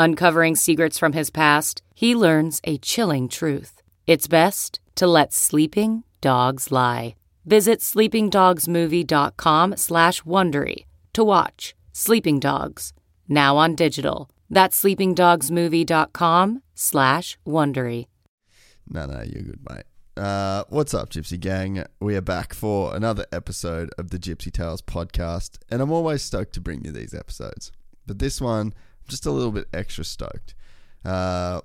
Uncovering secrets from his past, he learns a chilling truth. It's best to let sleeping dogs lie. Visit sleepingdogsmovie.com slash Wondery to watch Sleeping Dogs, now on digital. That's sleepingdogsmovie.com slash Wondery. No, no, you're good, mate. Uh, what's up, Gypsy Gang? We are back for another episode of the Gypsy Tales podcast, and I'm always stoked to bring you these episodes. But this one, just a little bit extra stoked. Uh,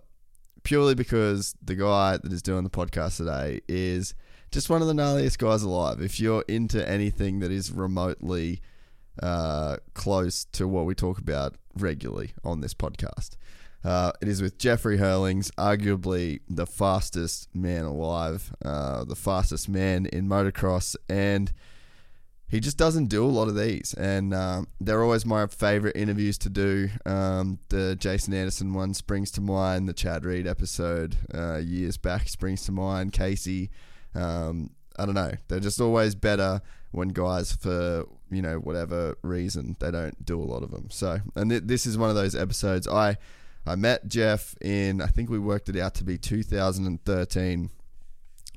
purely because the guy that is doing the podcast today is just one of the gnarliest guys alive. If you're into anything that is remotely uh, close to what we talk about regularly on this podcast, uh, it is with Jeffrey Herlings, arguably the fastest man alive, uh, the fastest man in motocross, and he just doesn't do a lot of these. And um, they're always my favorite interviews to do. Um, the Jason Anderson one springs to mind, the Chad Reed episode uh, years back springs to mind, Casey. Um, I don't know. They're just always better when guys, for you know whatever reason, they don't do a lot of them. So, and th- this is one of those episodes. I I met Jeff in, I think we worked it out to be 2013.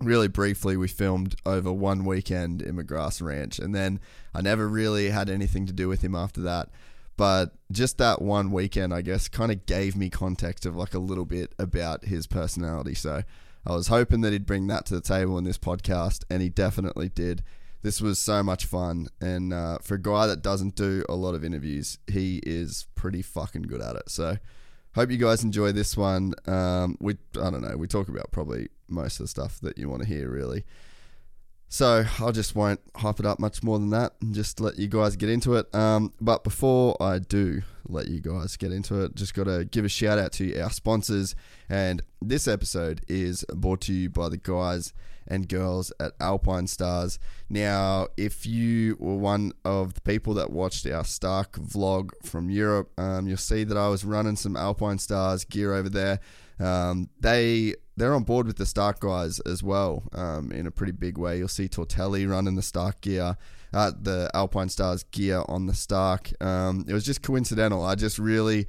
Really briefly, we filmed over one weekend in McGrath Ranch, and then I never really had anything to do with him after that. But just that one weekend, I guess, kind of gave me context of like a little bit about his personality. So I was hoping that he'd bring that to the table in this podcast, and he definitely did. This was so much fun, and uh, for a guy that doesn't do a lot of interviews, he is pretty fucking good at it. So hope you guys enjoy this one. Um, we I don't know. We talk about probably most of the stuff that you want to hear, really. So I just won't hype it up much more than that, and just let you guys get into it. Um, but before I do let you guys get into it, just got to give a shout out to our sponsors. And this episode is brought to you by the guys and girls at Alpine Stars. Now, if you were one of the people that watched our Stark vlog from Europe, um, you'll see that I was running some Alpine Stars gear over there. Um, they they're on board with the Stark guys as well um, in a pretty big way. You'll see Tortelli running the Stark gear, uh, the Alpine Stars gear on the Stark. Um, it was just coincidental. I just really,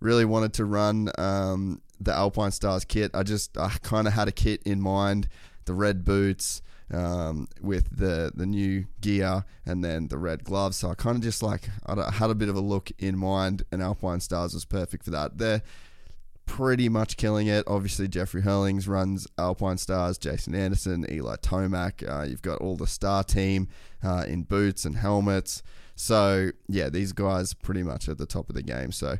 really wanted to run um, the Alpine Stars kit. I just I kind of had a kit in mind, the red boots. Um, with the the new gear and then the red gloves, so I kind of just like I had a bit of a look in mind, and Alpine Stars was perfect for that. They're pretty much killing it. Obviously, Jeffrey Herlings runs Alpine Stars, Jason Anderson, Eli Tomac. Uh, you've got all the star team uh, in boots and helmets. So, yeah, these guys pretty much at the top of the game. So,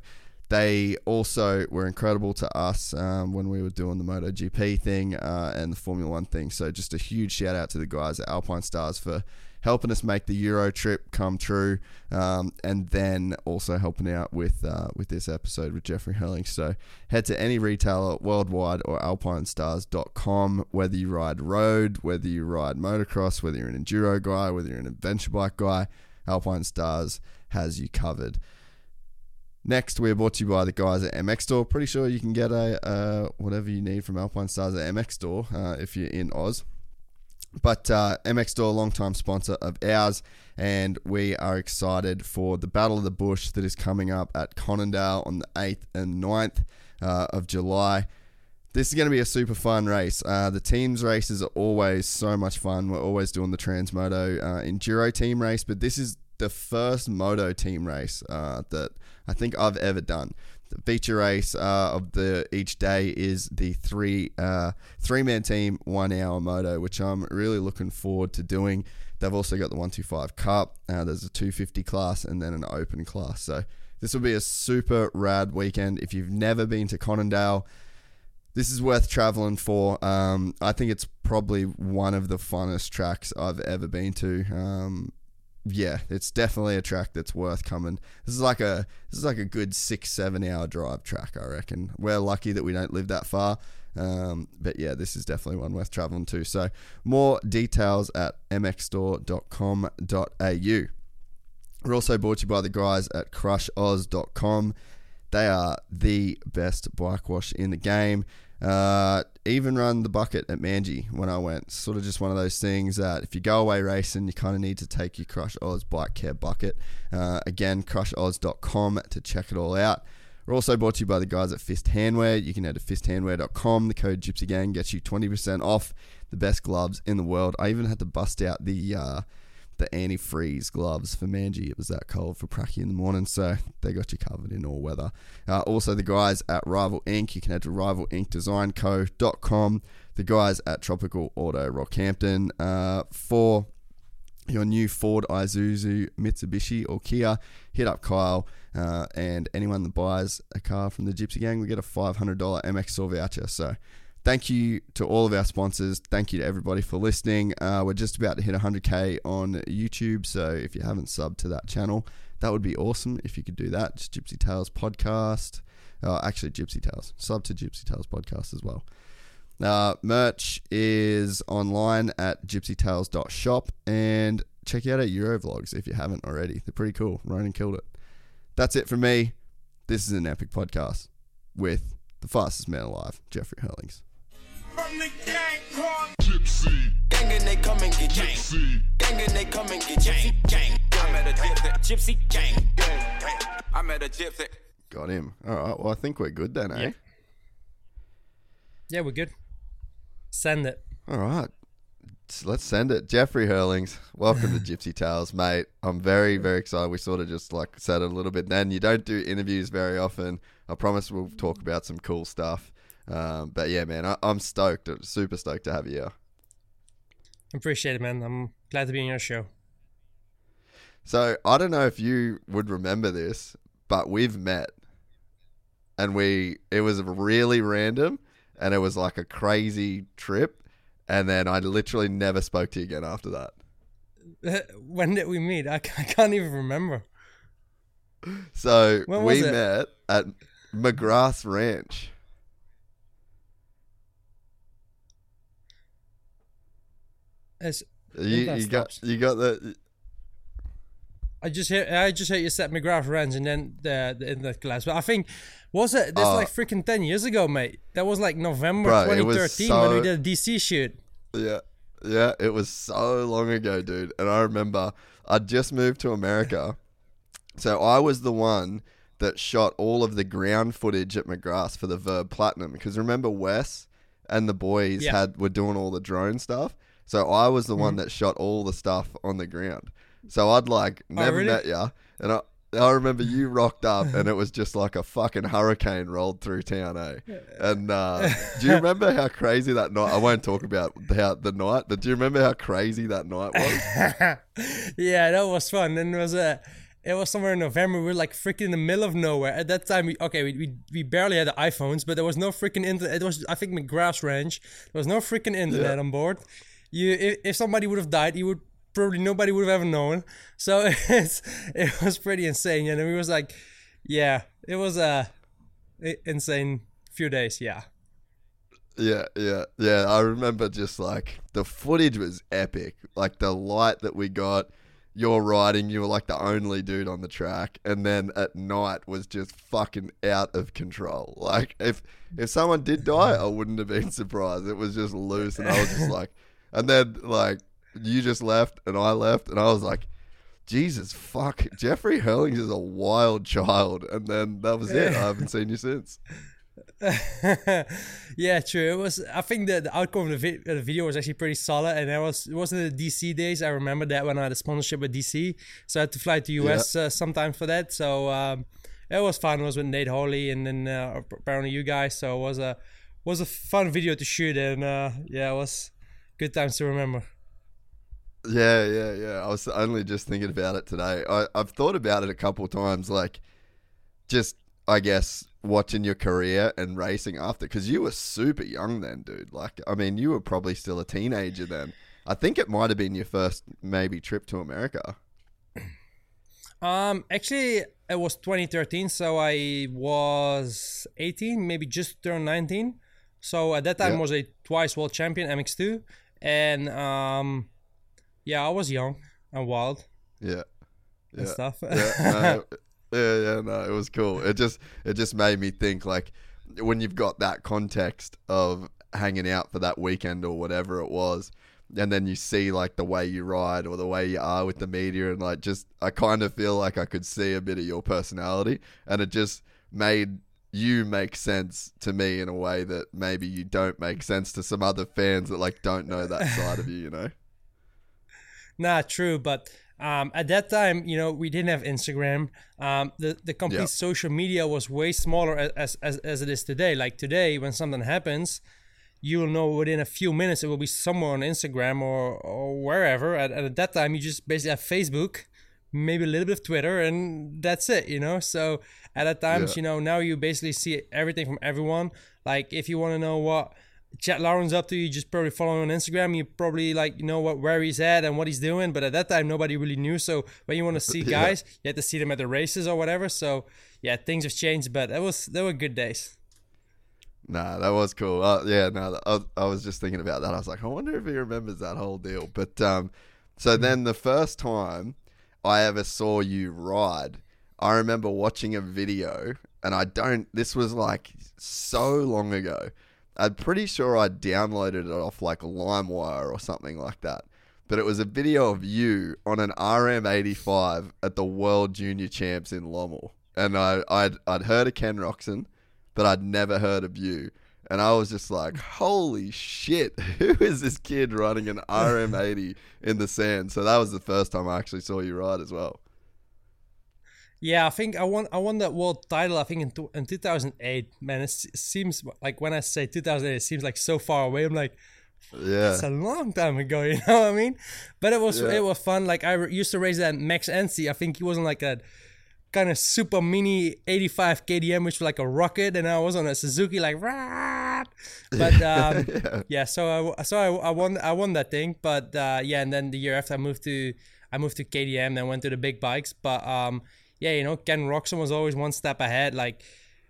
they also were incredible to us um, when we were doing the MotoGP thing uh, and the Formula One thing. So, just a huge shout out to the guys at Alpine Stars for helping us make the Euro trip come true, um, and then also helping out with uh, with this episode with Jeffrey Herling. So head to any retailer worldwide or alpinestars.com, whether you ride road, whether you ride motocross, whether you're an enduro guy, whether you're an adventure bike guy, Alpine Stars has you covered. Next, we're brought to you by the guys at MX Store. Pretty sure you can get a uh, whatever you need from Alpine Stars at MX Store uh, if you're in Oz. But uh, MX Store, long-time sponsor of ours, and we are excited for the Battle of the Bush that is coming up at Conondale on the 8th and 9th uh, of July. This is going to be a super fun race. Uh, the teams races are always so much fun. We're always doing the Transmoto uh, Enduro team race, but this is the first moto team race that I think I've ever done. The feature race uh, of the each day is the three uh, three man team one hour moto, which I'm really looking forward to doing. They've also got the 125 Cup. Uh, there's a 250 class and then an open class. So this will be a super rad weekend. If you've never been to Conondale, this is worth traveling for. Um, I think it's probably one of the funnest tracks I've ever been to. Um, yeah, it's definitely a track that's worth coming. This is like a this is like a good six seven hour drive track. I reckon we're lucky that we don't live that far. Um, but yeah, this is definitely one worth traveling to. So more details at mxstore.com.au. We're also brought to you by the guys at crushoz.com. They are the best bike wash in the game. Uh, even run the bucket at Manji when I went. Sort of just one of those things that if you go away racing, you kind of need to take your Crush Oz bike care bucket. Uh, again, crushoz.com to check it all out. We're also brought to you by the guys at Fist Handwear. You can head to fisthandwear.com. The code Gypsy Gang gets you 20% off the best gloves in the world. I even had to bust out the uh, the antifreeze gloves for Manji. It was that cold for Pracky in the morning, so they got you covered in all weather. Uh, also, the guys at Rival Ink. You can head to rivalinkdesignco.com. The guys at Tropical Auto Rockhampton uh, for your new Ford, Isuzu, Mitsubishi, or Kia. Hit up Kyle. Uh, and anyone that buys a car from the Gypsy Gang, we get a $500 MX Store voucher. So thank you to all of our sponsors. Thank you to everybody for listening. Uh, we're just about to hit 100k on YouTube, so if you haven't subbed to that channel, that would be awesome if you could do that. Just Gypsy Tales podcast. Uh, actually, Gypsy Tales. Sub to Gypsy Tales podcast as well. Uh, merch is online at gypsytales.shop and check out our Eurovlogs if you haven't already. They're pretty cool. Ronan killed it. That's it from me. This is an epic podcast with the fastest man alive, Jeffrey Herlings. From the gang called Gypsy. Gang and they come and get Gypsy. Gang and they come and get Gypsy. Gang. I met a gypsy. Gypsy gang. I met a gypsy. Got him. All right. Well, I think we're good then, eh? Yeah. Yeah, we're good. Send it. All right. S- Let's send it. Jeffrey Herlings, welcome to Gypsy Tales, mate. I'm very, very excited. We sort of just like said it a little bit then. You don't do interviews very often. I promise we'll talk about some cool stuff. Um, but yeah, man, I, I'm stoked. Super stoked to have you here. Appreciate it, man. I'm glad to be on your show. So I don't know if you would remember this, but we've met, and we it was really random, and it was like a crazy trip, and then I literally never spoke to you again after that. when did we meet? I, I can't even remember. So we it? met at McGrath Ranch. It's, You, you got you got the I just hear I just heard you set McGrath Ranch and then the, the internet class. But I think was it this Uh, like freaking ten years ago, mate? That was like November Bro, it was 2013 when we did a DC shoot. Yeah. Yeah, it was so long ago, dude. And I remember I just moved to America. So I was the one that shot all of the ground footage at McGrath for the Verb Platinum. Because remember Wes and the boys Yeah. had were doing all the drone stuff. So I was the one that shot all the stuff on the ground. So I'd like never really? met ya. And I I remember you rocked up and it was just like a fucking hurricane rolled through town, eh? And uh, do you remember how crazy that night? I won't talk about how the night, but do you remember how crazy that night was? yeah, that was fun. And it was uh, it was somewhere in November. We were like freaking in the middle of nowhere. At that time, we okay, we, we, we barely had the iPhones, but there was no freaking internet. It was I think McGrath's Ranch. There was no freaking internet Yeah. on board. You if, if somebody would have died, you would probably nobody would have ever known. So it's it was pretty insane. And we was like, yeah, it was a insane few days. Yeah. Yeah, yeah, yeah. I remember just like the footage was epic. Like the light that we got, you're riding, you were like the only dude on the track, and then at night was just fucking out of control. Like if if someone did die, I wouldn't have been surprised. It was just loose, and I was just like, and then like you just left, and I left, and I was like. Jesus fuck, Jeffrey Herlings is a wild child, and then that was it. I haven't seen you since. yeah, true. It was. I think the, the outcome of the, vi- the video was actually pretty solid, and it was it wasn't the DC days. I remember that when I had a sponsorship with DC, so I had to fly to US uh, sometime for that. So um, it was fun. It was with Nate Hawley and then uh, apparently you guys. So it was a was a fun video to shoot, and uh, yeah, it was good times to remember. Yeah, yeah, yeah. I was only just thinking about it today. I, I've thought about it a couple times, like just I guess watching your career and racing after, because you were super young then, dude. Like, I mean, you were probably still a teenager then. I think it might have been your first maybe trip to America. Um, actually, it was 2013, so I was 18, maybe just turned 19. So at that time, Yeah. was a twice world champion MX2, and um, yeah, I was young and wild Yeah. and Yeah. stuff. yeah, no, yeah, yeah, no, it was cool. It just it just made me think like when you've got that context of hanging out for that weekend or whatever it was, and then you see like the way you ride or the way you are with the media and like just I kind of feel like I could see a bit of your personality and it just made you make sense to me in a way that maybe you don't make sense to some other fans that like don't know that side of you, you know? Nah, true, but um, at that time, you know, we didn't have Instagram. Um, the the complete Yeah. social media was way smaller as, as as it is today. Like today, when something happens, you will know within a few minutes it will be somewhere on Instagram or or wherever. And, and at that time, you just basically have Facebook, maybe a little bit of Twitter, and that's it. You know, so at that times, Yeah. you know, now you basically see everything from everyone. Like if you want to know what Chad Lauren's up to, you just probably follow him on Instagram. You probably like you know what where he's at and what he's doing. But at that time, nobody really knew. So when you want to see Yeah. guys, you had to see them at the races or whatever. So yeah, things have changed, but that was they were good days. Nah, that was cool. Uh, yeah, no, I, I was just thinking about that. I was like, I wonder if he remembers that whole deal. But um, so then the first time I ever saw you ride, I remember watching a video, and I don't. This was like so long ago. I'm pretty sure I downloaded it off like LimeWire or something like that. But it was a video of you on an RM85 at the World Junior Champs in Lommel. And I, I'd, I'd heard of Ken Roczen, but I'd never heard of you. And I was just like, holy shit, who is this kid running an RM80 in the sand? So that was the first time I actually saw you ride as well. Yeah, I think I won. I won that world title. I think in in 2008. Man, it seems like when I say 2008, it seems like so far away. I'm like, Yeah. it's a long time ago. You know what I mean? But it was Yeah. it was fun. Like I used to race that Max Anstie. I think he wasn't like a kind of super mini 85 KTM, which was like a rocket, and I was on a Suzuki like rah. But um, yeah. yeah, so I so I, I won I won that thing. But uh, yeah, and then the year after I moved to I moved to KTM, then went to the big bikes. But um, yeah, you know, Ken Roczen was always one step ahead. Like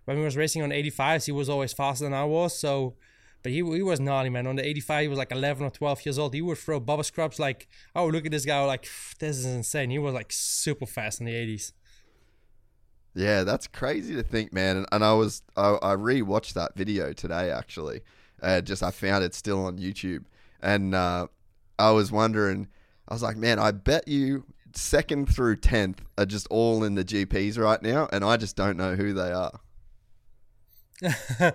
when we was racing on 85s, he was always faster than I was. So, but he he was naughty, man. On the 85, he was like 11 or 12 years old. He would throw Bubba Scrubs like, oh look at this guy, like this is insane. He was like super fast in the 80s. Yeah, that's crazy to think, man. And, and I was I, I rewatched that video today actually. Uh, just I found it still on YouTube, and uh, I was wondering. I was like, man, I bet you second through tenth are just all in the GPs right now, and I just don't know who they are.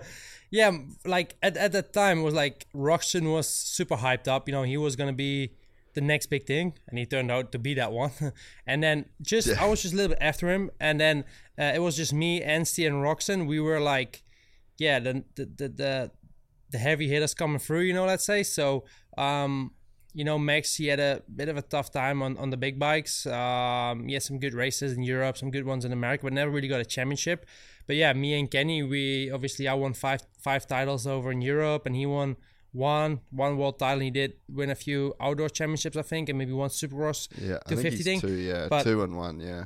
yeah, like at, at that time it was like Roczen was super hyped up. You know, he was gonna be the next big thing, and he turned out to be that one. and then just I was just a little bit after him, and then uh, it was just me, Anstie, and Roczen. We were like, yeah, the the the the, the heavy hitters coming through. You know, let's say so. Um, you know, Max, he had a bit of a tough time on, on the big bikes. Um, he had some good races in Europe, some good ones in America, but never really got a championship. But yeah, me and Kenny, we obviously I won five five titles over in Europe, and he won one one world title. He did win a few outdoor championships, I think, and maybe one Supercross Yeah, I think 250 he's thing. two. Yeah, but- two and one. Yeah,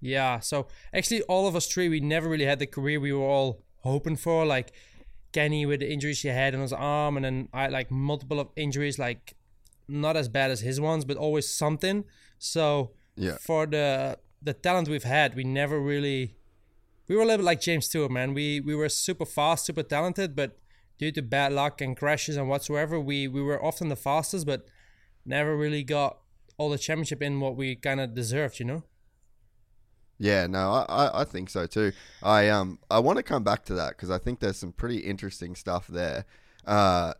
Yeah, so actually, all of us three, we never really had the career we were all hoping for. Like Kenny with the injuries he had on his arm, and then I like multiple of injuries, like not as bad as his ones, but always something. So Yeah. for the the talent we've had, we never really we were a little bit like James Stewart, man. We we were super fast, super talented, but due to bad luck and crashes and whatsoever, we we were often the fastest, but never really got all the championship in what we kind of deserved, you know. Yeah, no, I, I, think so too. I um I want to come back to that because I think there's some pretty interesting stuff there. Uh,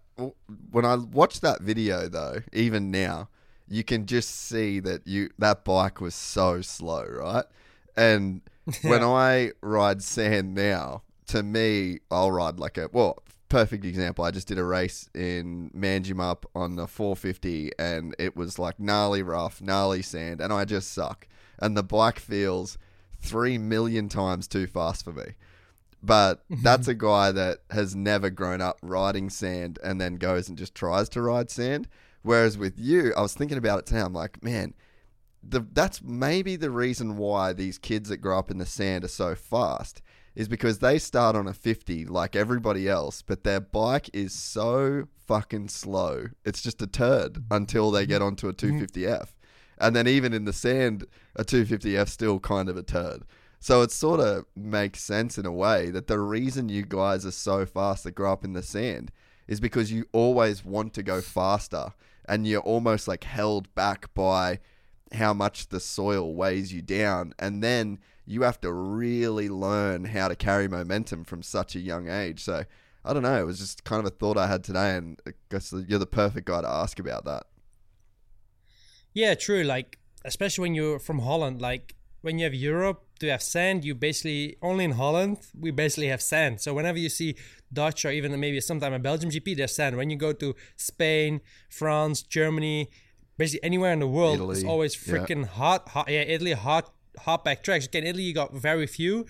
when I watched that video though, even now, you can just see that you that bike was so slow, right? And when I ride sand now, to me, I'll ride like a well, perfect example. I just did a race in Manjimup on the 450, and it was like gnarly rough, gnarly sand, and I just suck. And the bike feels three million times too fast for me. But that's a guy that has never grown up riding sand and then goes and just tries to ride sand. Whereas with you, I was thinking about it today. I'm like, man, the, that's maybe the reason why these kids that grow up in the sand are so fast is because they start on a 50 like everybody else, but their bike is so fucking slow. It's just a turd until they get onto a mm-hmm. 250F. And then even in the sand, a 250F still kind of a turd. So it sort of makes sense in a way that the reason you guys are so fast that grow up in the sand is because you always want to go faster and you're almost like held back by how much the soil weighs you down. And then you have to really learn how to carry momentum from such a young age. So I don't know. It was just kind of a thought I had today, and I guess you're the perfect guy to ask about that. Yeah, true. Like, especially when you're from Holland, like when you have Europe to have sand, you basically only in Holland we basically have sand. So whenever you see Dutch or even maybe sometime a Belgium GP, there's sand. When you go to Spain, France, Germany, basically anywhere in the world, Italy, it's always yeah. freaking hot, hot. Yeah, Italy, hot, hot back tracks. Again, Italy you got very few,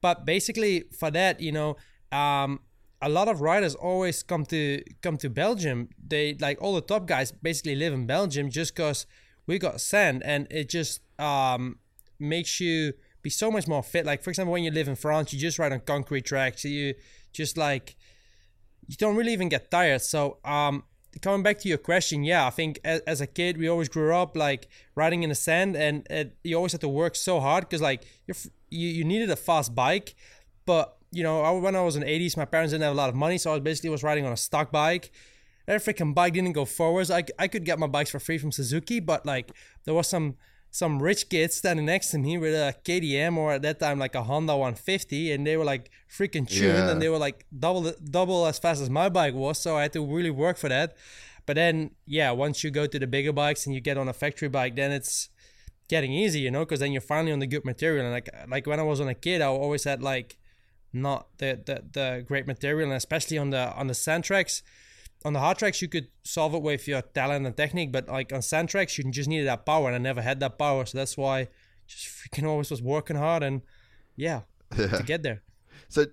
but basically for that, you know, um, a lot of riders always come to come to Belgium. They like all the top guys basically live in Belgium just because we got sand, and it just um makes you be so much more fit. Like for example, when you live in France, you just ride on concrete tracks. You just like you don't really even get tired. So um coming back to your question, yeah, I think as, as a kid we always grew up like riding in the sand, and it, you always had to work so hard because like you you needed a fast bike, but you know I, when I was in the 80s, my parents didn't have a lot of money, so I basically was riding on a stock bike. That freaking bike didn't go forwards. I, I could get my bikes for free from Suzuki, but like there was some some rich kids standing next to me with a KTM or at that time like a Honda 150, and they were like freaking tuned, Yeah. and they were like double double as fast as my bike was. So I had to really work for that. But then, yeah, once you go to the bigger bikes and you get on a factory bike, then it's getting easy, you know, because then you're finally on the good material. And like like when I was on a kid, I always had like not the the, the great material, and especially on the on the sand tracks. On the hard tracks, you could solve it with your talent and technique, but like on sand tracks, you just needed that power, and I never had that power, so that's why I just freaking always was working hard, and yeah, to get there. So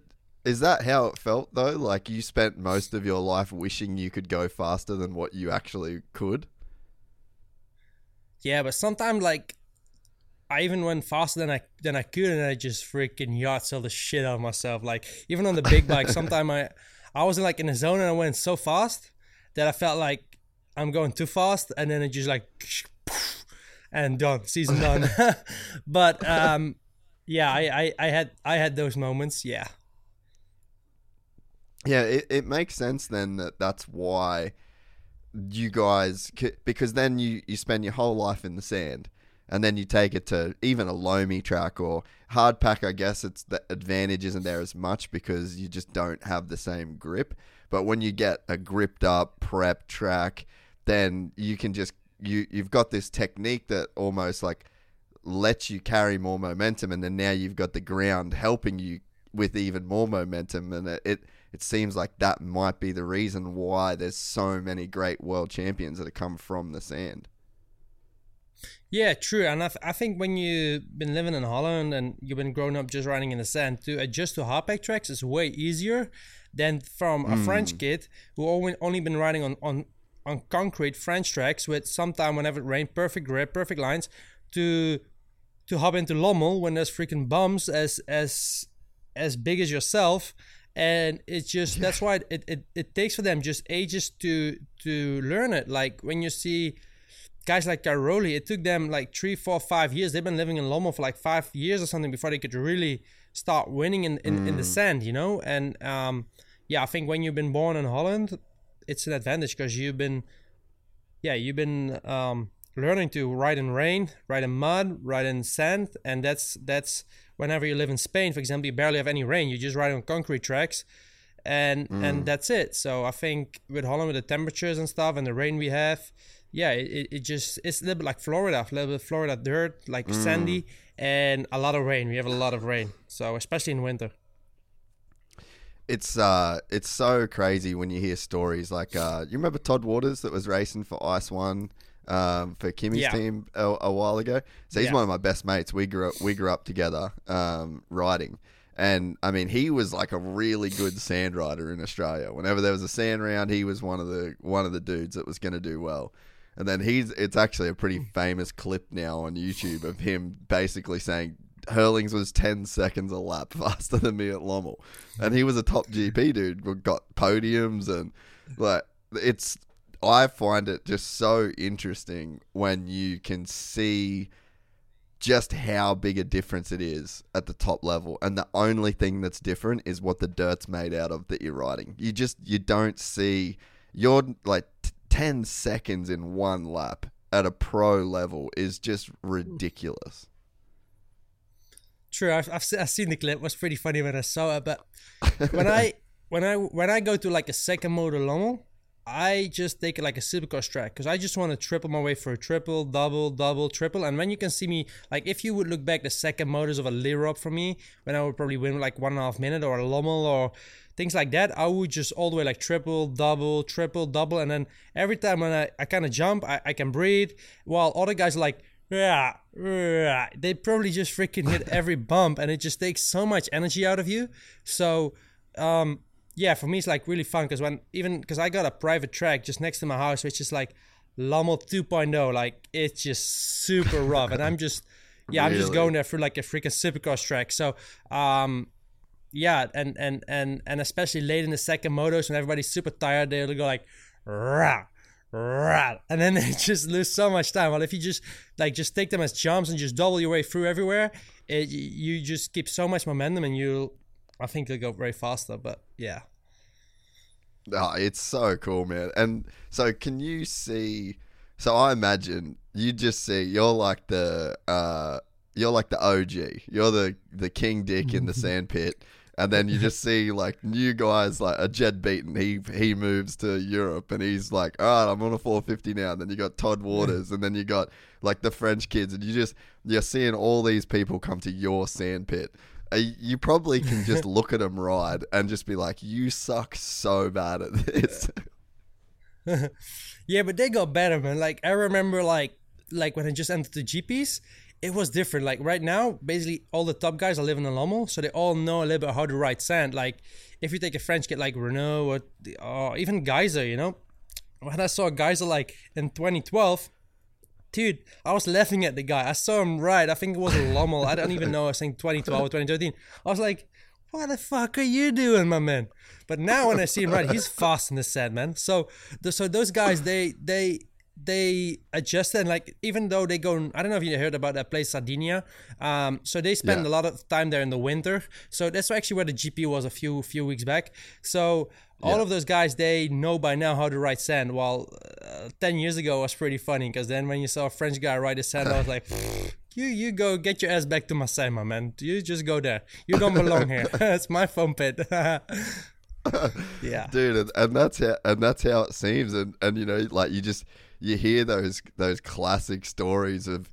is that how it felt though? Like you spent most of your life wishing you could go faster than what you actually could? Yeah, but sometimes like I even went faster than I than I could, and I just freaking yacht sail the shit out of myself. Like even on the big bike, sometimes I I was like in the zone and I went so fast that I felt like I'm going too fast, and then it just like and done, season done. but um, yeah, I, I I had I had those moments. Yeah, Yeah, it, it makes sense then that that's why you guys because then you you spend your whole life in the sand and then you take it to even a loamy track or hard pack I guess it's the advantage isn't there as much because you just don't have the same grip but when you get a gripped up prep track then you can just you you've got this technique that almost like lets you carry more momentum and then now you've got the ground helping you with even more momentum and it, it it seems like that might be the reason why there's so many great world champions that have come from the sand. Yeah, true. And I, th- I think when you've been living in Holland and you've been growing up just riding in the sand, to adjust to hardback tracks is way easier than from a French hmm. kid who only, only been riding on, on, on concrete French tracks with sometime whenever it rained, perfect grip, perfect lines, to to hop into Lommel when there's freaking bumps as as as big as yourself. And it's just that's why it, it, it takes for them just ages to to learn it. Like when you see guys like Caroli, it took them like three, four, five years. They've been living in Lommel for like five years or something before they could really start winning in, in, in the sand, you know? And um, yeah, I think when you've been born in Holland, it's an advantage because you've been, yeah, you've been um, learning to ride in rain, ride in mud, ride in sand. And that's, that's whenever you live in Spain, for example, you barely have any rain. You just ride on concrete tracks and and that's it. So I think with Holland with the temperatures and stuff and the rain we have, yeah, it, it, just it's a little bit like Florida, a little bit Florida dirt, like sandy, and a lot of rain. We have a lot of rain, so especially in winter. It's uh, it's so crazy when you hear stories like uh, you remember Todd Waters that was racing for Ice One, um, for Kimi's Yeah. team a, a while ago. So he's Yeah. one of my best mates. We grew up, we grew up together, um, riding. And I mean, he was like a really good sand rider in Australia. Whenever there was a sand round, he was one of the one of the dudes that was going to do well. And then he's it's actually a pretty hmm. famous clip now on YouTube of him basically saying Herlings was 10 seconds a lap faster than me at Lommel. And he was a top GP dude, got podiums and like it's I find it just so interesting when you can see just how big a difference it is at the top level. And the only thing that's different is what the dirt's made out of that you're riding. You just you don't see you're like 10 seconds in one lap at a pro level is just ridiculous True, I've, I've, I've seen the clip. It was pretty funny when I saw it. But when I when I when I go to like a second motor Lommel, I just take it like a supercross track because I just want to triple my way for a triple, double, double, triple. And when you can see me, like if you would look back the second motors of a Lierop for me, when I would probably win like one and a half minute or a Lommel or things like that, I would just all the way like triple, double, triple, double. And then every time when I, I kind of jump, I, I can breathe while other guys are like, yeah, yeah, they probably just freaking hit every bump and it just takes so much energy out of you. So, um, yeah, for me it's like really fun because when even because I got a private track just next to my house, which is like Lommel 2.0, like it's just super rough, and I'm just yeah, I'm just going there for like a freaking supercross track. So, um, yeah, and and and and especially late in the second motos when everybody's super tired, they'll go like rah rah, and then they just lose so much time. Well, if you just like just take them as jumps and just double your way through everywhere, it, you just keep so much momentum, and you, I think you'll go very faster. But yeah. Oh, it's so cool, man. And so, can you see? So, I imagine you just see you're like the uh, you're like the OG. You're the the king dick in the sandpit, and then you just see like new guys like a Jed Beaton. He he moves to Europe, and he's like, all right, I'm on a 450 now. And then you got Todd Waters, and then you got like the French kids, and you just you're seeing all these people come to your sandpit. Uh, You probably can just look at them ride and just be like, "You suck so bad at this." Yeah, but they got better, man. Like I remember, like like when I just entered the GPs, it was different. Like right now, basically all the top guys are living in Lommel, so they all know a little bit how to ride sand. Like if you take a French kid like Renaux or, or even Gajser, you know, when I saw Gajser like in 2012. Dude, I was laughing at the guy. I saw him ride. I think it was a Lommel. I don't even know. I think 2012 or 2013. I was like, what the fuck are you doing, my man? But now when I see him ride, he's fast in the sand, man. So, the, so those guys, they they they adjust and like even though they go, I don't know if you heard about that place Sardinia. Um, so they spend Yeah. a lot of time there in the winter. So that's actually where the GP was a few few weeks back. So all Yeah. of those guys, they know by now how to ride sand. While uh, ten years ago was pretty funny because then when you saw a French guy ride the sand, I was like. You you go get your ass back to Marseille, my man. You just go there. You don't belong here. it's my foam pit. yeah. dude and, and that's how and that's how it seems. And and you know like you just you hear those those classic stories of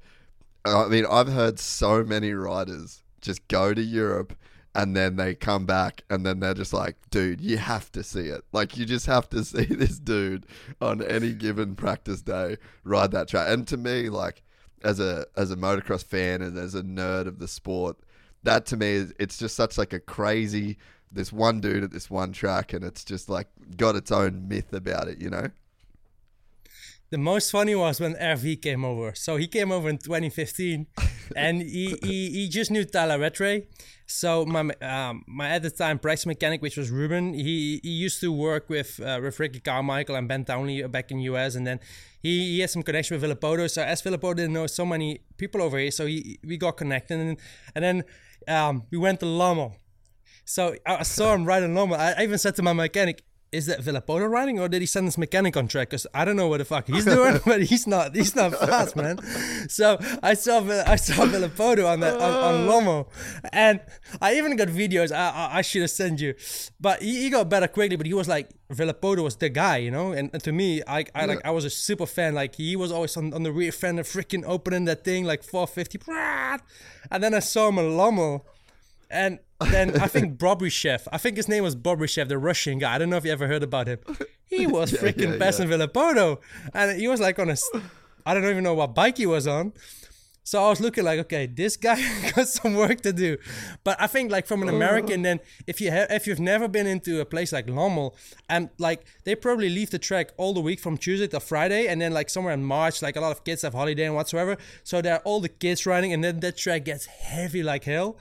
i mean i've heard so many riders just go to europe and then they come back and then they're just like dude you have to see it. Like you just have to see this dude on any given practice day ride that track. And to me like as a as a motocross fan and as a nerd of the sport that to me is it's just such like a crazy this one dude at this one track and it's just like got its own myth about it you know The most funny was when RV came over. So he came over in 2015, and he, he, he just knew Tyla Rattray. So my um, my at the time price mechanic, which was Ruben, he he used to work with uh, with Ricky Carmichael and Ben Townley back in US, and then he, he had some connection with Villopoto. So as Villopoto didn't know so many people over here, so he we got connected, and and then um, we went to Lommel. So I saw him riding Lommel. I even said to my mechanic, is that Villopoto riding or did he send this mechanic on track? Because I don't know what the fuck he's doing, but he's not he's not fast, man. So I saw I saw Villopoto on that on, on Lommel, and I even got videos. I I, I should have sent you, but he, he, got better quickly. But he was like Villopoto was the guy, you know. And, and to me, I I like I was a super fan. Like he was always on, on the rear fender, freaking opening that thing like 450, and then I saw him on Lommel, and then I think Bobryshev, I think his name was Bobryshev, the Russian guy. I don't know if you ever heard about him. He was yeah, freaking yeah, best yeah. in Villopoto. And he was like on a, I don't even know what bike he was on. So I was looking like, okay, this guy got some work to do. But I think like from an American, then if you have, if you've never been into a place like Lommel, and like they probably leave the track all the week from Tuesday to Friday, and then like somewhere in March, like a lot of kids have holiday and whatsoever. So there are all the kids riding, and then that track gets heavy like hell.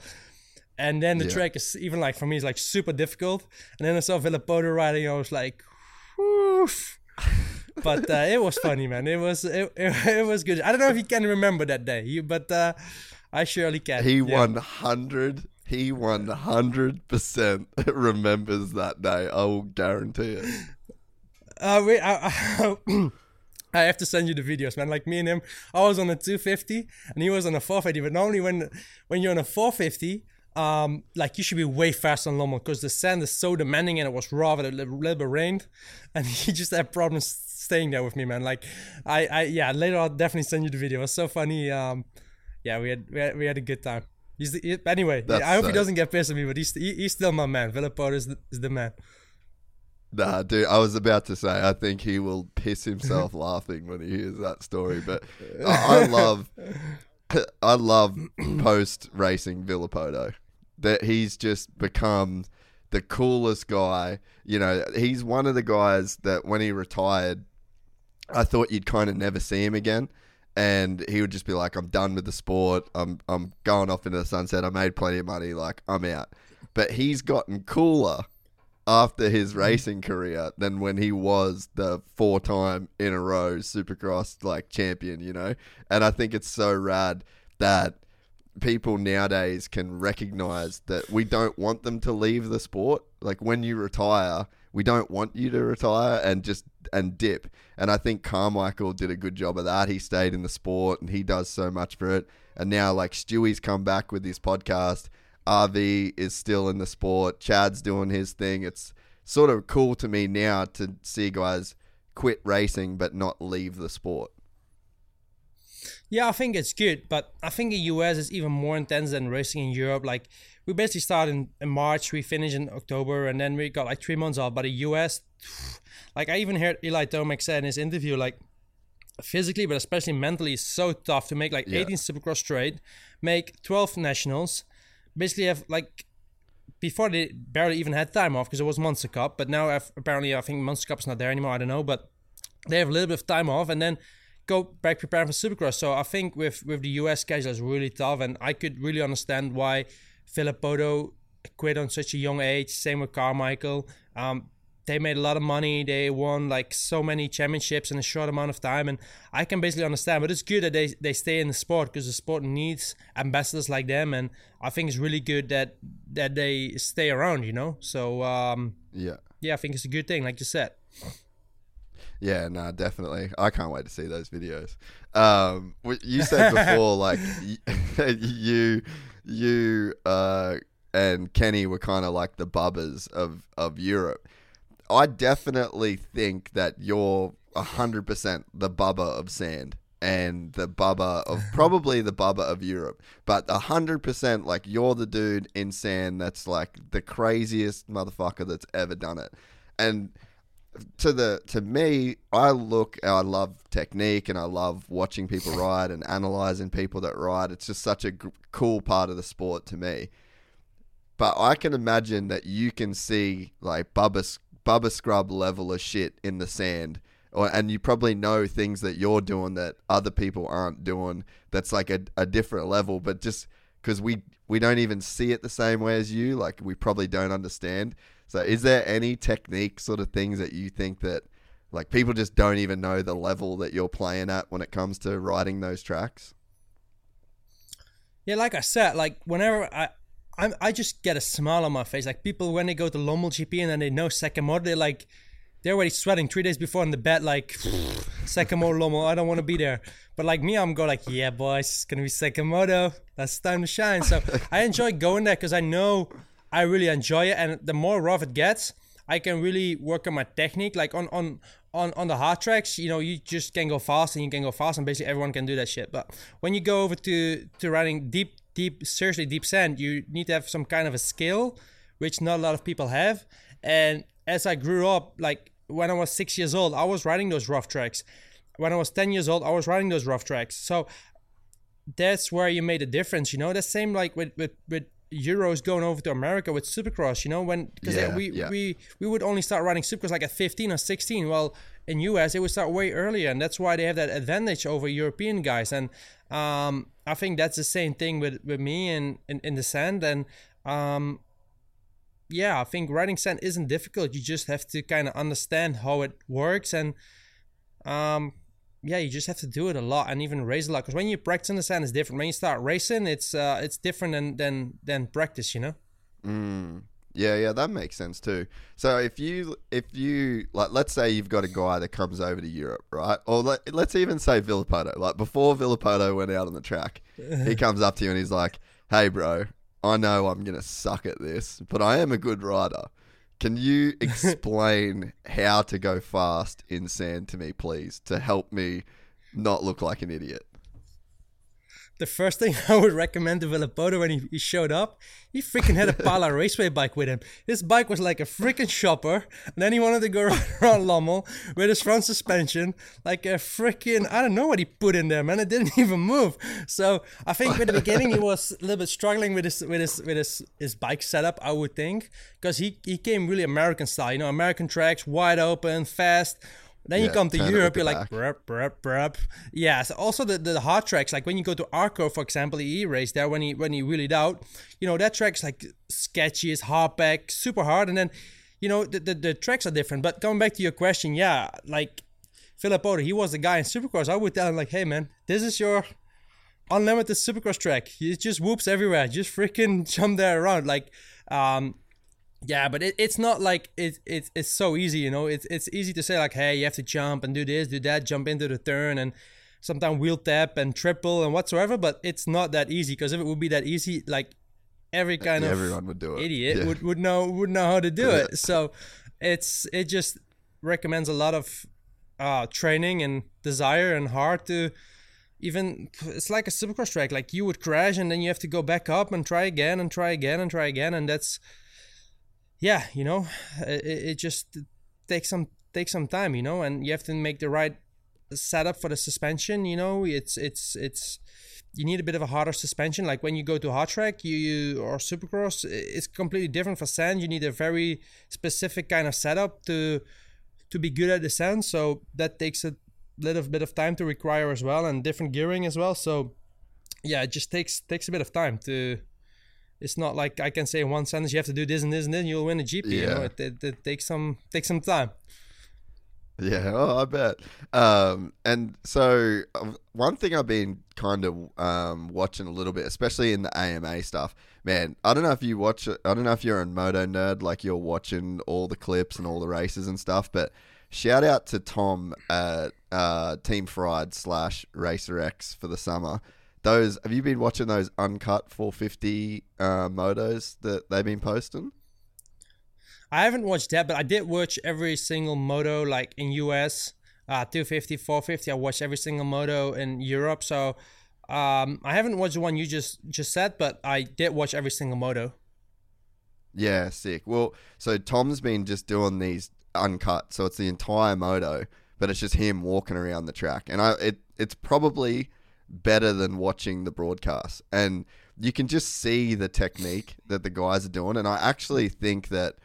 And then the yeah. track is even like for me is like super difficult. And then I saw Villopoto riding, I was like, Woof. but uh, it was funny, man. It was it, it, it, was good. I don't know if you can remember that day, but uh, I surely can. He one hundred. He one hundred percent remembers that day. I will guarantee it. Uh, wait, I, I, I have to send you the videos, man. Like me and him, I was on a 250 and he was on a 450. But normally when when you're on a 450, um, like you should be way faster on Lommel because the sand is so demanding and it was raw, but a little, bit rained, and he just had problems staying there with me, man. Like, I, I, yeah, later I'll definitely send you the video. It was so funny. Um, yeah, we had, we had, we had a good time. He's the, he, anyway. I hope he doesn't get pissed at me, but he's he, he's still my man. Villopoto is the, is the man. Nah, dude, I was about to say, I think he will piss himself laughing when he hears that story. But I, I love, I love post racing Villopoto that he's just become the coolest guy. You know, he's one of the guys that when he retired, I thought you'd kind of never see him again. And he would just be like, I'm done with the sport. I'm I'm going off into the sunset. I made plenty of money. Like, I'm out. But he's gotten cooler after his racing career than when he was the four time in a row supercross like champion, you know? And I think it's so rad that people nowadays can recognize that we don't want them to leave the sport. Like when you retire, we don't want you to retire and just and dip. And I think Carmichael did a good job of that. He stayed in the sport and he does so much for it. And now like Stewie's come back with his podcast. RV is still in the sport. Chad's doing his thing. It's sort of cool to me now to see guys quit racing but not leave the sport. Yeah, I think it's good, but I think the US is even more intense than racing in Europe. Like we basically start in, in March, we finish in October, and then we got like three months off. But the US, like I even heard Eli Tomac say in his interview, like physically, but especially mentally, is so tough to make like yeah. 18 Supercross straight, make 12 nationals, basically have like before they barely even had time off because it was Monster Cup, but now I've, apparently I think Monster Cup's not there anymore. I don't know, but they have a little bit of time off, and then go back preparing for Supercross. So I think with with the US schedule is really tough, and I could really understand why Villopoto quit on such a young age. Same with Carmichael. Um, they made a lot of money. They won like so many championships in a short amount of time, and I can basically understand. But it's good that they they stay in the sport because the sport needs ambassadors like them, and I think it's really good that that they stay around. You know, so um, yeah, yeah, I think it's a good thing, like you said. Yeah, no, definitely. I can't wait to see those videos. Um, you said before, like you, you, uh, and Kenny were kind of like the bubbers of of Europe. I definitely think that you're hundred percent the bubba of sand and the bubba of probably the bubba of Europe, but hundred percent like you're the dude in sand that's like the craziest motherfucker that's ever done it, and to the to me, I look. I love technique, and I love watching people ride and analyzing people that ride. It's just such a g- cool part of the sport to me. But I can imagine that you can see like Bubba Bubba Scrub level of shit in the sand, or and you probably know things that you're doing that other people aren't doing. That's like a, a different level, but just because we we don't even see it the same way as you, like we probably don't understand. So, is there any technique sort of things that you think that like people just don't even know the level that you're playing at when it comes to riding those tracks? Yeah, like I said, like whenever I I'm, I just get a smile on my face. Like people when they go to Lommel GP and then they know second moto, they're like, they're already sweating three days before in the bed, like second moto Lommel. I don't want to be there. But like me, I'm going like, yeah, boys, it's gonna be second moto. Oh, that's time to shine. So I enjoy going there because I know I really enjoy it, and the more rough it gets, I can really work on my technique. Like on on on on the hard tracks, you know, you just can go fast and you can go fast, and basically everyone can do that shit. But when you go over to to riding deep deep seriously deep sand, you need to have some kind of a skill, which not a lot of people have. And as I grew up, like when I was six years old, I was riding those rough tracks. When I was ten years old, I was riding those rough tracks. So that's where you made a difference, you know. The same like with with with Euros going over to America with Supercross, you know, when because Yeah, we yeah. we we would only start riding Supercross like at 15 or 16. Well, in US it would start way earlier, and that's why they have that advantage over European guys. And um, I think that's the same thing with with me in in, in the sand. And um, yeah, I think riding sand isn't difficult. You just have to kind of understand how it works and um yeah, you just have to do it a lot and even race a lot. Because when you practice in the sand, it's different. When you start racing, it's uh, it's different than than than practice. You know. Mm. Yeah, yeah, that makes sense too. So if you if you like, let's say you've got a guy that comes over to Europe, right? Or let, let's even say Villopoto. Like before Villopoto went out on the track, he comes up to you and he's like, "Hey, bro, I know I'm gonna suck at this, but I am a good rider. Can you explain how to go fast in sand to me, please, to help me not look like an idiot?" The first thing I would recommend to Villopoto when he, he showed up, he freaking had a Pala Raceway bike with him. His bike was like a freaking shopper, and then he wanted to go around Lommel with his front suspension, like a freaking I don't know what he put in there, man. It didn't even move. So I think at the beginning he was a little bit struggling with his with his with his, his bike setup, I would think, because he he came really American style, you know, American tracks, wide open, fast. Then you come to Europe, you're like, brup, brup, brup. Yeah, so also the, the hard tracks, like when you go to Arco, for example, he raced there when he when he wheelied out, you know, that track's like sketchy, it's hardback, super hard, and then, you know, the, the, the tracks are different. But coming back to your question, yeah, like Villopoto, he was the guy in Supercross. I would tell him like, hey man, this is your unlimited Supercross track. It just whoops everywhere. Just freaking jump there around. Like, um, yeah, but it, it's not like it, it, it's so easy, you know. It's it's easy to say like, hey, you have to jump and do this, do that, jump into the turn, and sometimes wheel tap and triple and whatsoever. But it's not that easy because if it would be that easy, like every kind of Everyone would do it. idiot Yeah. would, would know would know how to do it. So it's it just recommends a lot of uh, training and desire and heart to even it's like a supercross track like you would crash and then you have to go back up and try again and try again and try again and that's yeah you know it, it just takes some takes some time you know and you have to make the right setup for the suspension you know it's it's it's you need a bit of a harder suspension. Like when you go to hard track you, you or supercross it's completely different for sand. You need a very specific kind of setup to to be good at the sand. So that takes a little bit of time to require as well and different gearing as well. So yeah it just takes takes a bit of time to it's not like I can say in one sentence you have to do this and this and then you'll win a GP. You know, Yeah. it, it, it takes some takes some time. Yeah, oh, I bet. Um, and so uh, one thing I've been kind of um, watching a little bit, especially in the AMA stuff, man. I don't know if you watch. I don't know if you're a moto nerd, like you're watching all the clips and all the races and stuff. But shout out to Tom at uh, Team Fried slash Racer X for the summer. Those have you been watching those uncut 450 uh, motos that they've been posting? I haven't watched that, but I did watch every single moto like in US, uh, 250, 450. I watched every single moto in Europe. So um, I haven't watched the one you just just said, but I did watch every single moto. Yeah, sick. Well, so Tom's been just doing these uncut, so it's the entire moto, but it's just him walking around the track, and I it it's probably better than watching the broadcast, and you can just see the technique that the guys are doing, and I actually think that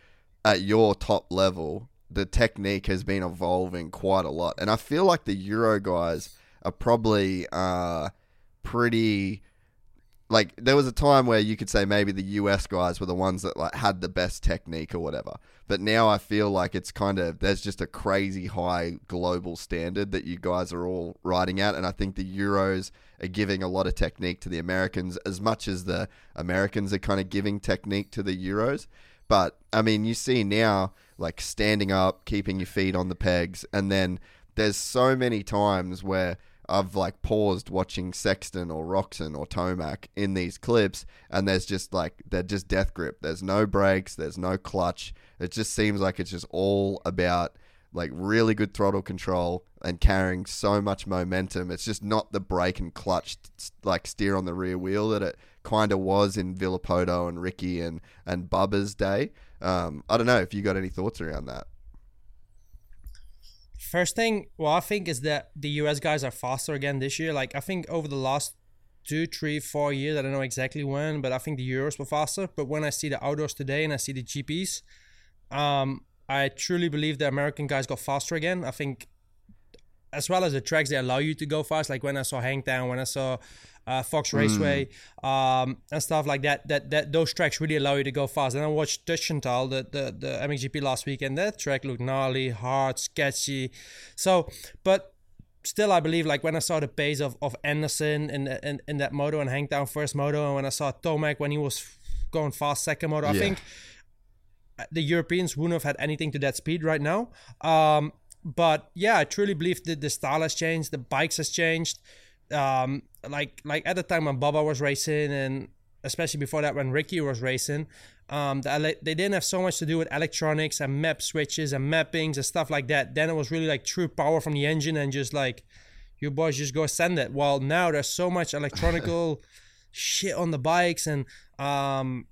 at your top level, the technique has been evolving quite a lot, and I feel like the Euro guys are probably uh pretty like there was a time where you could say maybe the US guys were the ones that like had the best technique or whatever. But now I feel like it's kind of there's just a crazy high global standard that you guys are all riding at and I think the Euros are giving a lot of technique to the Americans as much as the Americans are kind of giving technique to the Euros. But I mean, you see now like standing up, keeping your feet on the pegs and then there's so many times where I've like paused watching Sexton or Roczen or Tomac in these clips, and there's just like they're just death grip. There's no brakes, there's no clutch. It just seems like it's just all about like really good throttle control and carrying so much momentum. It's just not the brake and clutch like steer on the rear wheel that it kind of was in Villopoto and Ricky and and Bubba's day. Um, I don't know if you got any thoughts around that. First thing, well, I think is that the US guys are faster again this year. Like I think over the last two, three, four years, I don't know exactly when, but I think the Euros were faster. But when I see the outdoors today and I see the GPs, um, I truly believe the American guys got faster again. I think as well as the tracks they allow you to go fast. Like when I saw Hangtown, when I saw uh, Fox Raceway, mm. um, and stuff like that. That that those tracks really allow you to go fast. And I watched Teutschenthal, the, the the MXGP last week, and that track looked gnarly, hard, sketchy. So, but still, I believe like when I saw the pace of of Anderson in in, in that moto and Hangtown first moto, and when I saw Tomac when he was going fast second moto, yeah. I think the Europeans wouldn't have had anything to that speed right now. Um, but yeah, I truly believe that the style has changed, the bikes has changed um, like like at the time when Bubba was racing, and especially before that when Ricky was racing, um, the, they didn't have so much to do with electronics and map switches and mappings and stuff like that. Then it was really like true power from the engine and just like you boys just go send it. While now there's so much electronical shit on the bikes and um,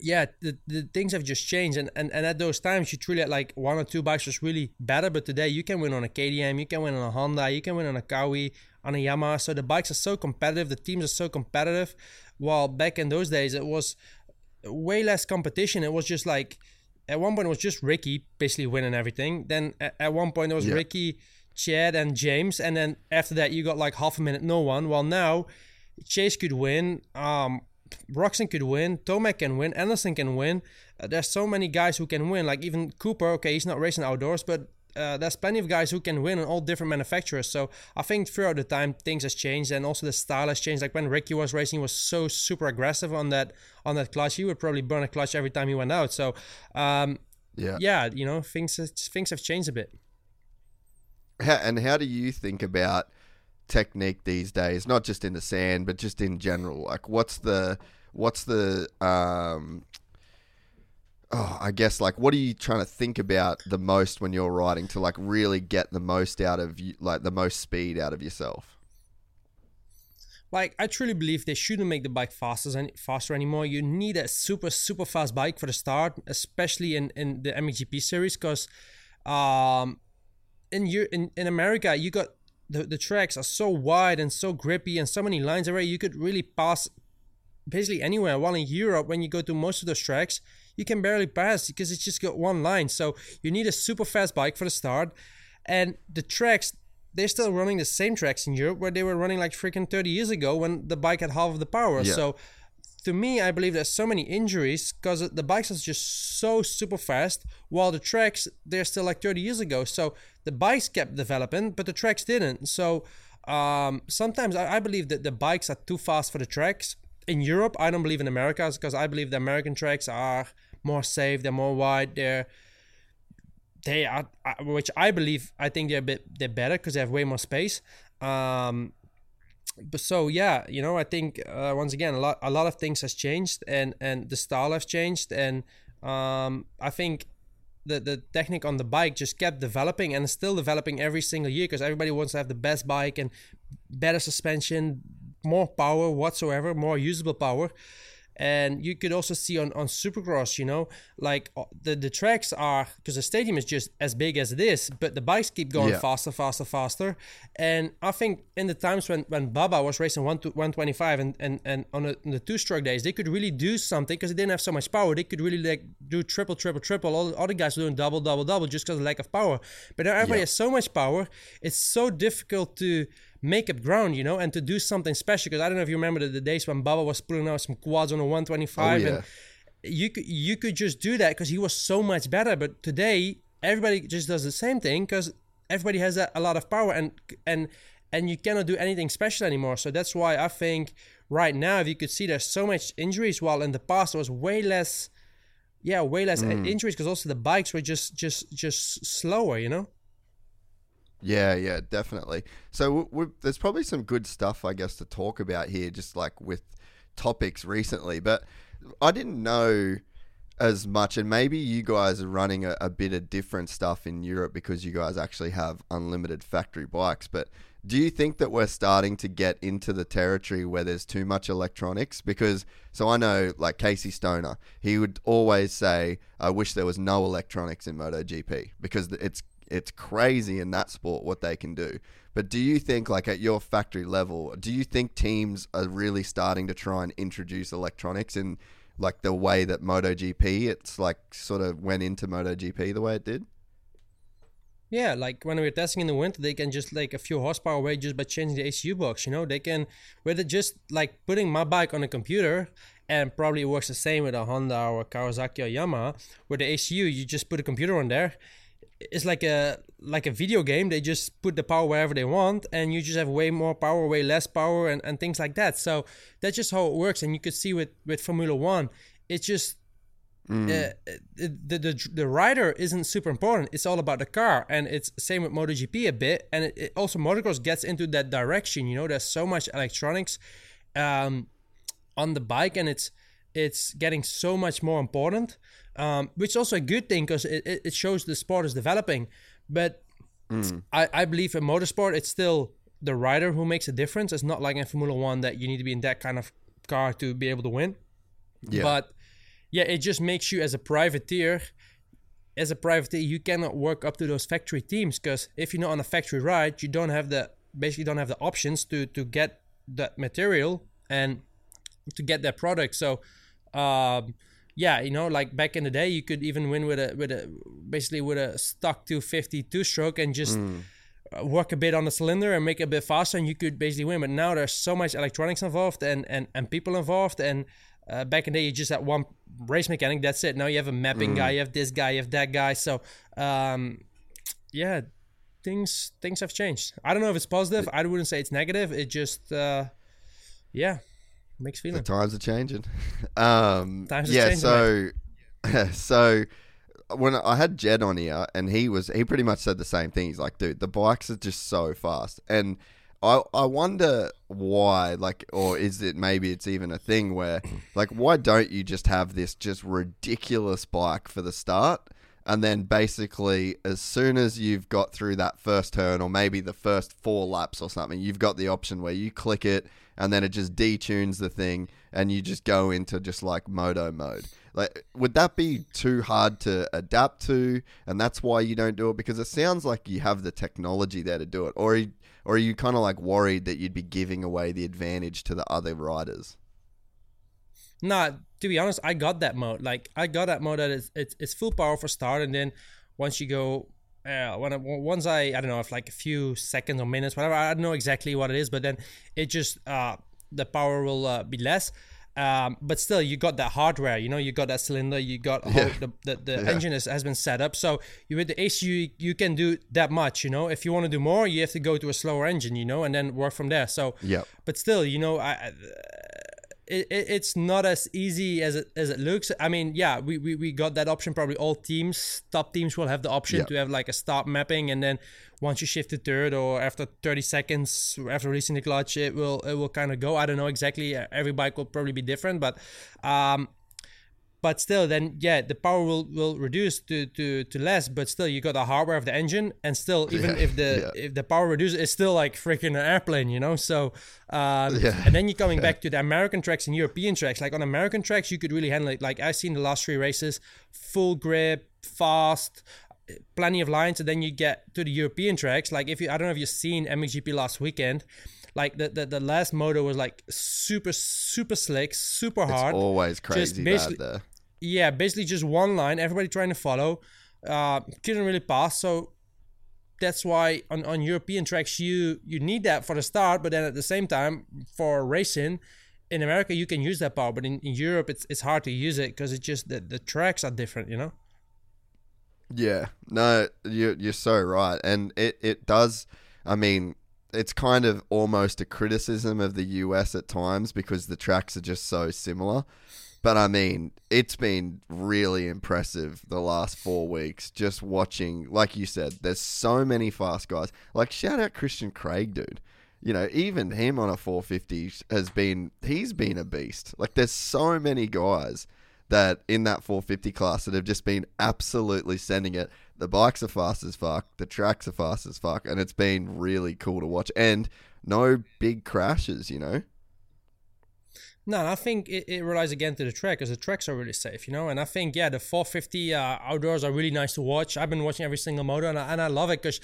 yeah, the, the things have just changed. And, and, and at those times, you truly had like one or two bikes was really better. But today, you can win on a KTM, you can win on a Honda, you can win on a Kawi, on a Yamaha. So the bikes are so competitive, the teams are so competitive. While back in those days, it was way less competition. It was just like at one point it was just Ricky basically winning everything. Then at one point it was yeah. Ricky, Chad, and James, and then after that you got like half a minute no one. While now Chase could win, um, could win, Tomac can win, Anderson can win. Uh, there's so many guys who can win. Like even Cooper, okay, he's not racing outdoors, but uh, there's plenty of guys who can win on all different manufacturers. So I think throughout the time things has changed and also the style has changed. Like when Ricky was racing, he was so super aggressive on that on that clutch. He would probably burn a clutch every time he went out. So um, yeah, yeah, you know things things have changed a bit. How, and how do you think about technique these days? Not just in the sand, but just in general. Like what's the what's the um, oh, I guess like what are you trying to think about the most when you're riding to like really get the most out of you, like the most speed out of yourself? Like I truly believe they shouldn't make the bike faster and faster anymore. You need a super super fast bike for the start, especially in in the MXGP series, because um, in you in in America you got the, the tracks are so wide and so grippy and so many lines already you could really pass basically anywhere while in europe when you go to most of those tracks you can barely pass because it's just got one line. So you need a super fast bike for the start. And the tracks, they're still running the same tracks in Europe where they were running like freaking 30 years ago when the bike had half of the power. Yeah. So to me, I believe there's so many injuries because the bikes are just so super fast, while the tracks they're still like 30 years ago. So the bikes kept developing, but the tracks didn't. So um, sometimes I, I, believe that the bikes are too fast for the tracks, in Europe, I don't believe in America because I believe the American tracks are more safe, they're more wide, they're they are, which I believe, I think they're a bit they're better because they have way more space. Um, but so yeah, you know, I think uh, once again a lot a lot of things has changed and and the style has changed and um, I think the the technique on the bike just kept developing and still developing every single year because everybody wants to have the best bike and better suspension, more power whatsoever, more usable power. And you could also see on, on Supercross, you know, like uh, the, the tracks are because the stadium is just as big as it is, but the bikes keep going yeah. faster, faster, faster. And I think in the times when, when Bubba was racing 1 to 125 and, and, and on the, the two stroke days, they could really do something because they didn't have so much power. They could really like do triple, triple, triple. All the other guys were doing double, double, double just because of lack of power. But now everybody yeah. has so much power, it's so difficult to make up ground, you know, and to do something special. Because I don't know if you remember the, the days when Bubba was pulling out some quads on a 125, Oh, yeah. and you could you could just do that because he was so much better. But today, everybody just does the same thing because everybody has a, a lot of power and and and you cannot do anything special anymore. So that's why I think right now, if you could see, there's so much injuries. While in the past, there was way less, yeah, way less Mm. injuries because also the bikes were just just just slower, you know. Yeah, yeah, definitely. So there's probably some good stuff, I guess, to talk about here, just like with topics recently. But I didn't know as much, and maybe you guys are running a, a bit of different stuff in Europe because you guys actually have unlimited factory bikes. But do you think that we're starting to get into the territory where there's too much electronics? Because so I know, like Casey Stoner, he would always say, "I wish there was no electronics in MotoGP because it's it's crazy in that sport what they can do." But do you think, like at your factory level, do you think teams are really starting to try and introduce electronics in like the way that MotoGP, it's like sort of went into MotoGP the way it did? Yeah, like when we were testing in the winter, they can just like a few horsepower away just by changing the ACU box. You know, they can with it just like putting my bike on a computer, and probably works the same with a Honda or a Kawasaki or Yamaha. With the ACU, you just put a computer on there. It's like a like a video game. They just put the power wherever they want, and you just have way more power, way less power, and, and things like that. So that's just how it works. And you could see with with Formula One, it's just uh, the, the the rider isn't super important. It's all about the car, and it's same with MotoGP a bit. And it, it also motocross gets into that direction. You know, there's so much electronics um, on the bike, and it's it's getting so much more important, um, which is also a good thing because it, it shows the sport is developing. But I, I believe in motorsport, it's still the rider who makes a difference. It's not like in Formula One that you need to be in that kind of car to be able to win. Yeah. But yeah, it just makes you as a privateer, as a privateer, you cannot work up to those factory teams because if you're not on a factory ride, you don't have the basically don't have the options to to get that material and to get that product. So um yeah, you know, like back in the day, you could even win with a with a basically with a stock 250 two stroke and just uh, work a bit on the cylinder and make it a bit faster, and you could basically win. But now there's so much electronics involved and and and people involved, and uh, back in the day, you just had one race mechanic. That's it. Now you have a mapping guy, you have this guy, you have that guy. So um, yeah, things things have changed. I don't know if it's positive. I wouldn't say it's negative. It just uh, yeah, makes The times are changing. Um, Times yeah, changing, so so when I had Jed on here, and he was he pretty much said the same thing. He's like, dude, the bikes are just so fast, and I I wonder why, like, or is it maybe it's even a thing where, like, why don't you just have this just ridiculous bike for the start? And then basically, as soon as you've got through that first turn, or maybe the first four laps or something, you've got the option where you click it and then it just detunes the thing and you just go into just like moto mode. Like, would that be too hard to adapt to? And that's why you don't do it? Because it sounds like you have the technology there to do it. Or, or are you kind of like worried that you'd be giving away the advantage to the other riders? Nah, to be honest, I got that mode. Like I got that mode that it's it's, it's full power for start, and then once you go, uh, when I, once I I don't know if like a few seconds or minutes, whatever, I don't know exactly what it is, but then it just uh the power will uh, be less. Um, but still, you got that hardware. You know, you got that cylinder. You got how the the, the engine is, has been set up. So you with the ACU, you you can do that much. You know, if you want to do more, you have to go to a slower engine. You know, and then work from there. So yeah but still, you know, I it, it, it's not as easy as it as it looks. I mean, yeah, we, we, we got that option. Probably all teams, top teams, will have the option Yeah. to have like a stop mapping, and then once you shift to third or after 30 seconds after releasing the clutch, it will it will kind of go. I don't know exactly. Every bike will probably be different, but um, but still then yeah the power will will reduce to to to less but still you got the hardware of the engine and still even Yeah, if the yeah. if the power reduces it's still like freaking an airplane you know so um Yeah. and then you're coming back to the american tracks and european tracks like on american tracks you could really handle it like i've seen the last three races full grip fast plenty of lines and then you get to the european tracks like if you i don't know if you've seen mxgp last weekend like the, the, the last motor was like super super slick super hard It's always crazy basically- bad there. Yeah, basically just one line, everybody trying to follow. Uh, couldn't really pass. So that's why on, on European tracks you you need that for the start, but then at the same time for racing in America you can use that power, but in, in Europe it's it's hard to use it because it's just that the tracks are different, you know. Yeah, no, you you're so right, and it it does. I mean, it's kind of almost a criticism of the US at times because the tracks are just so similar. But I mean, it's been really impressive the last four weeks just watching, like you said, there's so many fast guys. Like, shout out Christian Craig, dude. You know, even him on a 450 has been, he's been a beast. Like, there's so many guys that in that 450 class that have just been absolutely sending it. The bikes are fast as fuck, the tracks are fast as fuck, and it's been really cool to watch. And no big crashes, you know? No, I think it, it relies again to the track because the tracks are really safe, you know. And I think yeah, the 450 uh, outdoors are really nice to watch. I've been watching every single moto and I, and I love it because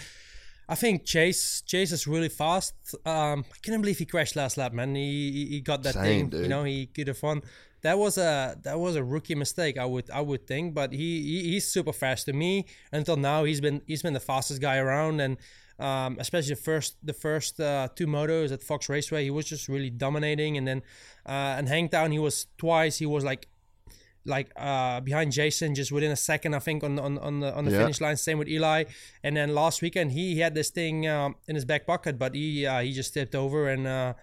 I think Chase Chase is really fast. Um, I can't believe he crashed last lap, man. He he got that Same, thing, dude. you know. He could have won. That was a that was a rookie mistake, I would I would think. But he, he he's super fast to me. Until now, he's been he's been the fastest guy around, and um, especially the first the first uh, two motos at Fox Raceway, he was just really dominating. And then uh, and Hangtown, he was twice. He was like like uh, behind Jason just within a second, I think, on on on the on the Yeah. finish line. Same with Eli. And then last weekend, he, he had this thing um, in his back pocket, but he uh, he just tipped over and. Uh,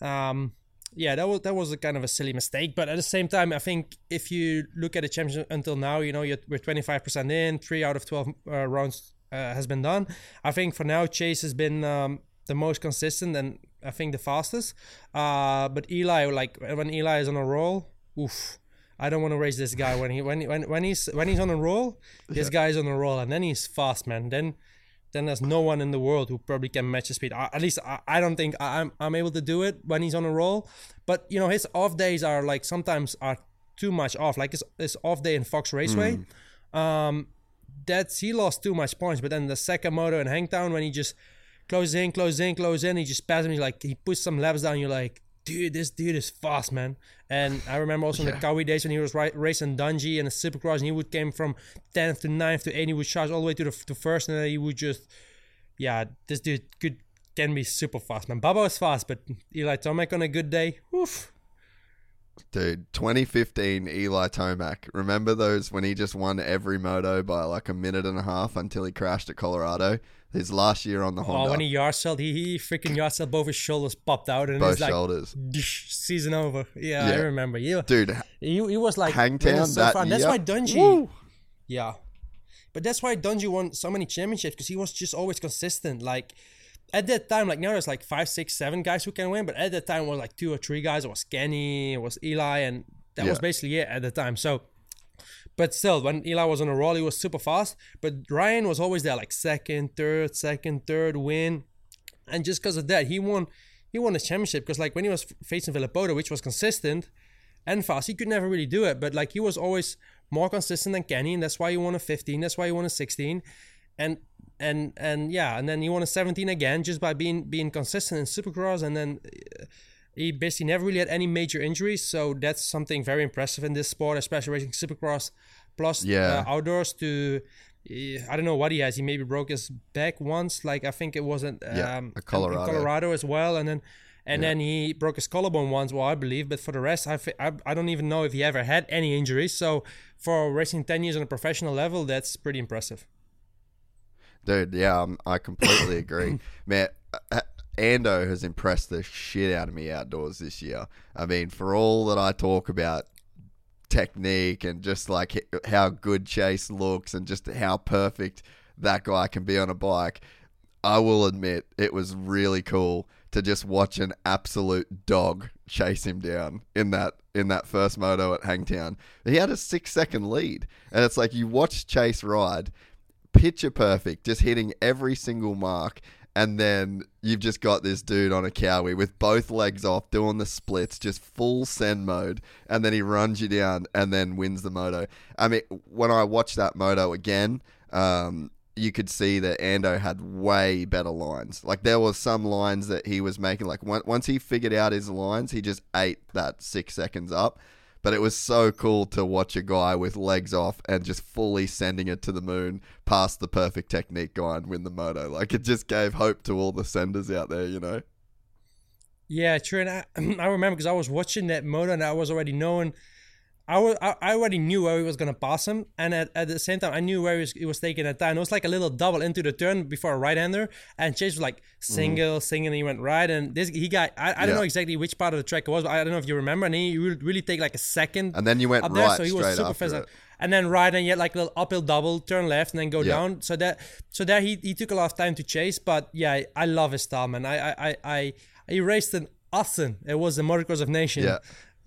um, yeah, that was that was a kind of a silly mistake, but at the same time, I think if you look at the championship until now, you know, you're, we're 25% in, three out of 12 uh, rounds has been done. I think for now, Chase has been um, the most consistent and I think the fastest. Uh, but Eli, like when Eli is on a roll, oof. I don't want to race this guy when he when when when he's when he's on a roll. This guy is on a roll, and then he's fast, man. Then then there's no one in the world who probably can match his speed. I, at least I, I don't think I- I'm I'm able to do it when he's on a roll. But you know his off days are like sometimes are too much off. Like his, his off day in Fox Raceway, um, that's he lost too much points. But then the second moto in Hangtown when he just closes in, closes in, closes in, he just passes me like he puts some laps down. You're like, dude, this dude is fast, man. And I remember also in the Kawi days when he was ri- racing Dungey and the Supercross, and he would came from 10th to 9th to 8th, he would charge all the way to the to first, and then he would just, yeah, this dude could can be super fast, man. Bubba is fast, but Eli Tomac on a good day, oof. Dude, 2015 Eli Tomac. Remember those when he just won every moto by like a minute and a half until he crashed at Colorado? His last year on the Honda. Oh, when he yard he, he freaking yard both his shoulders popped out, and both like, shoulders. Season over. Yeah, I remember. Yeah, Dude, he, he was like Hangtown so that and that's why Dungey. Woo! Yeah, but that's why Dungey won so many championships because he was just always consistent. Like at that time, like now there's like five, six, seven guys who can win, but at that time it was like two or three guys. It was Kenny, it was Eli, and that was basically it at the time. So. But still, when Eli was on a roll, he was super fast. But Ryan was always there, like second, third, second, third win, and just because of that, he won. He won the championship because, like, when he was facing Villopoto, which was consistent and fast, he could never really do it. But like, he was always more consistent than Kenny, and that's why he won a 15. That's why he won a 16, and and and yeah, and then he won a 17 again just by being being consistent in Supercross, and then. uh, he basically never really had any major injuries, so that's something very impressive in this sport, especially racing Supercross plus Yeah. uh, outdoors. To uh, I don't know what he has. He maybe broke his back once, like I think it wasn't um, Yeah, in Colorado. Colorado as well, and then and then he broke his collarbone once, well I believe. But for the rest, I, fi- I I don't even know if he ever had any injuries. So for racing ten years on a professional level, that's pretty impressive. Dude, yeah, um, I completely agree. Man, uh, Ando has impressed the shit out of me outdoors this year. I mean, for all that I talk about technique and just like how good Chase looks and just how perfect that guy can be on a bike, I will admit it was really cool to just watch an absolute dog chase him down in that in that first moto at Hangtown. He had a six second lead, and it's like you watch Chase ride, picture perfect, just hitting every single mark. And then you've just got this dude on a Kawi with both legs off, doing the splits, just full send mode, and then he runs you down and then wins the moto. I mean, when I watched that moto again, um, you could see that Ando had way better lines. Like there was some lines that he was making. Like once he figured out his lines, he just ate that six seconds up. But it was so cool to watch a guy with legs off and just fully sending it to the moon past the perfect technique guy and win the moto. Like it just gave hope to all the senders out there, you know? Yeah, true. And I, I remember because I was watching that moto and I was already knowing I, was, I already knew where he was gonna pass him, and at, at the same time, I knew where he was, he was taking it down. It was like a little double into the turn before a right hander, and Chase was like single, mm. single, and he went right. And this he got I, I don't know exactly which part of the track it was, but I don't know if you remember. And he would really take like a second, and then you went up right there, so he was super fast. It. And then right, and yet like a little uphill double, turn left, and then go down. So that so there he, he took a lot of time to chase, but yeah, I love his style, man. I I I, I raced an Austin. It was the Motocross of Nation. Yeah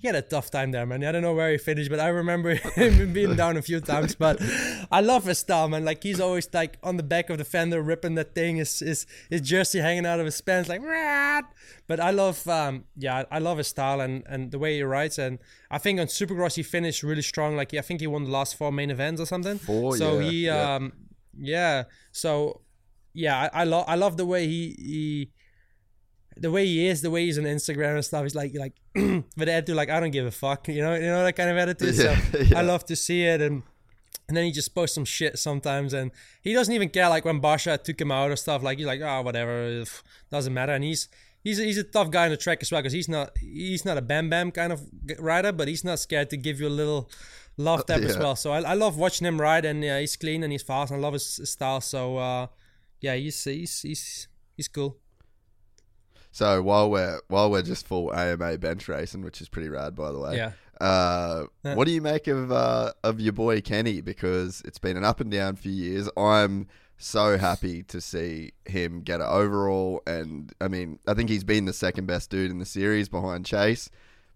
he had a tough time there, man. I don't know where he finished, but I remember him being down a few times. But I love his style, man. Like he's always like on the back of the fender, ripping that thing, his his, his jersey hanging out of his pants, like. But I love, um, yeah, I love his style and and the way he rides. And I think on Supercross he finished really strong. Like I think he won the last four main events or something. Four, so yeah, he, yeah. um, yeah. So yeah, I, I love I love the way he he the way he is, the way he's on Instagram and stuff, he's like like but attitude like I don't give a fuck, you know, you know that kind of attitude. Yeah, so yeah. I love to see it. And and then he just posts some shit sometimes. And he doesn't even care like when Barcia took him out or stuff. Like he's like oh whatever doesn't matter. And he's he's a, he's a tough guy on the track as well because he's not he's not a bam bam kind of rider but he's not scared to give you a little love tap yeah. as well. So I, I love watching him ride and yeah, he's clean and he's fast and I love his, his style. So uh, yeah he's he's he's he's cool so while we're while we're just full AMA bench racing, which is pretty rad, by the way. Yeah. Uh, Yeah. What do you make of uh, of your boy Kenny? Because it's been an up and down few years. I'm so happy to see him get an overall, and I mean, I think he's been the second best dude in the series behind Chase.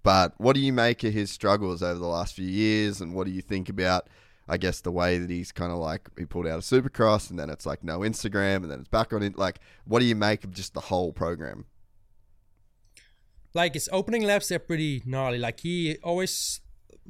But what do you make of his struggles over the last few years, and what do you think about? I guess the way that he's kind of like he pulled out a Supercross, and then it's like no Instagram, and then it's back on it. Like, what do you make of just the whole program? Like his opening laps they're pretty gnarly. Like he always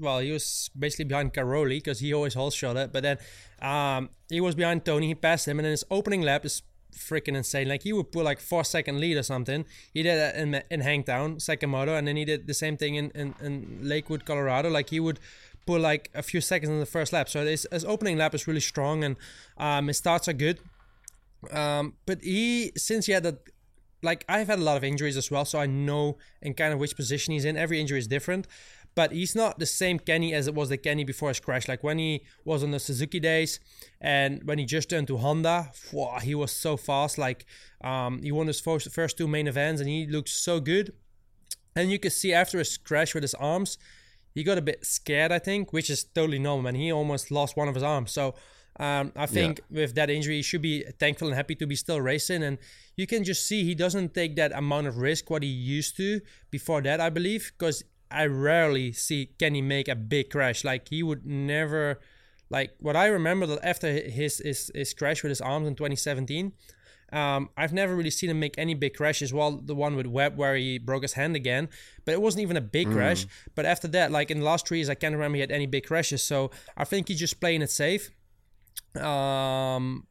well he was basically behind Caroli because he always whole shot it but then um he was behind Tony. He passed him and then his opening lap is freaking insane. Like he would put like four second lead or something. He did that in, in Hangtown second moto and then he did the same thing in, in, in Lakewood Colorado. Like he would put like a few seconds in the first lap. So his, his opening lap is really strong and um his starts are good. Um but he since he had that like I've had a lot of injuries as well, so I know in kind of which position he's in. Every injury is different, but he's not the same Kenny as it was the Kenny before his crash. Like when he was on the Suzuki days and when he just turned to Honda, wow, he was so fast. Like um, he won his first, first two main events and he looked so good. And you could see after his crash with his arms, he got a bit scared, I think, which is totally normal. And he almost lost one of his arms. So um, I think yeah. with that injury, he should be thankful and happy to be still racing. And you can just see he doesn't take that amount of risk what he used to before that, I believe, because I rarely see Kenny make a big crash. Like he would never, like what I remember that after his, his his crash with his arms in 2017. Um, I've never really seen him make any big crashes. Well, the one with Webb where he broke his hand again, but it wasn't even a big mm. crash. But after that, like in the last three years, I can't remember he had any big crashes. So I think he's just playing it safe um,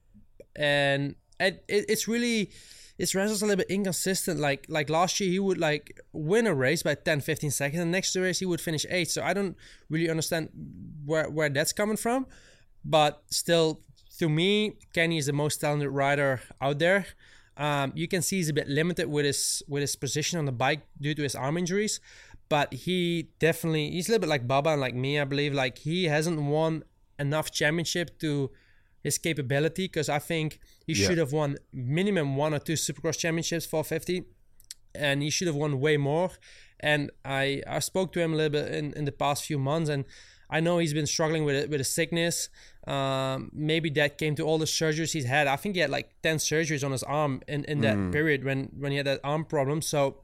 and it, it, it's really his results a little bit inconsistent. Like like last year, he would like win a race by 10, 15 seconds, and next race he would finish eighth. So I don't really understand where where that's coming from, but still, to me, Kenny is the most talented rider out there. Um, you can see he's a bit limited with his with his position on the bike due to his arm injuries, but he definitely he's a little bit like Bubba and like me, I believe. Like he hasn't won enough championship to his capability because I think he yeah. should have won minimum one or two Supercross championships 450 and he should have won way more. And I, I spoke to him a little bit in, in the past few months and I know he's been struggling with it, with a sickness. Um, maybe that came to all the surgeries he's had. I think he had like 10 surgeries on his arm in, in that mm. period when, when he had that arm problem. So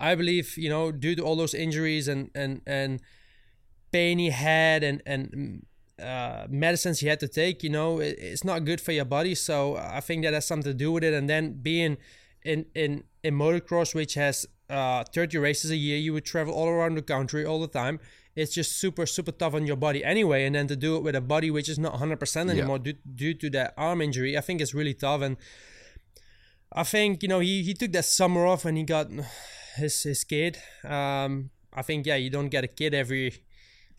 I believe, you know, due to all those injuries and, and, and pain he had and, and uh, medicines you had to take, you know, it, it's not good for your body. So I think that has something to do with it. And then being in in in motocross, which has uh, 30 races a year, you would travel all around the country all the time. It's just super super tough on your body anyway. And then to do it with a body which is not 100% anymore yeah. due, due to that arm injury, I think it's really tough. And I think you know he he took that summer off and he got his his kid. Um, I think yeah, you don't get a kid every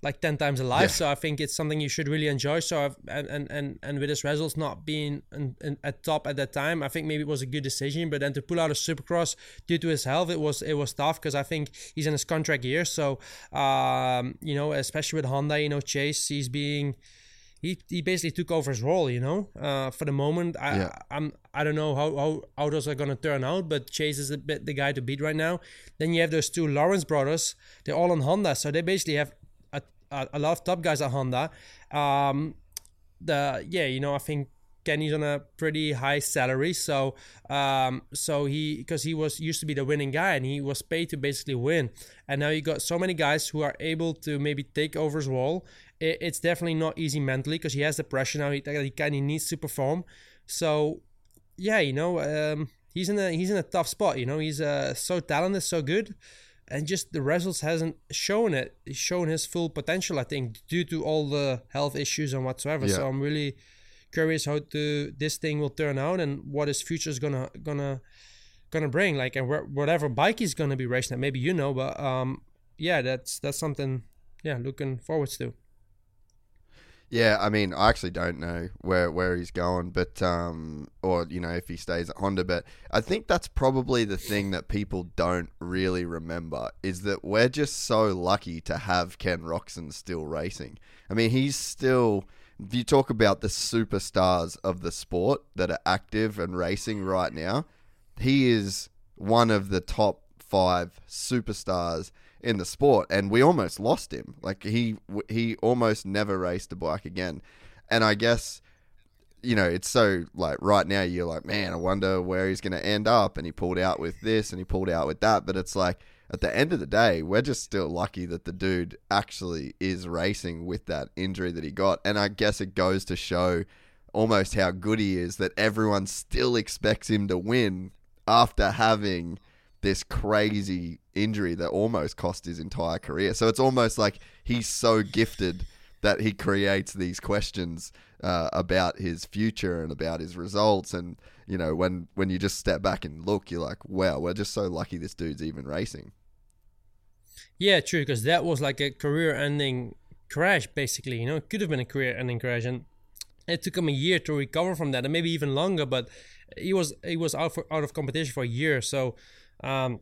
like 10 times alive yeah. so i think it's something you should really enjoy so I've, and and and with his results not being in, in, at top at that time i think maybe it was a good decision but then to pull out of supercross due to his health it was it was tough because i think he's in his contract year so um you know especially with honda you know chase he's being he, he basically took over his role, you know. Uh, for the moment, I yeah. I'm I don't know how how, how those are gonna turn out, but Chase is a bit the guy to beat right now. Then you have those two Lawrence brothers. They're all on Honda, so they basically have a, a lot of top guys at Honda. Um, the yeah, you know, I think Kenny's on a pretty high salary, so um, so he because he was used to be the winning guy and he was paid to basically win, and now you got so many guys who are able to maybe take over his role. It, it's definitely not easy mentally because he has the pressure now. He, he kind of needs to perform. So yeah, you know, um, he's in a he's in a tough spot. You know, he's uh, so talented, so good and just the results hasn't shown it shown his full potential i think due to all the health issues and whatsoever yeah. so i'm really curious how to this thing will turn out and what his future is gonna gonna gonna bring like and wh- whatever bike he's gonna be racing at maybe you know but um yeah that's that's something yeah looking forwards to yeah, I mean, I actually don't know where where he's going, but um, or you know if he stays at Honda, but I think that's probably the thing that people don't really remember is that we're just so lucky to have Ken Roczen still racing. I mean, he's still. If you talk about the superstars of the sport that are active and racing right now, he is one of the top five superstars in the sport, and we almost lost him. Like he he almost never raced a bike again, and I guess you know it's so like right now you're like man, I wonder where he's going to end up, and he pulled out with this and he pulled out with that, but it's like at the end of the day, we're just still lucky that the dude actually is racing with that injury that he got, and I guess it goes to show almost how good he is that everyone still expects him to win after having this crazy injury that almost cost his entire career. So it's almost like he's so gifted that he creates these questions uh, about his future and about his results. And you know, when when you just step back and look, you're like, wow, we're just so lucky this dude's even racing. Yeah, true. Because that was like a career-ending crash, basically. You know, it could have been a career-ending crash, and it took him a year to recover from that, and maybe even longer. But he was he was out for, out of competition for a year, so um,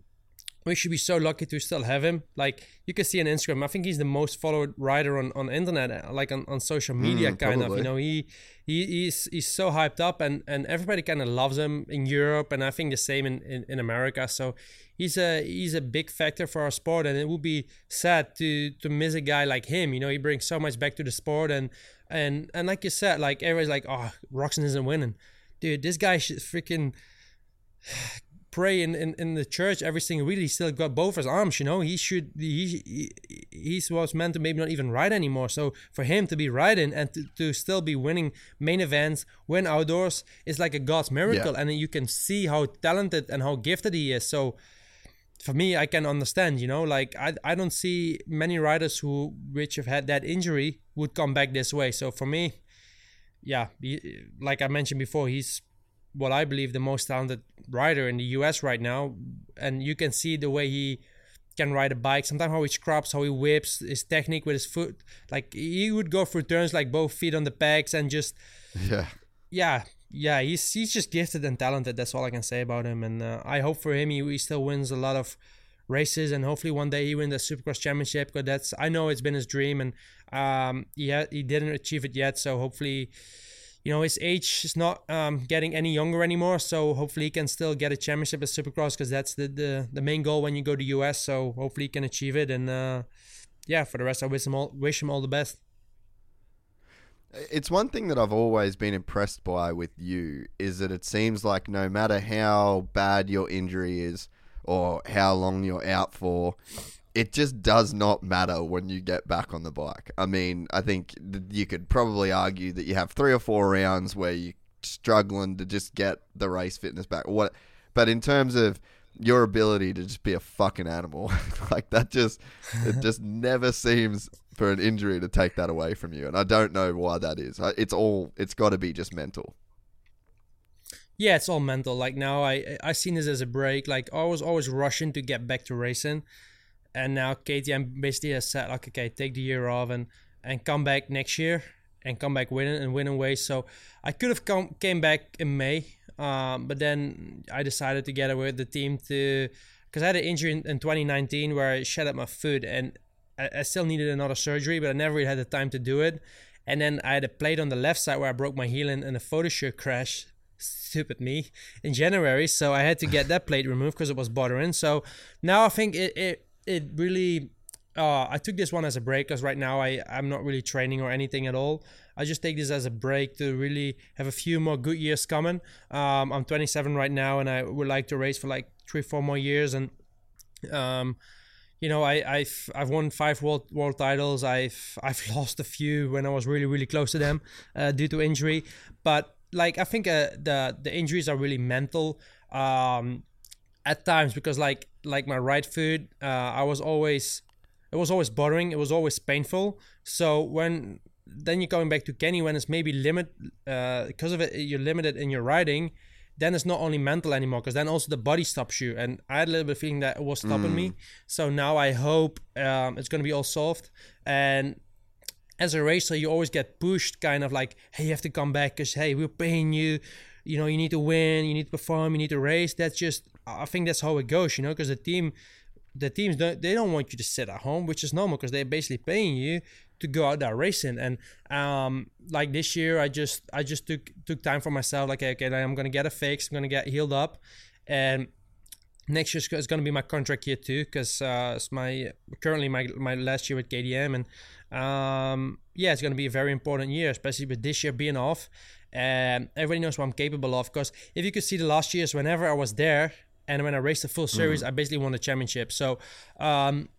we should be so lucky to still have him. Like you can see on Instagram, I think he's the most followed writer on, on internet, uh, like on, on social media, mm, kind of. You know, he, he he's he's so hyped up, and and everybody kind of loves him in Europe, and I think the same in, in, in America. So he's a he's a big factor for our sport, and it would be sad to to miss a guy like him. You know, he brings so much back to the sport, and and and like you said, like everybody's like, oh, Roczen isn't winning, dude. This guy should freaking pray in, in, in the church every single week. He still got both his arms, you know. He should he, he he's was meant to maybe not even ride anymore. So for him to be riding and to, to still be winning main events, win outdoors is like a God's miracle. Yeah. And you can see how talented and how gifted he is. So for me, I can understand, you know, like I, I don't see many riders who which have had that injury would come back this way. So for me, yeah, like I mentioned before, he's what I believe the most talented rider in the US right now. And you can see the way he can ride a bike. Sometimes how he scrubs, how he whips, his technique with his foot. Like he would go through turns like both feet on the pegs and just yeah, yeah, yeah. He's he's just gifted and talented. That's all I can say about him. And uh, I hope for him he, he still wins a lot of races and hopefully one day he wins the Supercross Championship. Because that's I know it's been his dream and um he ha- he didn't achieve it yet. So hopefully you know his age is not um, getting any younger anymore so hopefully he can still get a championship at supercross because that's the, the the main goal when you go to us so hopefully he can achieve it and uh, yeah for the rest i wish him all wish him all the best. It's one thing that I've always been impressed by with you is that it seems like no matter how bad your injury is or how long you're out for, it just does not matter when you get back on the bike. I mean, I think you could probably argue that you have three or four rounds where you're struggling to just get the race fitness back. What, but in terms of your ability to just be a fucking animal, like that just it just never seems for an injury to take that away from you, and I don't know why that is. It's all it's got to be just mental. Yeah, it's all mental. Like now, I I seen this as a break. Like I was always rushing to get back to racing and now KTM basically has said like, okay, take the year off and and come back next year and come back winning and winning ways. So I could have come came back in May, um, but then I decided together with the team to because I had an injury in, in 2019 where I shed up my foot and I, I still needed another surgery, but I never really had the time to do it. And then I had a plate on the left side where I broke my heel in, in a photo shoot crash. Stupid me in January, so I had to get that plate removed because it was bothering. So now I think it it, it really uh, I took this one as a break because right now I, I'm not really training or anything at all. I just take this as a break to really have a few more good years coming. Um, I'm 27 right now and I would like to race for like three, four more years. And, um, you know, I, I've I've won five world world titles. I've I've lost a few when I was really really close to them uh, due to injury. But like I think uh, the the injuries are really mental um, at times because like like my right foot, uh, I was always it was always bothering. It was always painful. So when then you're going back to Kenny when it's maybe limit uh, because of it you're limited in your riding. Then it's not only mental anymore because then also the body stops you. And I had a little bit of feeling that it was stopping mm. me. So now I hope um, it's going to be all solved. And as a racer, you always get pushed, kind of like, hey, you have to come back because hey, we're paying you. You know, you need to win, you need to perform, you need to race. That's just, I think that's how it goes. You know, because the team the teams don't they don't want you to sit at home, which is normal because they're basically paying you to go out there racing. And um, like this year, I just I just took took time for myself. Like okay, I'm gonna get a fix. I'm gonna get healed up, and next year is going to be my contract year too because uh, it's my currently my my last year with KTM and um, yeah it's going to be a very important year especially with this year being off and everybody knows what I'm capable of because if you could see the last years whenever I was there and when I raced the full series, mm. I basically won the championship. So, um,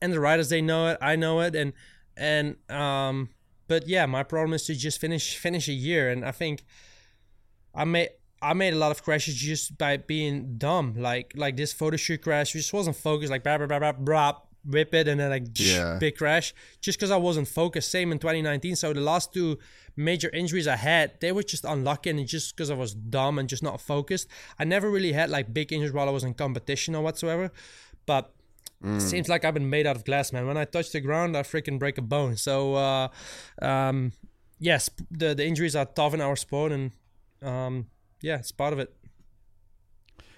and the riders they know it, I know it, and and um, but yeah, my problem is to just finish finish a year, and I think I made I made a lot of crashes just by being dumb, like like this photo shoot crash, just wasn't focused, like blah blah blah blah blah, whip it, and then like yeah. big crash, just because I wasn't focused. Same in 2019. So the last two major injuries I had, they were just unlucky and just because I was dumb and just not focused. I never really had like big injuries while I was in competition or whatsoever. But mm. seems like I've been made out of glass, man. When I touch the ground, I freaking break a bone. So uh, um, yes, the the injuries are tough in our sport, and um, yeah, it's part of it.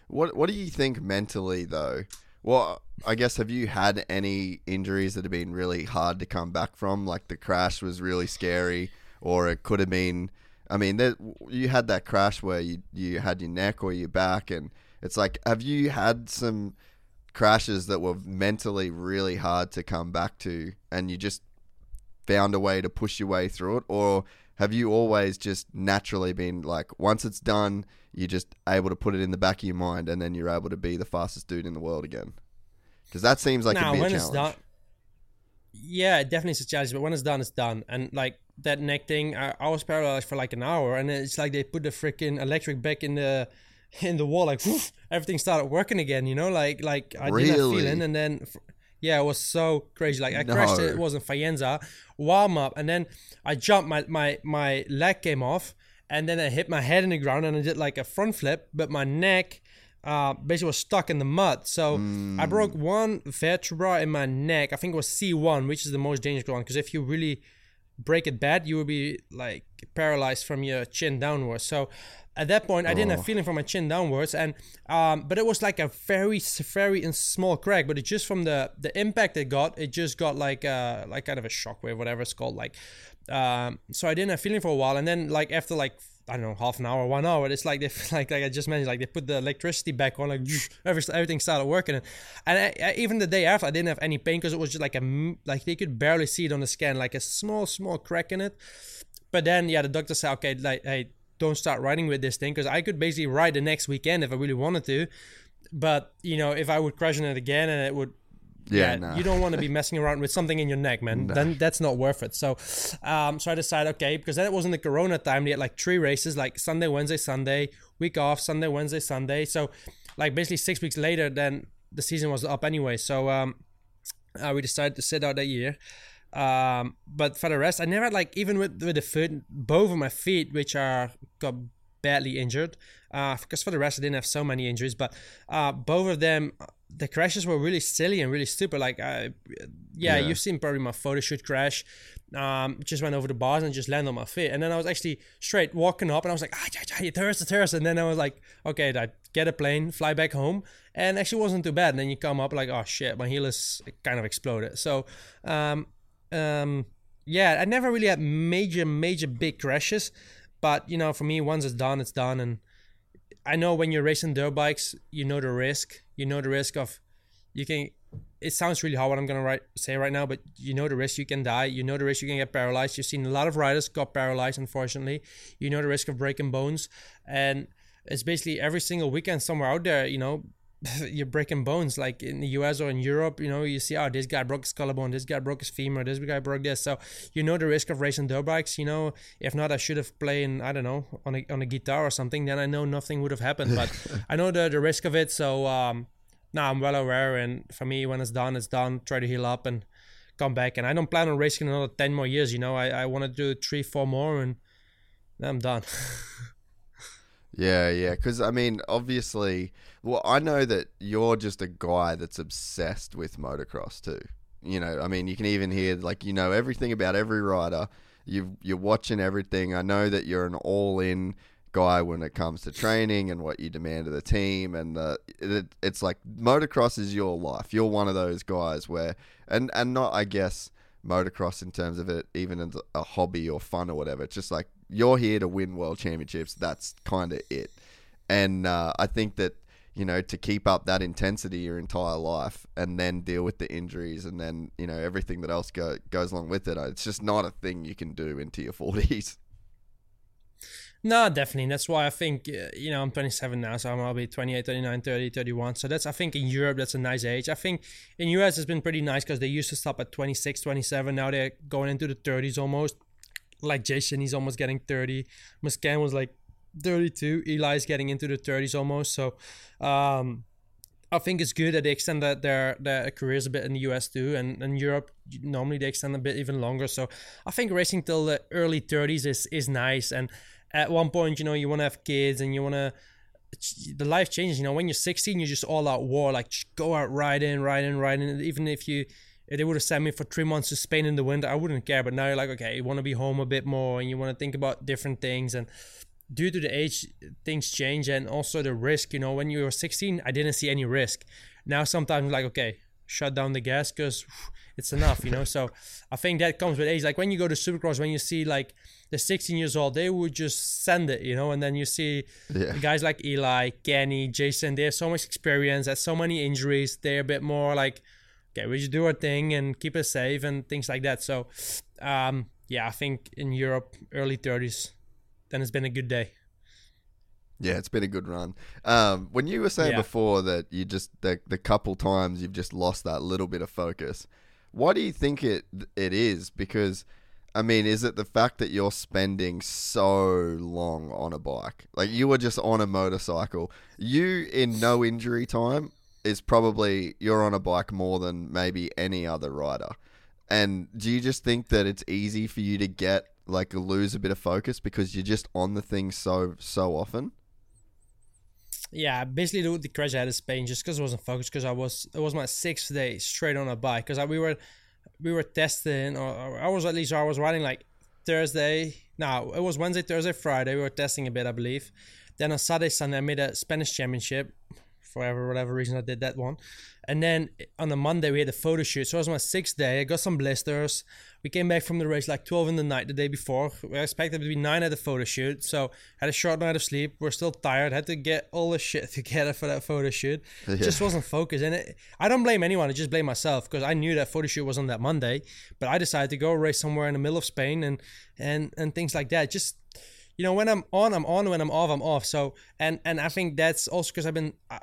What What do you think mentally though? Well, I guess have you had any injuries that have been really hard to come back from? Like the crash was really scary or it could have been. I mean, there, you had that crash where you you had your neck or your back, and it's like, have you had some crashes that were mentally really hard to come back to, and you just found a way to push your way through it, or have you always just naturally been like, once it's done, you're just able to put it in the back of your mind, and then you're able to be the fastest dude in the world again? Because that seems like now, a big challenge. Done, yeah, it definitely is a challenge, but when it's done, it's done. And like that neck thing, I, I was paralyzed for like an hour, and it's like they put the freaking electric back in the in the wall, like whoosh, everything started working again. You know, like like I really? didn't have feeling, and then yeah, it was so crazy. Like I no. crashed it, it was in Faenza, warm up, and then I jumped, my my my leg came off, and then I hit my head in the ground, and I did like a front flip, but my neck uh, basically was stuck in the mud. So mm. I broke one vertebra in my neck. I think it was C1, which is the most dangerous one because if you really break it bad, you will be like paralyzed from your chin downwards. So at that point, I didn't have oh. feeling from my chin downwards, and um, but it was like a very very small crack. But it just from the the impact it got, it just got like uh like kind of a shockwave, whatever it's called. Like, um, so I didn't have feeling for a while, and then like after like I don't know, half an hour, one hour. It's like they, like, like I just mentioned, like they put the electricity back on, like everything started working. And, I, I, even the day after, I didn't have any pain because it was just like a, like they could barely see it on the scan, like a small, small crack in it. But then, yeah, the doctor said, okay, like, hey, don't start riding with this thing because I could basically ride the next weekend if I really wanted to. But you know, if I would crash in it again and it would yeah, nah. you don't want to be messing around with something in your neck, man. Nah. Then that's not worth it. So, um, so I decided, okay, because then it wasn't the Corona time. They had like three races, like Sunday, Wednesday, Sunday, week off, Sunday, Wednesday, Sunday. So, like basically six weeks later, then the season was up anyway. So, um, uh, we decided to sit out that year. Um, but for the rest, I never had like even with with the foot, both of my feet, which are got badly injured. Uh, because for the rest, I didn't have so many injuries, but uh, both of them, the crashes were really silly and really stupid. Like, uh, yeah, Yeah. you've seen probably my photo shoot crash. Um, just went over the bars and just landed on my feet, and then I was actually straight walking up, and I was like, ah, yeah, yeah, terrace, terrace, and then I was like, okay, I get a plane, fly back home, and actually wasn't too bad. And then you come up like, oh shit, my heel is kind of exploded. So, um, um, yeah, I never really had major, major big crashes, but you know, for me, once it's done, it's done, and I know when you're racing dirt bikes, you know the risk. You know the risk of you can. It sounds really hard what I'm gonna write, say right now, but you know the risk you can die. You know the risk you can get paralyzed. You've seen a lot of riders got paralyzed, unfortunately. You know the risk of breaking bones, and it's basically every single weekend somewhere out there. You know, you're breaking bones. Like in the US or in Europe, you know, you see, oh, this guy broke his collarbone, this guy broke his femur, this guy broke this. So you know the risk of racing dirt bikes. You know, if not, I should have played, I don't know, on a on a guitar or something. Then I know nothing would have happened. But I know the the risk of it. So um, now I'm well aware. And for me, when it's done, it's done. Try to heal up and come back. And I don't plan on racing another ten more years. You know, I I want to do three, four more, and then I'm done. Yeah, yeah. Because I mean, obviously, well, I know that you're just a guy that's obsessed with motocross too. You know, I mean, you can even hear like you know everything about every rider. You you're watching everything. I know that you're an all-in guy when it comes to training and what you demand of the team. And uh, it, it's like motocross is your life. You're one of those guys where, and and not I guess motocross in terms of it even as a hobby or fun or whatever. It's just like you're here to win world championships. That's kind of it. And uh, I think that you know to keep up that intensity your entire life and then deal with the injuries and then you know everything that else go, goes along with it. It's just not a thing you can do into your forties. No, definitely. That's why I think, uh, you know, I'm 27 now, so I'll be 28, 29, 30, 31. So that's, I think in Europe, that's a nice age. I think in US, it's been pretty nice because they used to stop at 26, 27. Now they're going into the 30s almost. Like Jason, he's almost getting 30. Musquin was like 32. Eli's getting into the 30s almost. So, um, I think it's good that they extend that their their careers a bit in the US too, and in Europe normally they extend a bit even longer. So I think racing till the early 30s is is nice. And at one point, you know, you want to have kids and you want to. The life changes, you know. When you're 16, you're just all out war, like go out riding, riding, riding. Even if you if they would have sent me for three months to Spain in the winter, I wouldn't care. But now you're like, okay, you want to be home a bit more, and you want to think about different things. And due to the age things change and also the risk you know when you were 16 i didn't see any risk. Now sometimes like okay shut down the gas because it's enough you know? So i think that comes with age. Like when you go to supercross when you see like the 16 years old they would just send it you know? And then you see Yeah. guys like eli kenny jason they have so much experience had so many injuries they're a bit more like okay we just do our thing and keep it safe and things like that so um yeah i think in europe early 30s then it's been a good day Yeah, it's been a good run. Um, when you were saying Yeah. before that you just the the couple times you've just lost that little bit of focus, why do you think it it is? Because I mean, is it the fact that you're spending so long on a bike? Like you were just on a motorcycle. You in no injury time is probably you're on a bike more than maybe any other rider. And do you just think that it's easy for you to get like lose a bit of focus because you're just on the thing so so often? yeah, basically the, the crash I had in Spain just because I wasn't focused because I was it was my sixth day straight on a bike because we were we were testing or, I was at least I was riding like Thursday no it was Wednesday Thursday Friday we were testing a bit I believe then on Saturday Sunday I made a Spanish championship for whatever whatever reason I did that one. And then on the Monday we had a photo shoot. So it was my sixth day. I got some blisters. We came back from the race like 12 in the night the day before. We expected to be 9 at the photo shoot. So had a short night of sleep. We're still tired. Had to get all the shit together for that photo shoot. Just wasn't focused. And it, i don't blame anyone. I just blame myself because i knew that photo shoot was on that monday. But i decided to go race somewhere in the middle of spain and and and things like that. Just you know when i'm on i'm on. When i'm off i'm off. So and and i think that's also because i've been uh,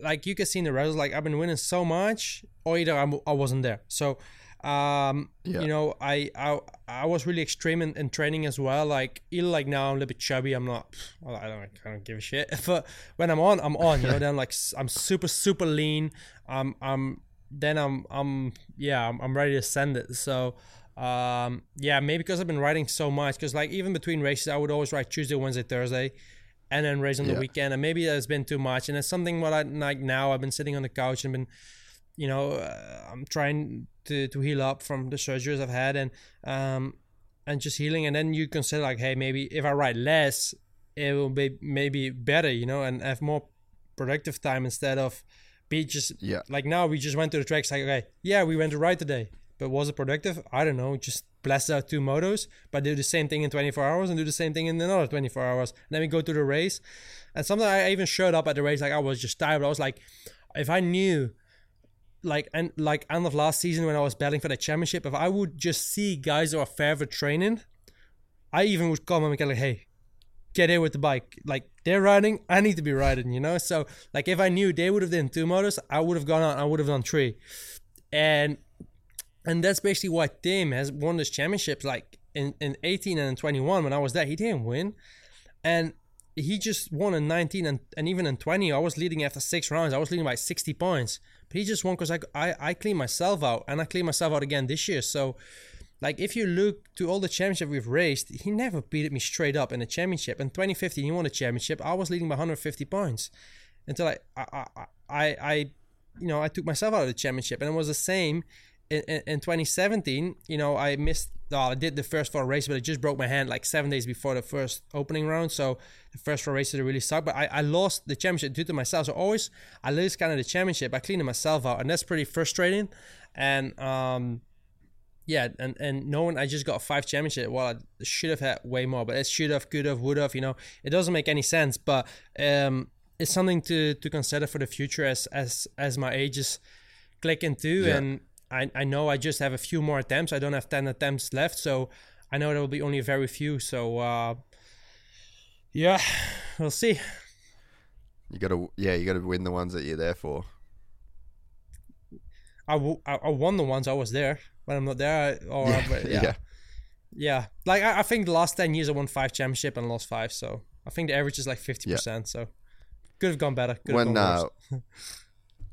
like you can see in the results like i've been winning so much or either I'm, i wasn't there. So um Yeah. you know I, I i was really extreme in, in training as well. Like even like now i'm a little bit chubby. I'm not well, i don't I don't give a shit. But when i'm on i'm on you know then like i'm super super lean. I'm i'm then i'm i'm yeah i'm, I'm ready to send it. So um yeah maybe because i've been riding so much because like even between races i would always ride tuesday wednesday thursday and then race on the Yeah. weekend, and maybe that's been too much. And it's something what I like now. I've been sitting on the couch and been, you know, uh, I'm trying to to heal up from the surgeries I've had, and um, and just healing. And then you consider like, hey, maybe if I ride less, it will be maybe better, you know, and have more productive time instead of be just Yeah. like now we just went to the tracks like okay yeah we went to ride today but was it productive i don't know just blasted out two motos but do the same thing in 24 hours and do the same thing in another 24 hours and then we go to the race and sometimes i even showed up at the race like i was just tired i was like if i knew like and like end of last season when i was battling for the championship if i would just see guys who are for training i even would them and get like hey get in with the bike. Like they're riding, I need to be riding, you know? So like if I knew they would have done two motors, I would have gone out, I would have done three. And and that's basically why Tim has won this championship. Like in, in 18 and in 21, when I was there, he didn't win. And he just won in 19 and, and even in 20, I was leading after six rounds. I was leading by 60 points. But he just won because I, I, I cleaned myself out and I cleaned myself out again this year. So like if you look to all the championship we've raced, he never beat me straight up in a championship. In 2015, he won a championship. I was leading by 150 points until I I I, I, I you know I took myself out of the championship, and it was the same in, in, in 2017. You know I missed. Oh, I did the first four races, but I just broke my hand like seven days before the first opening round. So the first four races really sucked. But I, I lost the championship due to myself. So always I lose kind of the championship. by cleaning myself out, and that's pretty frustrating. And um, yeah, and and knowing I just got five championship, well, I should have had way more, but it should have, could have, would have, you know, it doesn't make any sense. But um, it's something to to consider for the future as as as my age is clicking too, Yeah. and I I know I just have a few more attempts. I don't have ten attempts left, so I know there will be only very few. So uh, yeah, we'll see. You got to, yeah, you got to win the ones that you're there for. I, w- I I won the ones I was there. When I'm not there, I, or Yeah, yeah. yeah. Yeah, like I, I think the last ten years I won five championship and lost five, so I think the average is like fifty percent. So could have gone better. Could have when gone uh, worse.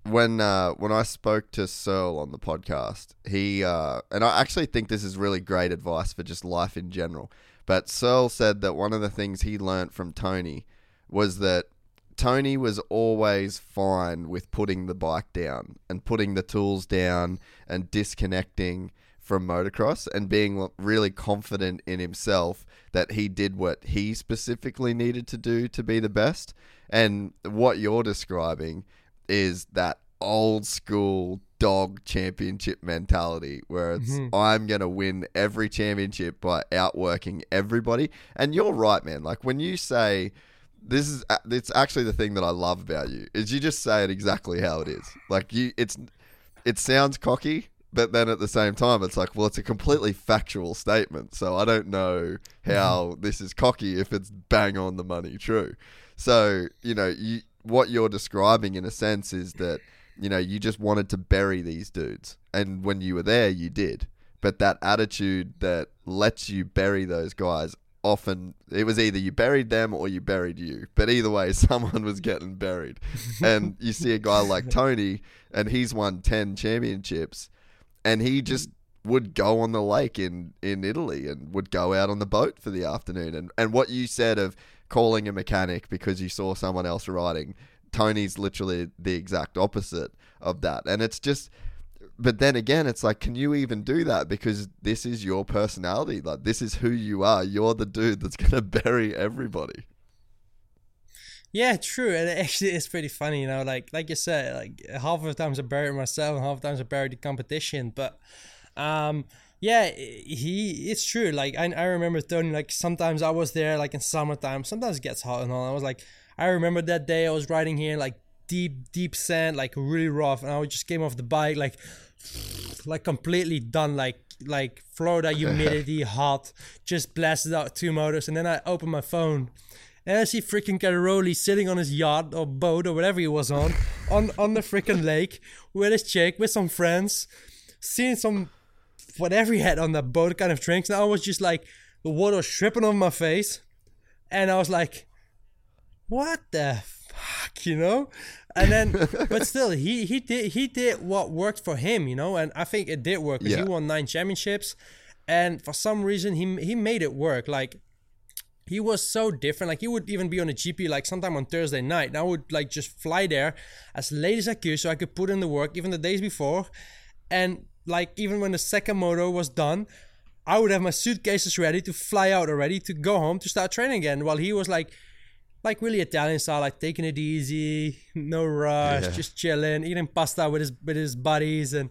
when uh, when I spoke to Searle on the podcast, he uh, and I actually think this is really great advice for just life in general. But Searle said that one of the things he learnt from Tony was that Tony was always fine with putting the bike down and putting the tools down and disconnecting from motocross and being really confident in himself that he did what he specifically needed to do to be the best. And what you're describing is that old school dog championship mentality where it's mm-hmm. I'm going to win every championship by outworking everybody. And you're right, man. Like when you say this is it's actually the thing that I love about you is you just say it exactly how it is. Like you it's it sounds cocky, but then at the same time it's like, well, it's a completely factual statement. So I don't know mm-hmm. how this is cocky if it's bang on the money true. So, you know, you what you're describing in a sense is that, you know, you just wanted to bury these dudes. And when you were there, you did. But that attitude that lets you bury those guys often it was either you buried them or you buried you but either way someone was getting buried and you see a guy like tony and he's won 10 championships and he just would go on the lake in in italy and would go out on the boat for the afternoon and and what you said of calling a mechanic because you saw someone else riding tony's literally the exact opposite of that and it's just but then again, it's like, can you even do that? Because this is your personality. Like, this is who you are. You're the dude that's going to bury everybody. Yeah, true. And actually is pretty funny, you know, like like you said, like half of the times I bury myself and half the times I bury the competition. But um yeah, he it's true. Like I, I remember Tony, like sometimes I was there like in summertime, sometimes it gets hot and all. I was like I remember that day I was riding here like deep, deep sand, like really rough, and I just came off the bike like like completely done, like like Florida humidity, hot, just blasted out two motors, and then I opened my phone. And I see freaking Cairoli sitting on his yacht or boat or whatever he was on, on on the freaking lake with his chick, with some friends, seeing some whatever he had on that boat kind of drinks. And I was just like, the water was dripping on my face. And I was like, what the fuck, you know? And then, but still, he, he did he did what worked for him, you know? And I think it did work Yeah. he won nine championships. And for some reason, he he made it work. Like, he was so different. Like he would even be on a GP like sometime on Thursday night. And I would like just fly there as late as I could so I could put in the work even the days before. And like even when the second moto was done, I would have my suitcases ready to fly out already to go home to start training again. While he was like like really Italian style, like taking it easy, no rush, Yeah. just chilling, eating pasta with his with his buddies and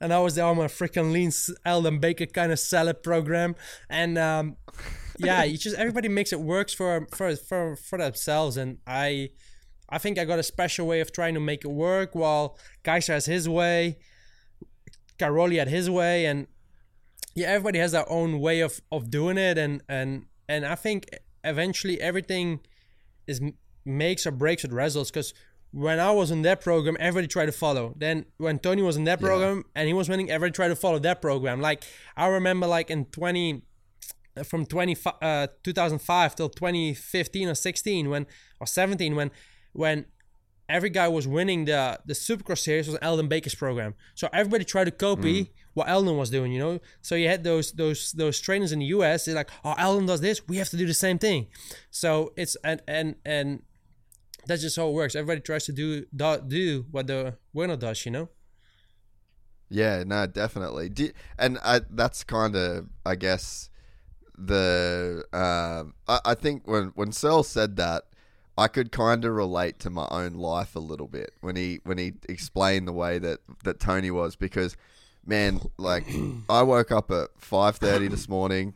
and I was there on my freaking lean Aldon Baker kind of salad program. And um, yeah, you just everybody makes it works for for for for themselves. And I I think I got a special way of trying to make it work, while Gajser has his way, Cairoli had his way, and yeah, everybody has their own way of of doing it. And and and I think eventually everything is makes or breaks with results because when I was in that program, everybody tried to follow. Then when Tony was in that program and he was winning, everybody tried to follow that program. Like I remember, like in twenty, from 20, uh, 2005 till 2015 or 16 when or 17 when when every guy was winning the the Supercross series was Aldon Baker's program. So everybody tried to copy what Aldon was doing, you know. So you had those those those trainers in the US. They're like, oh, Aldon does this, we have to do the same thing. So it's and and and that's just how it works. Everybody tries to do do, do what the winner does, you know. Yeah, no, definitely. Do, and I, that's kind of, I guess, the. Um, I, I think when when Searle said that, I could kind of relate to my own life a little bit when he when he explained the way that that Tony was because, man, like I woke up at five thirty this morning,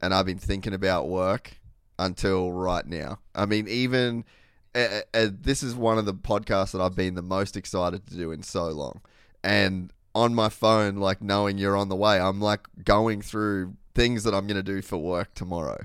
and I've been thinking about work until right now. I mean, even. Uh, uh, this is one of the podcasts that I've been the most excited to do in so long. And on my phone, like knowing you're on the way, I'm like going through things that I'm going to do for work tomorrow.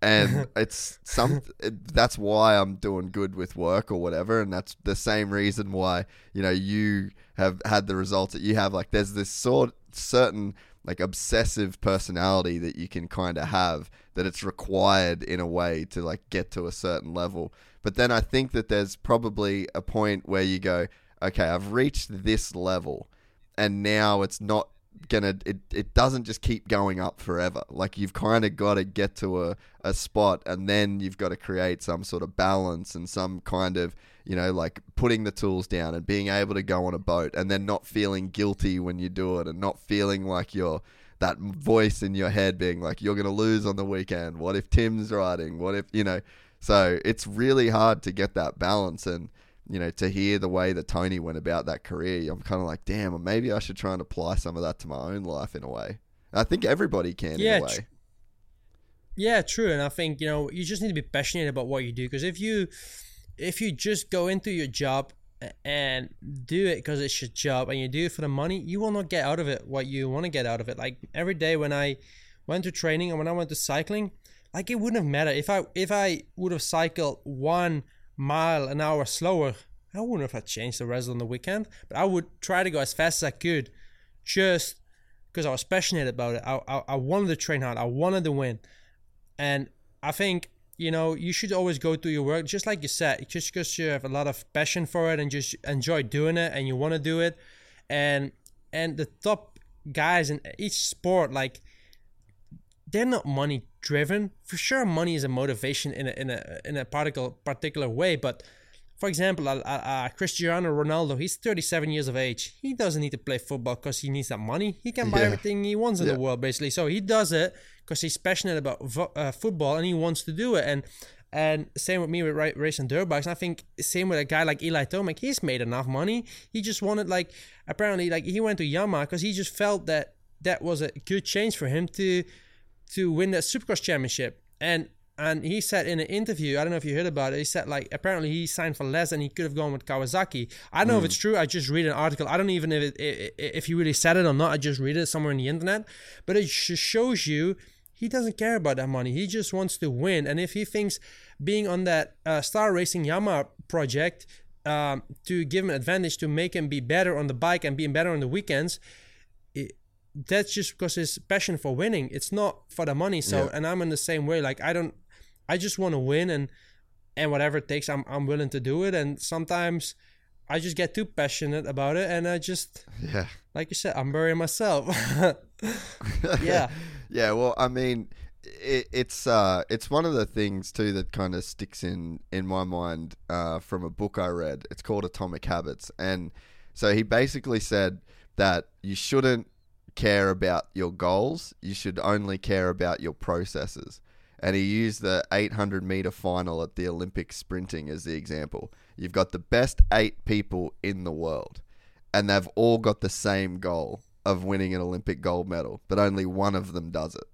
And it's some it, that's why I'm doing good with work or whatever and that's the same reason why, you know, you have had the results that you have like there's this sort certain like obsessive personality that you can kind of have that it's required in a way to like get to a certain level. But then I think that there's probably a point where you go, okay, I've reached this level and now it's not gonna it, it doesn't just keep going up forever. Like you've kind of got to get to a, a spot and then you've got to create some sort of balance and some kind of you know like putting the tools down and being able to go on a boat and then not feeling guilty when you do it and not feeling like you're that voice in your head being like you're gonna lose on the weekend. What if tim's riding? What if you know? So it's really hard to get that balance and you know, to hear the way that Tony went about that career, I'm kind of like, damn, maybe I should try and apply some of that to my own life in a way. I think everybody can Yeah, in a way. tr- Yeah, true. And I think, you know, you just need to be passionate about what you do because if you if you just go into your job and do it because it's your job and you do it for the money, you will not get out of it what you want to get out of it. Like every day when I went to training and when I went to cycling, like it wouldn't have mattered if I if I would have cycled one mile an hour slower, I wouldn't have had changed the rest on the weekend. But I would try to go as fast as I could, just because I was passionate about it. I, I I wanted to train hard. I wanted to win, and I think you know you should always go to your work just like you said, just because you have a lot of passion for it and just enjoy doing it and you want to do it, and and the top guys in each sport like they're not money driven. For sure, money is a motivation in a in a in a particular particular way. But for example, uh, uh, Cristiano Ronaldo, he's 37 years of age. He doesn't need to play football because he needs that money. He can buy Yeah. everything he wants in Yeah. the world, basically. So he does it because he's passionate about vo- uh, football and he wants to do it. And and same with me with ra- racing dirt bikes. And I think same with a guy like Eli Tomac. He's made enough money. He just wanted like apparently like he went to Yamaha because he just felt that that was a good change for him to to win that Supercross championship. And and he said in an interview, I don't know if you heard about it. He said like apparently he signed for less and he could have gone with Kawasaki. I don't know if it's true. I just read an article. I don't even if it, if he really said it or not. I just read it somewhere in the internet. But it just shows you he doesn't care about that money. He just wants to win. And if he thinks being on that uh, Star Racing Yamaha project um, to give him an advantage to make him be better on the bike and being better on the weekends, that's just because his passion for winning. It's not for the money. So, Yeah. and I'm in the same way. Like I don't, I just want to win, and and whatever it takes, I'm I'm willing to do it. And sometimes I just get too passionate about it, and I just, Yeah. like you said, I'm burying myself. yeah, Yeah, well, I mean, it, it's uh, it's one of the things too that kind of sticks in in my mind uh, from a book I read. It's called Atomic Habits, and so he basically said that you shouldn't care about your goals. You should only care about your processes. And he used the 800 meter final at the Olympic sprinting as the example. You've got the best eight people in the world, and they've all got the same goal of winning an Olympic gold medal, but only one of them does it.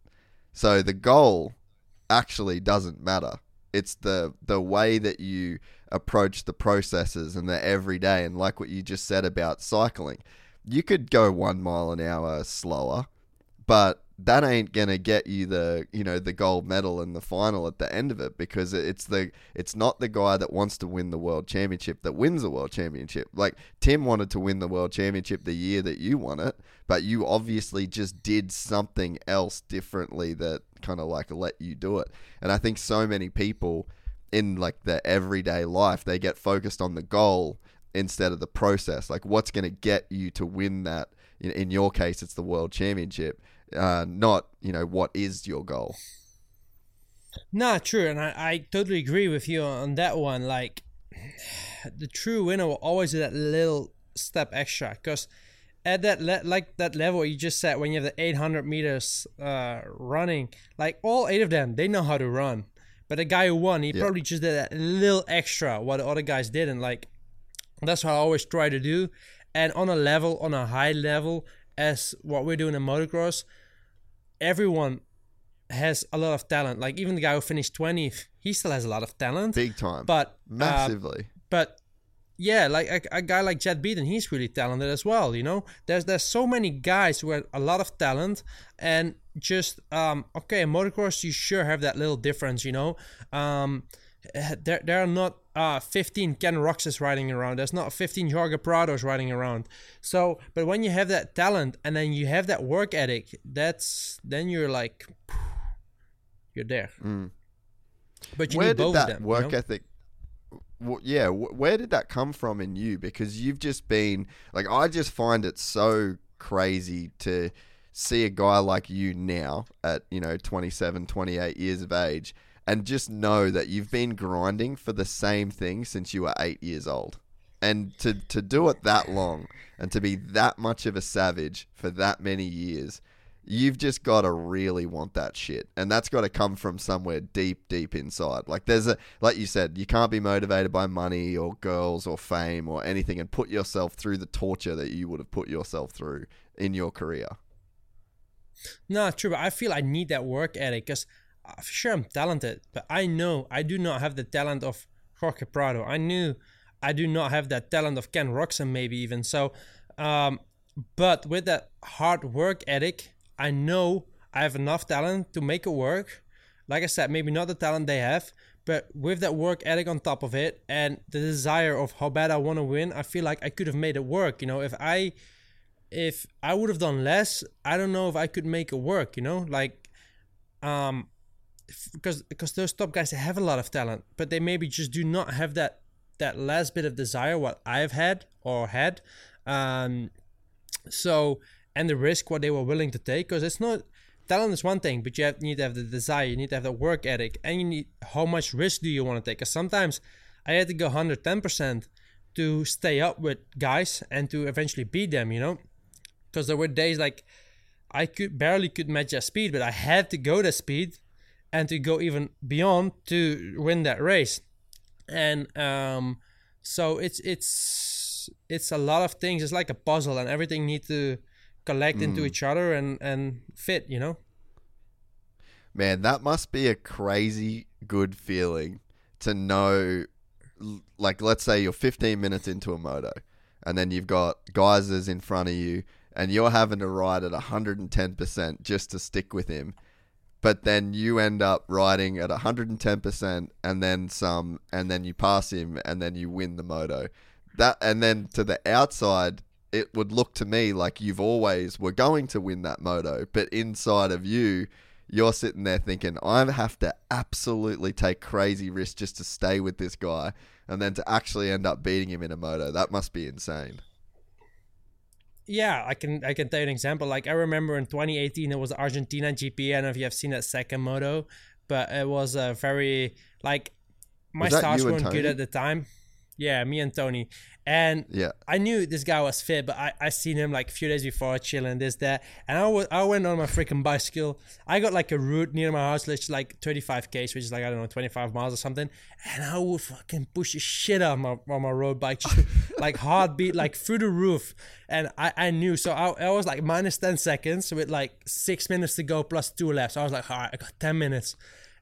So the goal actually doesn't matter. It's the the way that you approach the processes and the everyday and like what you just said about cycling. You could go 1 mile an hour slower, but that ain't gonna get you the you know the gold medal in the final at the end of it because it's the it's not the guy that wants to win the world championship that wins the world championship. Like Tim wanted to win the world championship the year that you won it, but you obviously just did something else differently that kind of like let you do it. And I think so many people in like their everyday life they get focused on the goal instead of the process. Like what's going to get you to win that. In, in your case, it's the world championship uh, not you know what is your goal. Nah, true, and I, I totally agree with you on that one. Like, the true winner will always do that little step extra, because at that le- like that level you just said when you have the 800 meters uh, running, like all eight of them, they know how to run. But the guy who won, he probably just did that little extra what the other guys didn't. Like, that's what I always try to do. And on a level, on a high level, as what we're doing in motocross, everyone has a lot of talent. Like even the guy who finished 20th, he still has a lot of talent. Big time. But uh, massively. but yeah, like a, a, guy like Jed Beaton, he's really talented as well. You know, there's there's so many guys who have a lot of talent, and just um okay, motocross, you sure have that little difference. You know, um, there there are not uh 15 Ken Roczens riding around. There's not 15 Jorge Prados riding around. So, but when you have that talent and then you have that work ethic, that's then you're like you're there. Mm. But you where need did both that of them. work you know? ethic? w- Yeah, wh- where did that come from in you? Because you've just been like, I just find it so crazy to see a guy like you now at you know 27 28 years of age and just know that you've been grinding for the same thing since you were eight years old. And to, to do it that long and to be that much of a savage for that many years, you've just got to really want that shit. And that's got to come from somewhere deep, deep inside. Like, there's a, like you said, you can't be motivated by money or girls or fame or anything and put yourself through the torture that you would have put yourself through in your career. No, true, but I feel I need that work ethic because for sure I'm talented, but I know I do not have the talent of Jorge Prado. I knew I do not have that talent of Ken Roczen, maybe even. So, um, but with that hard work ethic, I know I have enough talent to make it work. Like I said, maybe not the talent they have, but with that work ethic on top of it and the desire of how bad I want to win, I feel like I could have made it work. You know, if I if I would have done less, I don't know if I could make it work. You know, like um, because because those top guys have a lot of talent, but they maybe just do not have that that last bit of desire what I've had or had. Um, so and the risk what they were willing to take because it's not talent is one thing, but you have, need to have the desire, you need to have the work ethic, and you need how much risk do you want to take? Because sometimes I had to go 110% to stay up with guys and to eventually beat them, you know? Because there were days like I could barely could match their speed, but I had to go that speed and to go even beyond to win that race. And um, so it's it's it's a lot of things. It's like a puzzle, and everything need to collect into each other and and fit. You know. Man, that must be a crazy good feeling to know. Like, let's say you're 15 minutes into a moto, and then you've got Gajser's in front of you, and you're having to ride at 110% just to stick with him. But then you end up riding at 110% and then some, and then you pass him, and then you win the moto. That, and then to the outside, it would look to me like you've always were going to win that moto, but inside of you, you're sitting there thinking, I have to absolutely take crazy risks just to stay with this guy, and then to actually end up beating him in a moto. That must be insane. Yeah, I can I can tell you an example. Like I remember in 2018, it was Argentina GP. I don't know if you have seen that second moto, but it was a very like my stars weren't good at the time. Yeah, me and Tony, and Yeah. I knew this guy was fit, but I, I seen him like a few days before chilling this that, and I wa- I went on my freaking bicycle. I got like a route near my house, which is like 35 k's, which is like I don't know 25 miles or something, and I would fucking push the shit out of my on my road bike, just like heartbeat like through the roof, and I, I knew so I, I was like minus 10 seconds with like six minutes to go plus two laps. So I was like, all right, I got 10 minutes.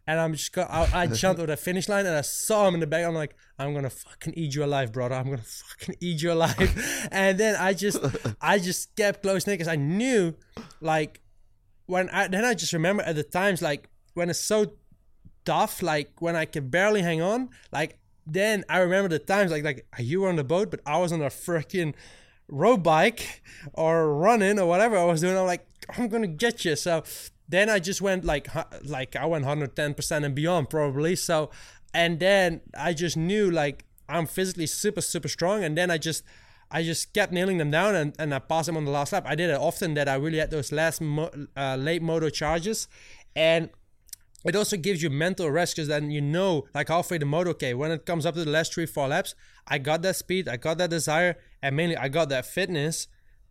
And I'm just got, I, I jumped over the finish line and I saw him in the back. I'm like, I'm gonna fucking eat you alive, brother. I'm gonna fucking eat you alive. and then I just, I just kept close because I knew, like, when I then I just remember at the times like when it's so tough, like when I can barely hang on, like then I remember the times like like you were on the boat, but I was on a freaking road bike or running or whatever I was doing. I'm like, I'm gonna get you. So then I just went like like I went 110 percent and beyond probably. So and then I just knew like I'm physically super super strong, and then I just I just kept nailing them down and, and I passed them on the last lap. I did it often that I really had those last mo- uh, late moto charges, and it also gives you mental rest because then you know, like halfway the moto, okay, when it comes up to the last three, four laps, I got that speed, I got that desire, and mainly I got that fitness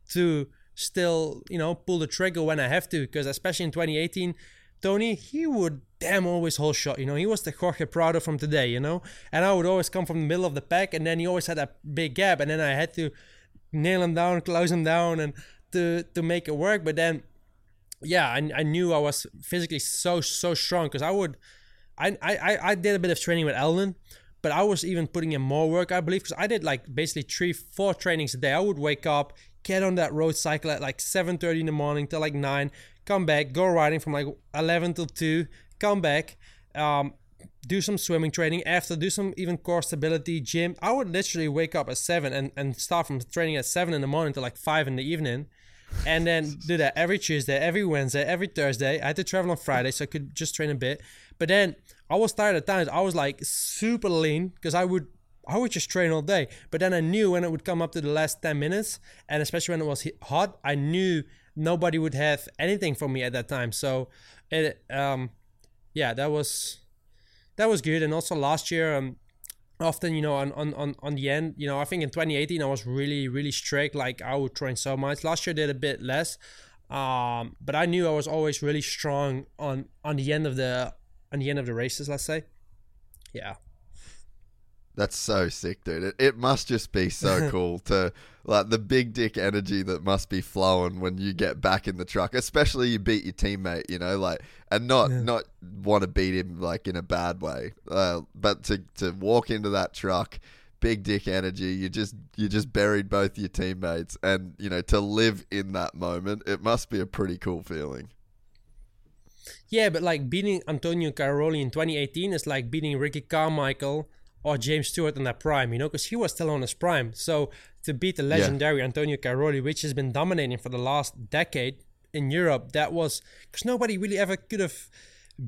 to still, you know, pull the trigger when I have to. Because especially in 2018, Tony, he would damn always hold shot. You know, he was the Jorge Prado from today, you know, and I would always come from the middle of the pack, and then he always had a big gap, and then I had to nail him down, close him down, and to to make it work. But then yeah, I, I knew I was physically so so strong because I would, I, I I did a bit of training with Aldon, but I was even putting in more work I believe because I did like basically three four trainings a day. I would wake up, get on that road cycle at like seven thirty in the morning till like nine, come back, go riding from like eleven till two, come back, um, do some swimming training after, do some even core stability gym. I would literally wake up at seven and and start from training at seven in the morning till like five in the evening and then do that every Tuesday, every Wednesday, every Thursday. I had to travel on Friday, so I could just train a bit. But then I was tired at times. I was like super lean because I would I would just train all day. But then I knew when it would come up to the last ten minutes, and especially when it was hot, I knew nobody would have anything for me at that time. So it um yeah that was that was good. And also last year um often you know on, on on on the end you know i think in 2018 i was really really strict like i would train so much last year I did a bit less um but i knew i was always really strong on on the end of the on the end of the races let's say yeah That's so sick, dude. It, it must just be so cool to like the big dick energy that must be flowing when you get back in the truck, especially you beat your teammate, you know, like and not not want to beat him like in a bad way, uh, but to to walk into that truck, big dick energy. You just you just buried both your teammates, and you know to live in that moment, it must be a pretty cool feeling. yeah but like beating antonio cairoli in 2018 is like beating ricky carmichael or james stewart in their prime you know because he was still on his prime. So to beat the legendary antonio cairoli which has been dominating for the last decade in europe that was because nobody really ever could have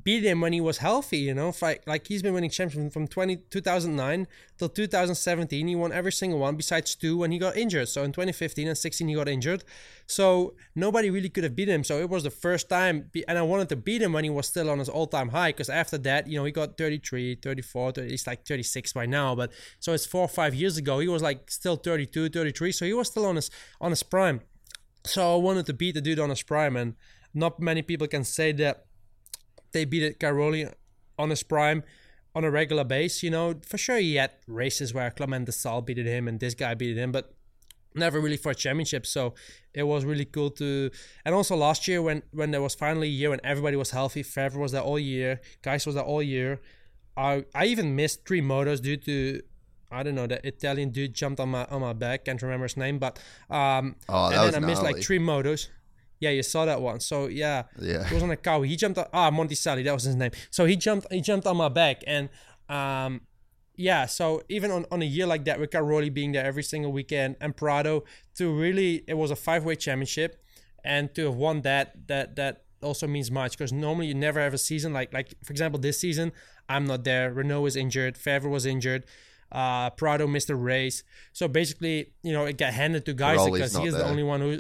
beat him when he was healthy, you know. Like, like he's been winning championships from 20, 2009 till 2017. He won every single one besides two when he got injured. So in 2015 and 16 he got injured. So nobody really could have beat him. So it was the first time, and I wanted to beat him when he was still on his all-time high. Because after that, you know, he got 33, 34, 30, he's like 36 by now. But so it's four or five years ago. He was like still 32, 33. So he was still on his on his prime. So I wanted to beat the dude on his prime, and not many people can say that they beat it Cairoli on his prime on a regular base. You know, for sure he had races where Clement Desalle beat him and this guy beat him, but never really for a championship. So it was really cool to. And also last year when when there was finally a year when everybody was healthy, Febvre was there all year, guys was there all year. I I even missed three motos due to. I don't know. The Italian dude jumped on my on my back. Can't remember his name, but um, Oh, that and then I missed like three motos. Yeah, you saw that one. So yeah, Yeah. he was on a cow. He jumped. On, ah, Monticelli, that was his name. So he jumped. He jumped on my back, and um, yeah. So even on, on a year like that, with Cairoli being there every single weekend, and Prado, to really, it was a five way championship, and to have won that, that that also means much because normally you never have a season like like for example this season I'm not there. Renaux was injured. Febvre was injured. Uh, Prado missed a race. So basically, you know, it got handed to guys Cairoli's because he is the only one who.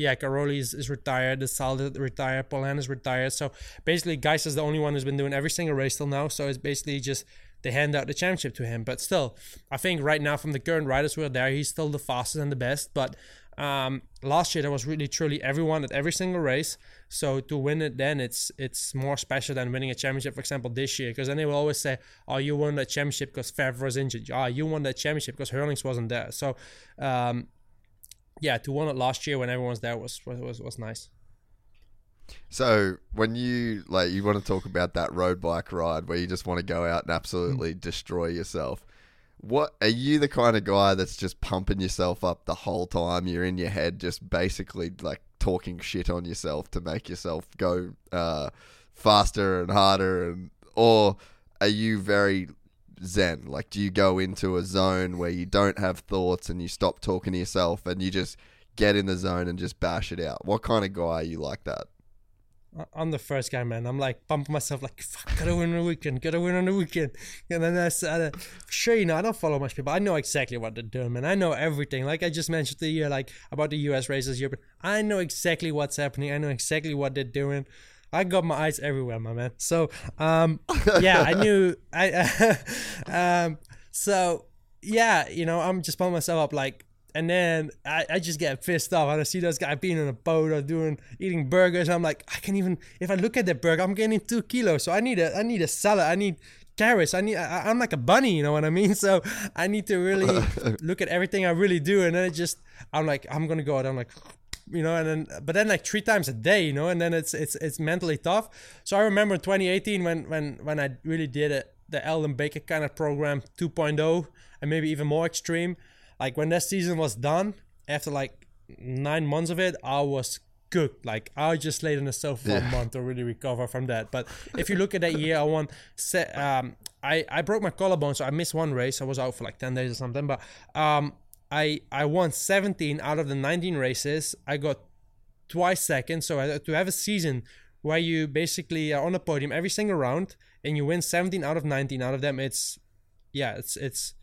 Yeah, Cairoli is, is retired. Desalle retired. Paulin is retired. So basically, Gajser is the only one who's been doing every single race till now. So it's basically just they hand out the championship to him. But still, I think right now from the current riders who are there, he's still the fastest and the best. But um, last year there was really truly everyone at every single race. So to win it, then it's it's more special than winning a championship. For example, this year, because then they will always say, "Oh, you won that championship because Febvre was injured. Ah, you won that championship because Herlings wasn't there." So. Um, yeah, to win it last year when everyone's there was was was, was nice. So when you like you want to talk about that road bike ride where you just want to go out and absolutely destroy yourself. What are you the kind of guy that's just pumping yourself up the whole time? You're in your head just basically like talking shit on yourself to make yourself go uh, faster and harder and or are you very zen? Like do you go into a zone where you don't have thoughts and you stop talking to yourself and you just get in the zone and just bash it out? What kind of guy are you like that? I'm the first guy, man. I'm like pumping myself, like, fuck, gotta win on the weekend, gotta win on the weekend. And then that's uh, sure, you know, I don't follow much people. I know exactly what they're doing, man. I know everything. Like I just mentioned the year, like about the US races but I know exactly what's happening. I know exactly what they're doing. I got my eyes everywhere, my man. So, um, yeah, I knew. I, um, so yeah, you know, I'm just pumping myself up, like and then I, I just get pissed off. And I see those guys being on a boat or doing eating burgers. I'm like, I can't even. If I look at that burger, I'm getting two kilos. So I need a I need a salad. I need carrots. I need. I, I'm like a bunny. You know what I mean? So I need to really look at everything I really do. And then it just I'm like I'm gonna go out. I'm like. You know, and then but then like three times a day, you know, and then it's it's it's mentally tough. So I remember 2018 when when when I really did it, the Aldon Baker kind of program 2.0 and maybe even more extreme. Like when that season was done after like nine months of it i was good like i just laid on the sofa for a month to really recover from that. But if you look at that year i won um i i broke my collarbone so i missed one race. I was out for like 10 days or something. But um i i won 17 out of the 19 races i got twice second so I, to have a season where you basically are on a podium every single round and you win 17 out of 19 out of them it's yeah it's it's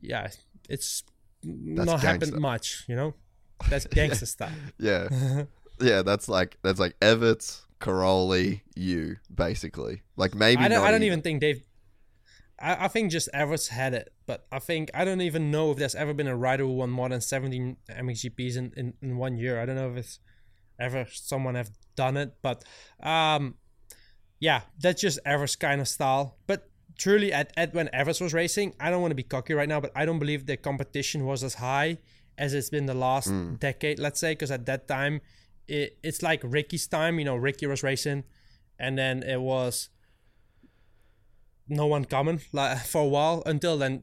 yeah it's not happened much, you know. That's gangster stuff. Yeah. yeah, that's like that's like Everts, Cairoli, you, basically. Like maybe I don't. I don't even think they've. I, I think just Everts had it, but I think I don't even know if there's ever been a rider who won more than 17 MXGPs in, in, in one year. I don't know if it's ever someone have done it, but um, yeah, that's just Everts kind of style. But truly, at, at when Everts was racing, I don't want to be cocky right now, but I don't believe the competition was as high as it's been the last decade, let's say, because at that time, it, it's like Ricky's time. You know, Ricky was racing, and then it was no one coming like for a while until then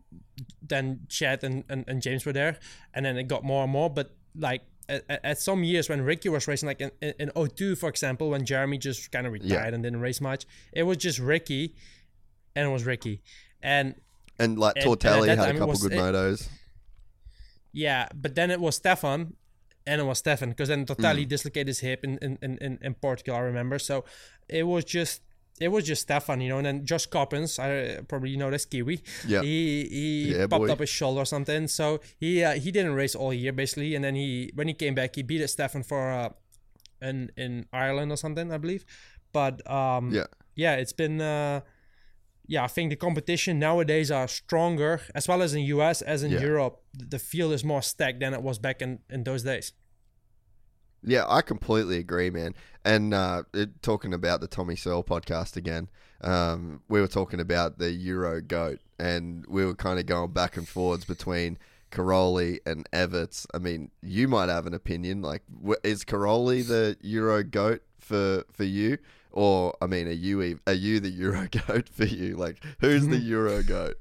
then Chad and, and, and James were there and then it got more and more but like at, at- some years when Ricky was racing like in, in, in 02 for example when Jeremy just kind of retired Yeah. and didn't race much it was just Ricky and it was Ricky and And like Tortelli had a couple was- good it- motos. yeah, but then it was Stefan, and it was Stefan because then Mm. Dislocated his hip in, in, in- in Portugal. I remember. So it was just it was just Stefan, you know. And then Josh Coppins, I probably you know that's Kiwi. Yeah. He he Yeah, popped boy. up his shoulder or something. So he uh, he didn't race all year basically. And then he when he came back, he beat Stefan for uh, in in Ireland or something, I believe. But um Yeah. yeah, it's been. Uh, yeah, I think the competition nowadays are stronger, as well as in US as in Yeah. Europe. The field is more stacked than it was back in, in those days. Yeah, I completely agree, man. And uh, it, talking about the Tommy Searle podcast again, um, we were talking about the Euro goat, and we were kind of going back and forwards between Cairoli and Everts. I mean, you might have an opinion. Like, is Cairoli the Euro goat for for you, or I mean, are you are you the Euro goat for you? Like, who's the Euro goat?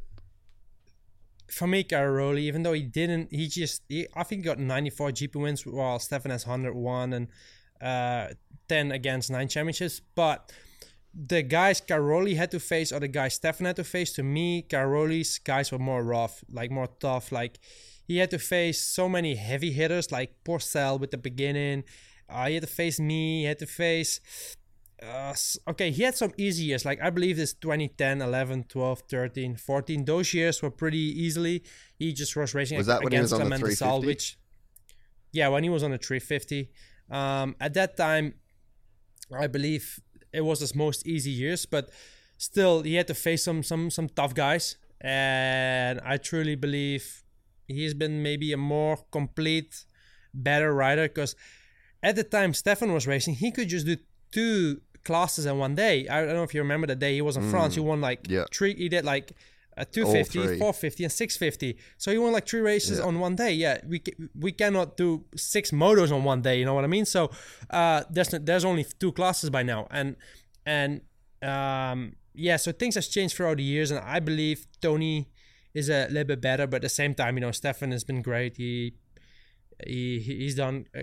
For me, Cairoli, even though he didn't, he just, he, I think he got 94 GP wins while Stefan has 101 and uh, 10 against 9 championships. But the guys Cairoli had to face or the guys Stefan had to face, to me, Cairoli's guys were more rough, like more tough. Like he had to face so many heavy hitters like Pourcel with the beginning. Uh, he had to face me. He had to face uh, okay, he had some easy years. Like I believe this 2010, 11, 12, 13, 14. Those years were pretty easily. He just was racing Was that when he against was on 350? Yeah, when he was on the 350. Um, at that time, I believe it was his most easy years, but still he had to face some some some tough guys. And I truly believe he's been maybe a more complete, better rider because at the time Stefan was racing, he could just do two classes in one day. I don't know if you remember the day he was in France. He won like Mm. Yeah. three. He did like a 250, 450, and 650. So he won like three races Yeah. on one day. Yeah, we we cannot do six motos on one day. You know what I mean? So uh, there's there's only two classes by now, and and um, yeah. So things has changed throughout the years, and I believe Tony is a little bit better. But at the same time, you know, Stefan has been great. He he he's done uh,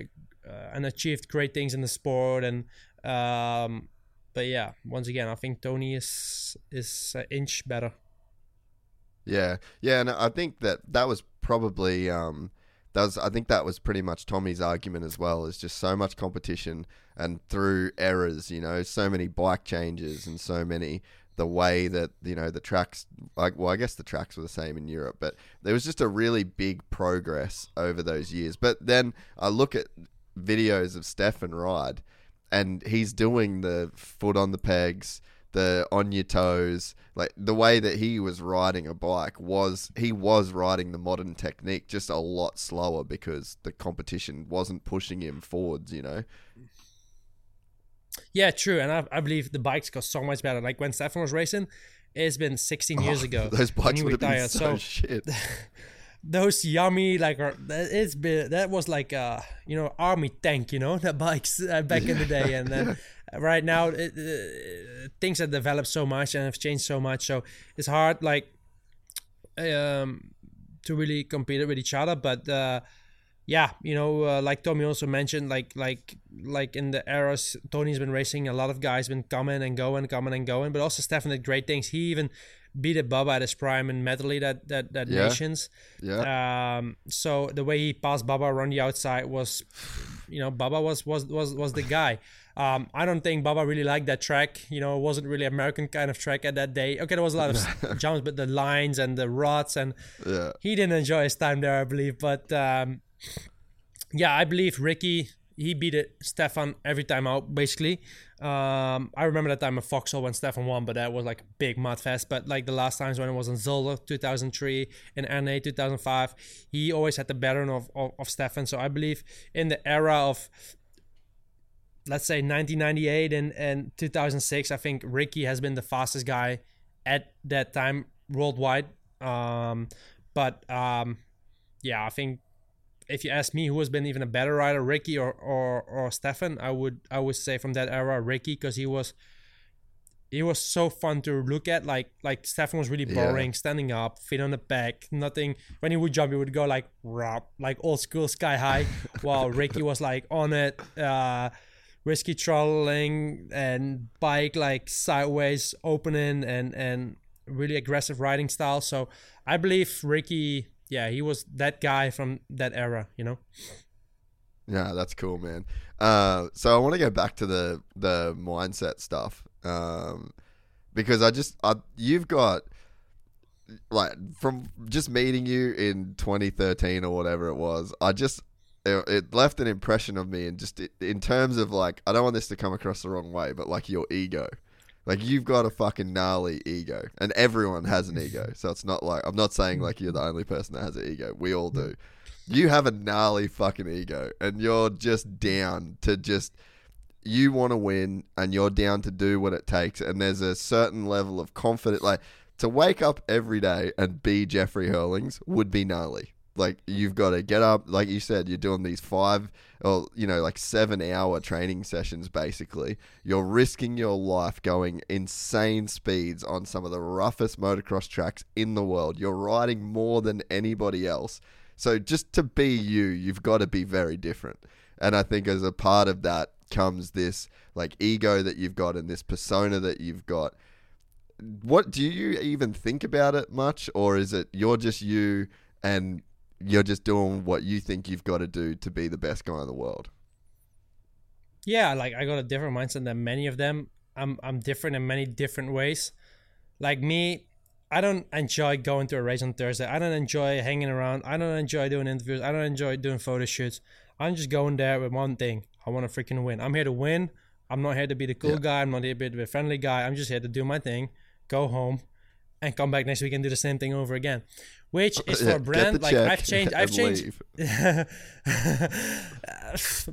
uh, and achieved great things in the sport, and um, but yeah, once again, I think Tony is is an inch better. Yeah, yeah, and I think that that was probably um, that was I think that was pretty much Tommy's argument as well. Is just so much competition and through errors, you know, so many bike changes and so many the way that you know the tracks like well I guess the tracks were the same in Europe but there was just a really big progress over those years but then I look at videos of Stefan ride and he's doing the foot on the pegs the on your toes like the way that he was riding a bike was he was riding the modern technique just a lot slower because the competition wasn't pushing him forwards you know Yeah, true, and I, I believe the bikes got so much better. Like when Stefan was racing, it's been 16 years ago. those bikes would have been retired. so, So shit those yummy like that it's been that was like a you know army tank you know the bikes uh, back in the day. And then right now it, uh, things have developed so much and have changed so much. So it's hard like um to really compete with each other. But uh yeah you know uh, like tommy also mentioned like like like in the eras tony's been racing a lot of guys been coming and going coming and going. But also stefan did great things. He even beat a bubba at his prime in Matterley that that that Yeah. nations yeah um, so the way he passed Bubba around the outside was, you know, Bubba was was was was the guy. Um, I don't think Bubba really liked that track. You know, it wasn't really American kind of track at that day. Okay, there was a lot of jumps, but the lines and the rods and yeah he didn't enjoy his time there, I believe. But um, yeah, I believe Ricky he beat it Stefan every time out basically. Um, I remember that time at Foxhole when Stefan won, but that was like a big mud fest. But like the last times when it was in Zolder 2003 and Ernée 2005, he always had the better of, of of Stefan. So I believe in the era of let's say 1998 and, and 2006 i think ricky has been the fastest guy at that time worldwide um, but um, yeah i think if you ask me who has been even a better rider ricky or or, or stefan i would i would say from that era ricky because he was he was so fun to look at. Like like stefan was really Yeah. boring standing up feet on the back nothing. When he would jump he would go like rap like old school sky high while ricky was like on it uh risky throttling and bike like sideways opening and and really aggressive riding style. So i believe ricky yeah he was that guy from that era you know Yeah, that's cool, man. Uh, so I want to go back to the the mindset stuff um, because I just I, you've got like from just meeting you in 2013 or whatever it was. I just it, it left an impression of me, and just in terms of like I don't want this to come across the wrong way, but like your ego. Like you've got a fucking gnarly ego, and everyone has an ego. So it's not like I'm not saying like you're the only person that has an ego. We all do. You have a gnarly fucking ego, and you're just down to just you want to win, and you're down to do what it takes. And there's a certain level of confidence, like to wake up every day and be Jeffrey Herlings would be gnarly. Like you've got to get up, like you said, you're doing these five or you know like seven hour training sessions. Basically, you're risking your life going insane speeds on some of the roughest motocross tracks in the world. You're riding more than anybody else. So just to be you, you've got to be very different. And I think as a part of that comes this like ego that you've got and this persona that you've got. What do you even think about it much, or is it you're just you and you're just doing what you think you've got to do to be the best guy in the world? yeah, like I got a different mindset than many of them. I'm I'm different in many different ways. Like me, I don't enjoy going to a race on Thursday. I don't enjoy hanging around. I don't enjoy doing interviews. I don't enjoy doing photo shoots. I'm just going there with one thing. I want to freaking win. I'm here to win. I'm not here to be the cool Yeah. guy. I'm not here to be the friendly guy. I'm just here to do my thing, go home, and come back next week and do the same thing over again. Which is for brand like I've changed. I've changed.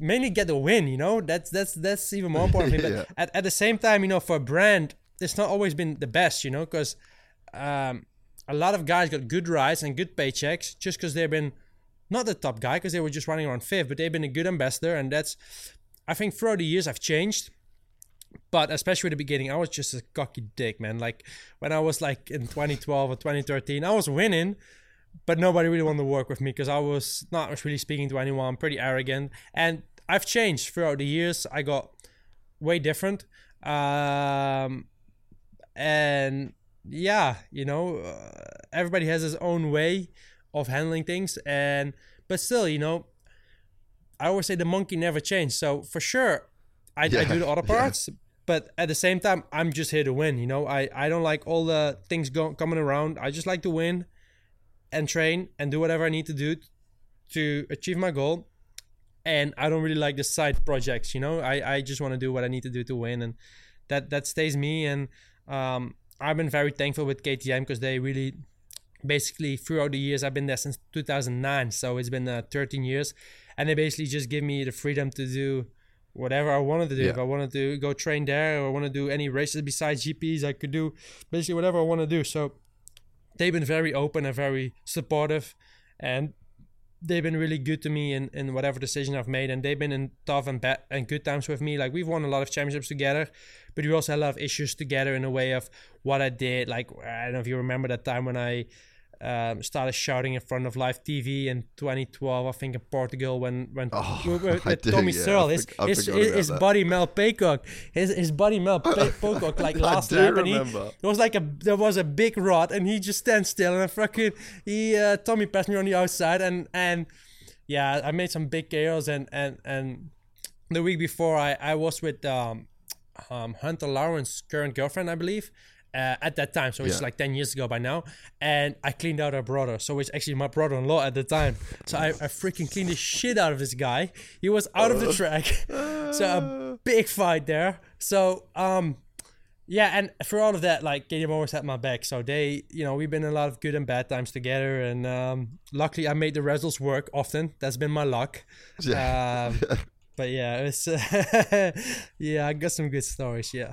mainly get the win you know that's that's that's even more important. Yeah. but at, at the same time you know for a brand it's not always been the best you know because um, a lot of guys got good rides and good paychecks just because they've been not the top guy because they were just running around fifth but they've been a good ambassador and that's i think throughout the years i've changed but especially at the beginning i was just a cocky dick man like when i was like in 2012 or 2013 i was winning but nobody really wanted to work with me because I was not really speaking to anyone, pretty arrogant. And I've changed throughout the years. I got way different. Um, and yeah, you know, uh, everybody has his own way of handling things. And, but still, you know, I always say the monkey never changed. So for sure, I, I do the other yeah. But at the same time, I'm just here to win. You know, I, I don't like all the things go, coming around. I just like to win and train and do whatever I need to do to achieve my goal. And I don't really like the side projects, you know. I, I just want to do what I need to do to win, and that that stays me. And um, I've been very thankful with KTM because they really, basically, throughout the years, I've been there since 2009, so it's been uh, 13 years, and they basically just give me the freedom to do whatever I wanted to do. Yeah. If I wanted to go train there, or I want to do any races besides GPs, I could do basically whatever I want to do. So they've been very open and very supportive and they've been really good to me in, in whatever decision I've made and they've been in tough and bad and good times with me like we've won a lot of championships together but we also had a lot of issues together in a way of what I did like I don't know if you remember that time when I um, started shouting in front of live TV in 2012 I think in Portugal when when Oh, with, with- I with Tommy yeah, Searle. his, I his, his, his buddy Mel Pocock his, his buddy Mel Pay- Paycock like last lap and he, there was like a there was a big rod and he just stands still and I fucking he uh, Tommy passed me on the outside and and yeah I made some big chaos and and and the week before I I was with um um Hunter Lawrence's current girlfriend I believe uh, at that time so it's Yeah. like 10 years ago by now and I cleaned out her brother so it's actually my brother-in-law at the time so I, I freaking cleaned the shit out of this guy he was out of the track so a big fight there so um yeah, and for all of that, like KTM always had my back. So they, you know, we've been in a lot of good and bad times together, and um, luckily I made the results work often. That's been my luck. Yeah. Um, but yeah, it's yeah, I got some good stories. Yeah.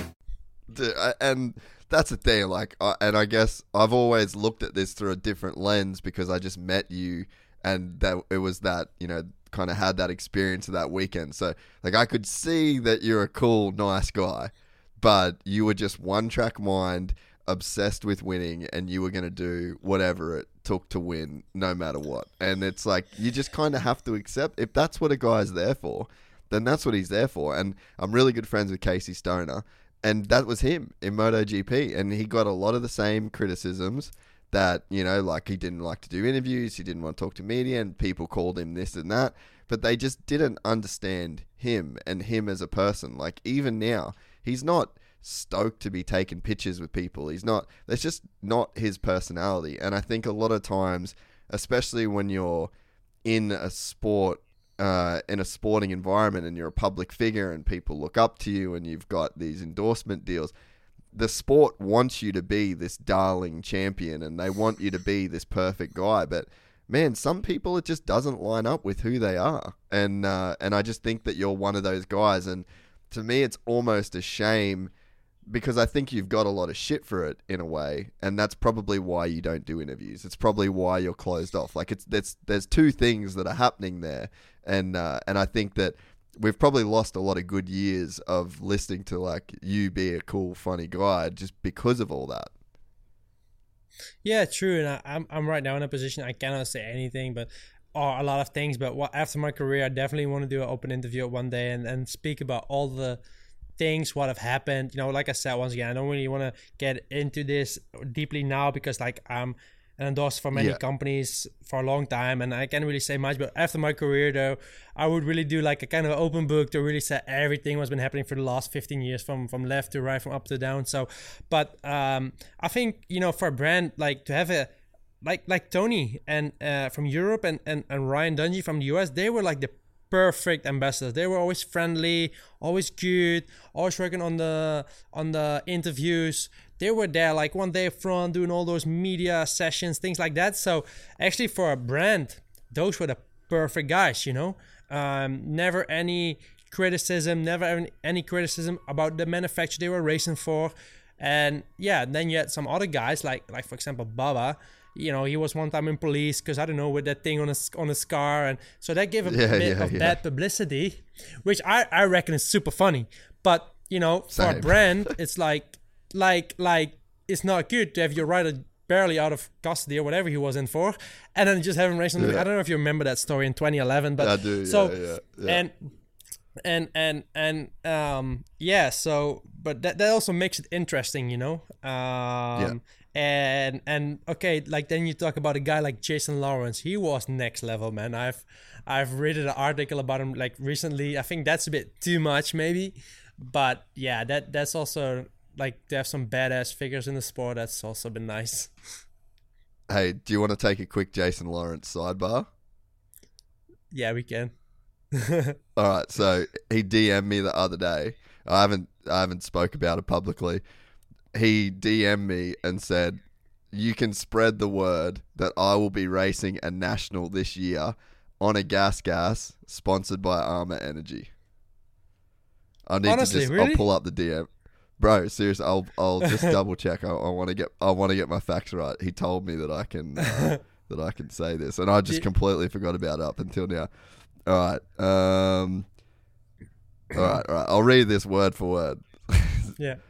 Dude, uh, I- and that's the thing. Like, I and I guess I've always looked at this through a different lens because I just met you, and that it was that you know kind of had that experience of that weekend. So like, I could see that you're a cool, nice guy, but you were just one track mind, obsessed with winning, and you were gonna do whatever it took to win, no matter what. And it's like you just kind of have to accept if that's what a guy's there for then that's what he's there for. And I'm really good friends with Casey Stoner, and that was him in MotoGP, and he got a lot of the same criticisms that you know, like he didn't like to do interviews, he didn't want to talk to media, and people called him this and that, but they just didn't understand him and him as a person. Like even now, he's not stoked to be taking pictures with people. He's not. That's just not his personality. And I think a lot of times, especially when you're in a sport uh, in a sporting environment and you're a public figure and people look up to you and you've got these endorsement deals, the sport wants you to be this darling champion and they want you to be this perfect guy. But man, some people it just doesn't line up with who they are, and uh, and I just think that you're one of those guys. And to me, it's almost a shame because I think you've got a lot of shit for it in a way, and that's probably why you don't do interviews. It's probably why you're closed off. Like it's there's there's two things that are happening there, and uh, and I think that we've probably lost a lot of good years of listening to like you be a cool, funny guy just because of all that. Yeah, true. And I, I'm I'm right now in a position I cannot say anything, but or a lot of things. But what, after my career, I definitely want to do an open interview one day and, and speak about all the things what have happened. You know, like I said once again, I don't really want to get into this deeply now because like I'm and endorsed for many yeah. companies for a long time and I can't really say much but after my career though I would really do like a kind of open book to really say everything what's been happening for the last 15 years from from left to right from up to down so but um I think you know for a brand like to have a like like Tony and uh, from Europe and, and and Ryan Dungey from the US they were like the perfect ambassadors. They were always friendly, always good, always working on the on the interviews they were there like one day front doing all those media sessions, things like that. So actually, for a brand, those were the perfect guys. You know, um, never any criticism, never any criticism about the manufacturer they were racing for. And yeah, then you had some other guys like like for example Bubba. You know, he was one time in police because I don't know with that thing on his on his car, and so that gave him yeah, a bit yeah, of yeah. bad publicity, which I I reckon is super funny. But you know, for a brand, it's like like like it's not good to have your rider barely out of custody or whatever he was in for, and then just have him racing. I don't know if you remember that story in 2011, but I do. So and and and and um yeah. So but that that also makes it interesting, you know. Um, yeah. And and okay, like then you talk about a guy like Jason Lawrence. He was next level, man. I've I've read an article about him like recently. I think that's a bit too much, maybe. But yeah, that that's also like to have some badass figures in the sport. That's also been nice. Hey, do you want to take a quick Jason Lawrence sidebar? Yeah, we can. All right, so he DM'd me the other day. I haven't I haven't spoke about it publicly. He DM'd me and said, "You can spread the word that I will be racing a national this year on a gas gas sponsored by Armor Energy." I need Honestly, to just really? I'll pull up the DM bro. Seriously, I'll I'll just double check. I, I want to get I want to get my facts right. He told me that I can uh, that I can say this, and I just completely forgot about it up until now. All right, um, all right, all right. I'll read this word for word. yeah.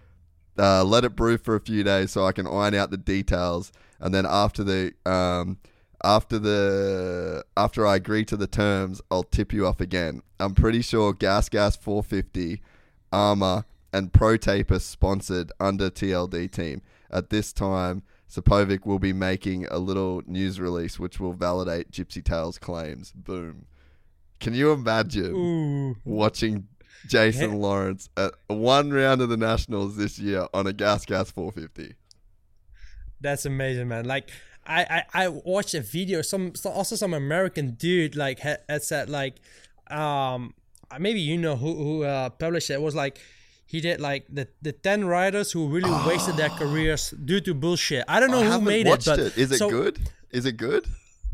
Uh, let it brew for a few days so I can iron out the details, and then after the um, after the after I agree to the terms, I'll tip you off again. I'm pretty sure Gas Gas 450 Armor and Pro Taper sponsored under TLD team. At this time, Sapovic will be making a little news release which will validate Gypsy Tales claims. Boom. Can you imagine Ooh. watching Jason Lawrence at one round of the Nationals this year on a Gas Gas 450? That's amazing, man. Like, I, I, I watched a video, some also some American dude like had, had said like, um, maybe you know who who uh, published it. it was like he did like the the ten riders who really oh. wasted their careers due to bullshit. I don't know I who made it, but it. is it so, good? Is it good?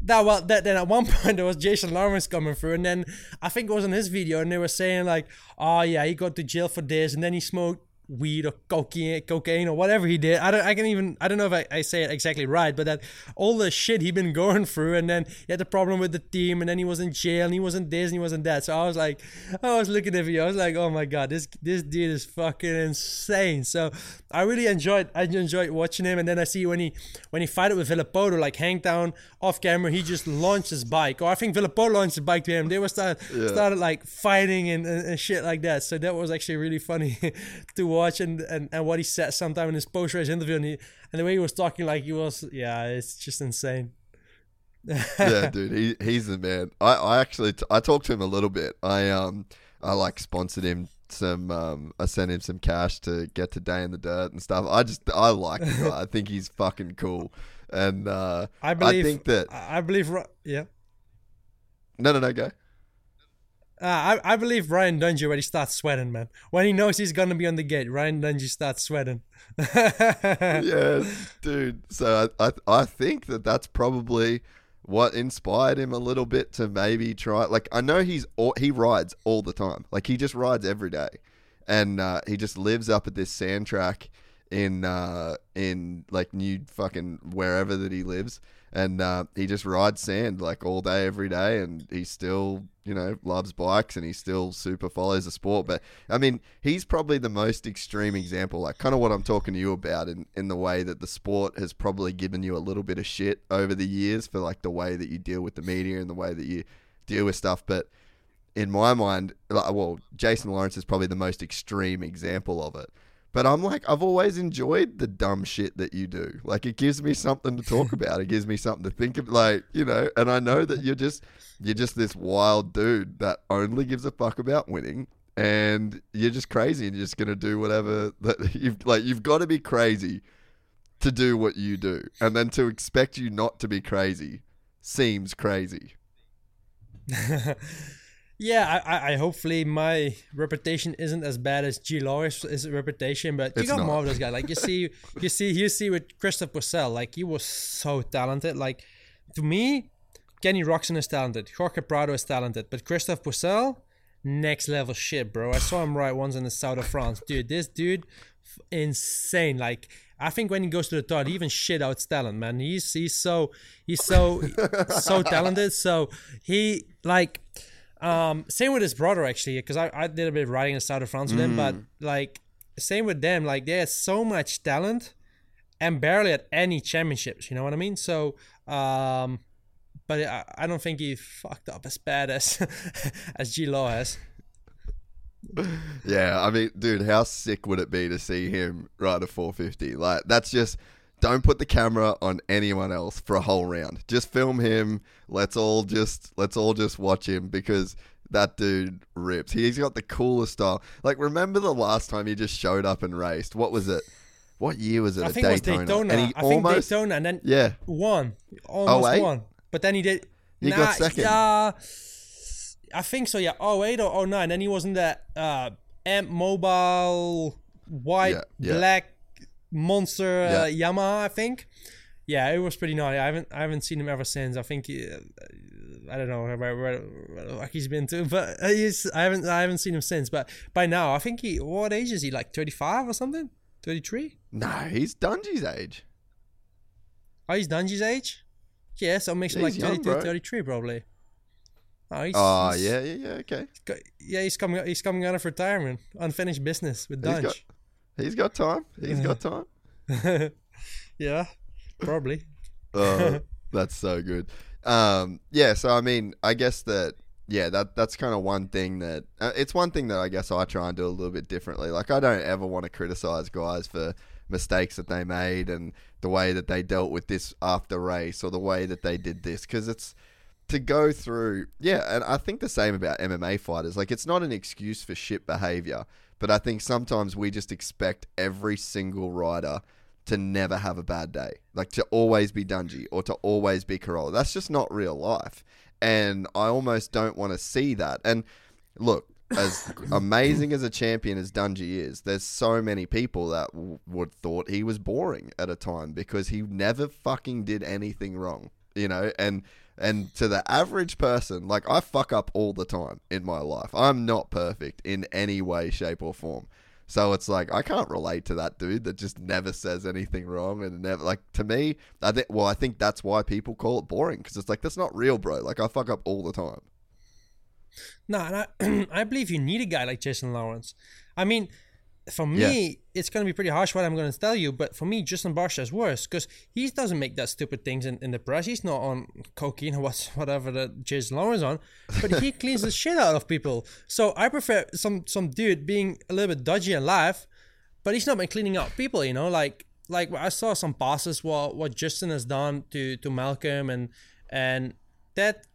That well, that then at one point there was Jason Lawrence coming through, and then I think it was in his video, and they were saying like, "Oh yeah, he got to jail for this, and then he smoked weed or cocaine, cocaine or whatever he did. I don't, I can even, I don't know if I, I say it exactly right, but that all the shit he'd been going through, and then he had the problem with the team, and then he was in jail, and he wasn't this, and he wasn't that. So I was like, I was looking at video, I was like, oh my god, this this dude is fucking insane. So I really enjoyed, I enjoyed watching him, and then I see when he when he fighted with Villopoto, like Hangtown off camera, he just launched his bike, or I think Villopoto launched his bike to him. They were started yeah. started like fighting and, and, and shit like that. So that was actually really funny to watch watch and, and, and what he said sometime in his post race interview and, he, and the way he was talking like he was yeah it's just insane. Yeah dude he, he's the man. I, I actually t- I talked to him a little bit. I um I like sponsored him some um I sent him some cash to get to day in the dirt and stuff. I just I like the guy. I think he's fucking cool. And uh I believe I think that I believe yeah. No no no go Uh, I, I believe Ryan Dungey already starts sweating, man. When he knows he's gonna be on the gate, Ryan Dungey starts sweating. yeah, dude. So I, I I think that that's probably what inspired him a little bit to maybe try. Like I know he's all, he rides all the time. Like he just rides every day, and uh, he just lives up at this sand track in uh, in like new fucking wherever that he lives, and uh, he just rides sand like all day every day, and he still you know loves bikes and he still super follows the sport. But I mean, he's probably the most extreme example, like kind of what I'm talking to you about, in in the way that the sport has probably given you a little bit of shit over the years for like the way that you deal with the media and the way that you deal with stuff, but. In my mind, like, well, Jason Lawrence is probably the most extreme example of it. But I'm like, I've always enjoyed the dumb shit that you do. Like, it gives me something to talk about. It gives me something to think of. Like, you know, and I know that you're just, you're just this wild dude that only gives a fuck about winning, and you're just crazy, and you're just gonna do whatever that you've like. You've got to be crazy to do what you do, and then to expect you not to be crazy seems crazy. Yeah, I, I, hopefully my reputation isn't as bad as G Law's reputation, but you It's got not. more of those guys. Like you see, you see, you see with Christophe Pourcel, like he was so talented. Like to me, Kenny Roczen is talented, Jorge Prado is talented, but Christophe Pourcel, next level shit, bro. I saw him ride once in the south of France, dude. This dude, insane. Like I think when he goes to the top, he even shit out talent, man. He's he's so he's so so talented. So he like. Um, same with his brother actually, because I, I did a bit of riding in south of France with him, but like same with them, like they had so much talent and barely at any championships. You know what I mean? So, um, but I, I don't think he fucked up as bad as as G Law has. Yeah, I mean, dude, how sick would it be to see him ride a 450? Like, that's just don't put the camera on anyone else for a whole round. Just film him. Let's all just let's all just watch him because that dude rips. He's got the coolest style. Like, remember the last time he just showed up and raced? What was it? What year was it? I think it was Daytona. And he I think almost Daytona, and then yeah. won, almost 08? won, but then he did. He got second. Yeah, I think so. Yeah, 08 or 09. Then he was in that uh, Amp Mobile white Yeah, yeah. black monster uh, Yeah. Yamaha. I think. Yeah, it was pretty naughty. I haven't I haven't seen him ever since. I think he, uh, I don't know where, where, where he's been to, but he's I haven't I haven't seen him since. But by now, I think he what age is he? Like thirty five or something? Thirty three? No, he's Dungey's age. Oh, he's Dungey's age? Yeah, so it makes him like he's young, 33 probably. Oh, he's, Oh, he's- yeah, yeah, yeah, okay. go- Yeah, he's coming. He's coming out of retirement, unfinished business with He's Dunge. He's got time. He's got time. yeah, probably. Oh, that's so good. Um, yeah, so I mean, I guess that yeah, that that's kind of one thing that uh, it's one thing that I guess I try and do a little bit differently. Like I don't ever want to criticize guys for mistakes that they made and the way that they dealt with this after race or the way that they did this because it's to go through yeah and i think the same about mma fighters like it's not an excuse for shit behavior but i think sometimes we just expect every single rider to never have a bad day like to always be Dungey or to always be Cairoli. That's just not real life. And i almost don't want to see that. And look as amazing as a champion as Dungey is, there's so many people that w- would thought he was boring at a time because he never fucking did anything wrong, you know. And and to the average person, like I fuck up all the time in my life. I'm not perfect in any way, shape, or form. So it's like I can't relate to that dude that just never says anything wrong and never like to me. I think well, I think that's why people call it boring because it's like that's not real, bro. Like I fuck up all the time. No, and I, I believe you need a guy like Jason Lawrence. I mean, for me, it's going to be pretty harsh what I'm going to tell you, but for me, Justin Barcia is worse because he doesn't make that stupid things in, in the press. He's not on cocaine or what, whatever that Jason Lawrence on, but he cleans the shit out of people. So I prefer some some dude being a little bit dodgy in life, but he's not been cleaning out people, you know, like like I saw some passes what what Justin has done to to Malcolm and and that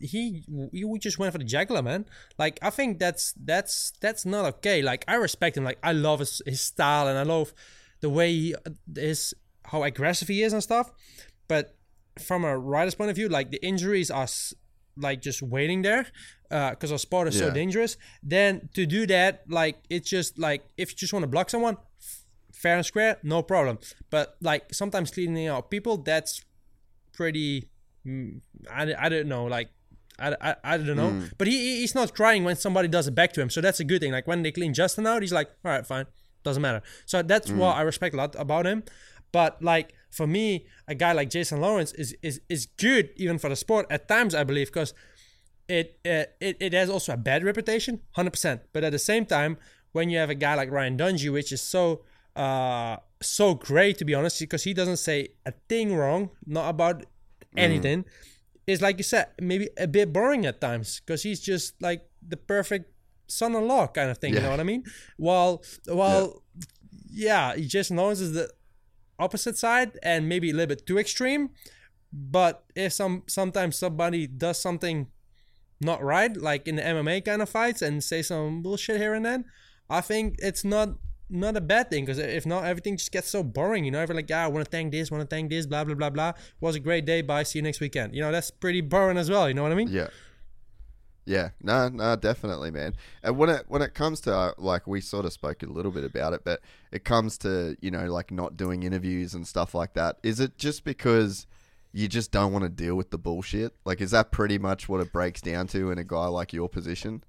he he we just went for the juggler, man. Like I think that's that's that's not okay. Like I respect him. Like I love his, his style and I love the way he is how aggressive he is and stuff. But from a rider's point of view, like the injuries are s- like just waiting there uh, because our sport is so dangerous. Then to do that, like it's just like if you just want to block someone, f- fair and square, no problem. But like sometimes cleaning out people, that's pretty. Mm, I, I don't know, like. I, I, I don't know, Mm. but he he- he's not crying when somebody does it back to him, so that's a good thing. Like when they clean Justin out, he's like, all right, fine, doesn't matter. So that's what Mm. I respect a lot about him. But like for me, a guy like Jason Lawrence is is is good even for the sport at times, I believe, because it, uh, it it has also a bad reputation, hundred percent. But at the same time, when you have a guy like Ryan Dungey, which is so uh so great to be honest, because he doesn't say a thing wrong, not about Mm. anything. It's like you said, maybe a bit boring at times, because he's just like the perfect son-in-law kind of thing. You know what I mean? While while yeah, Jason Lawrence is the opposite side and maybe a little bit too extreme. But if some sometimes somebody does something not right, like in the MMA kind of fights, and say some bullshit here and then, I think it's not not a bad thing because if not, everything just gets so boring. You know, everyone like, yeah, I want to thank this, want to thank this, blah blah blah blah. Was a great day. Bye. See you next weekend. You know, that's pretty boring as well. You know what I mean? Yeah. Yeah, no, no, definitely, man. And when it when it comes to uh, like we sort of spoke a little bit about it, but it comes to you know like not doing interviews and stuff like that. Is it just because you just don't want to deal with the bullshit? Like, is that pretty much what it breaks down to in a guy like your position?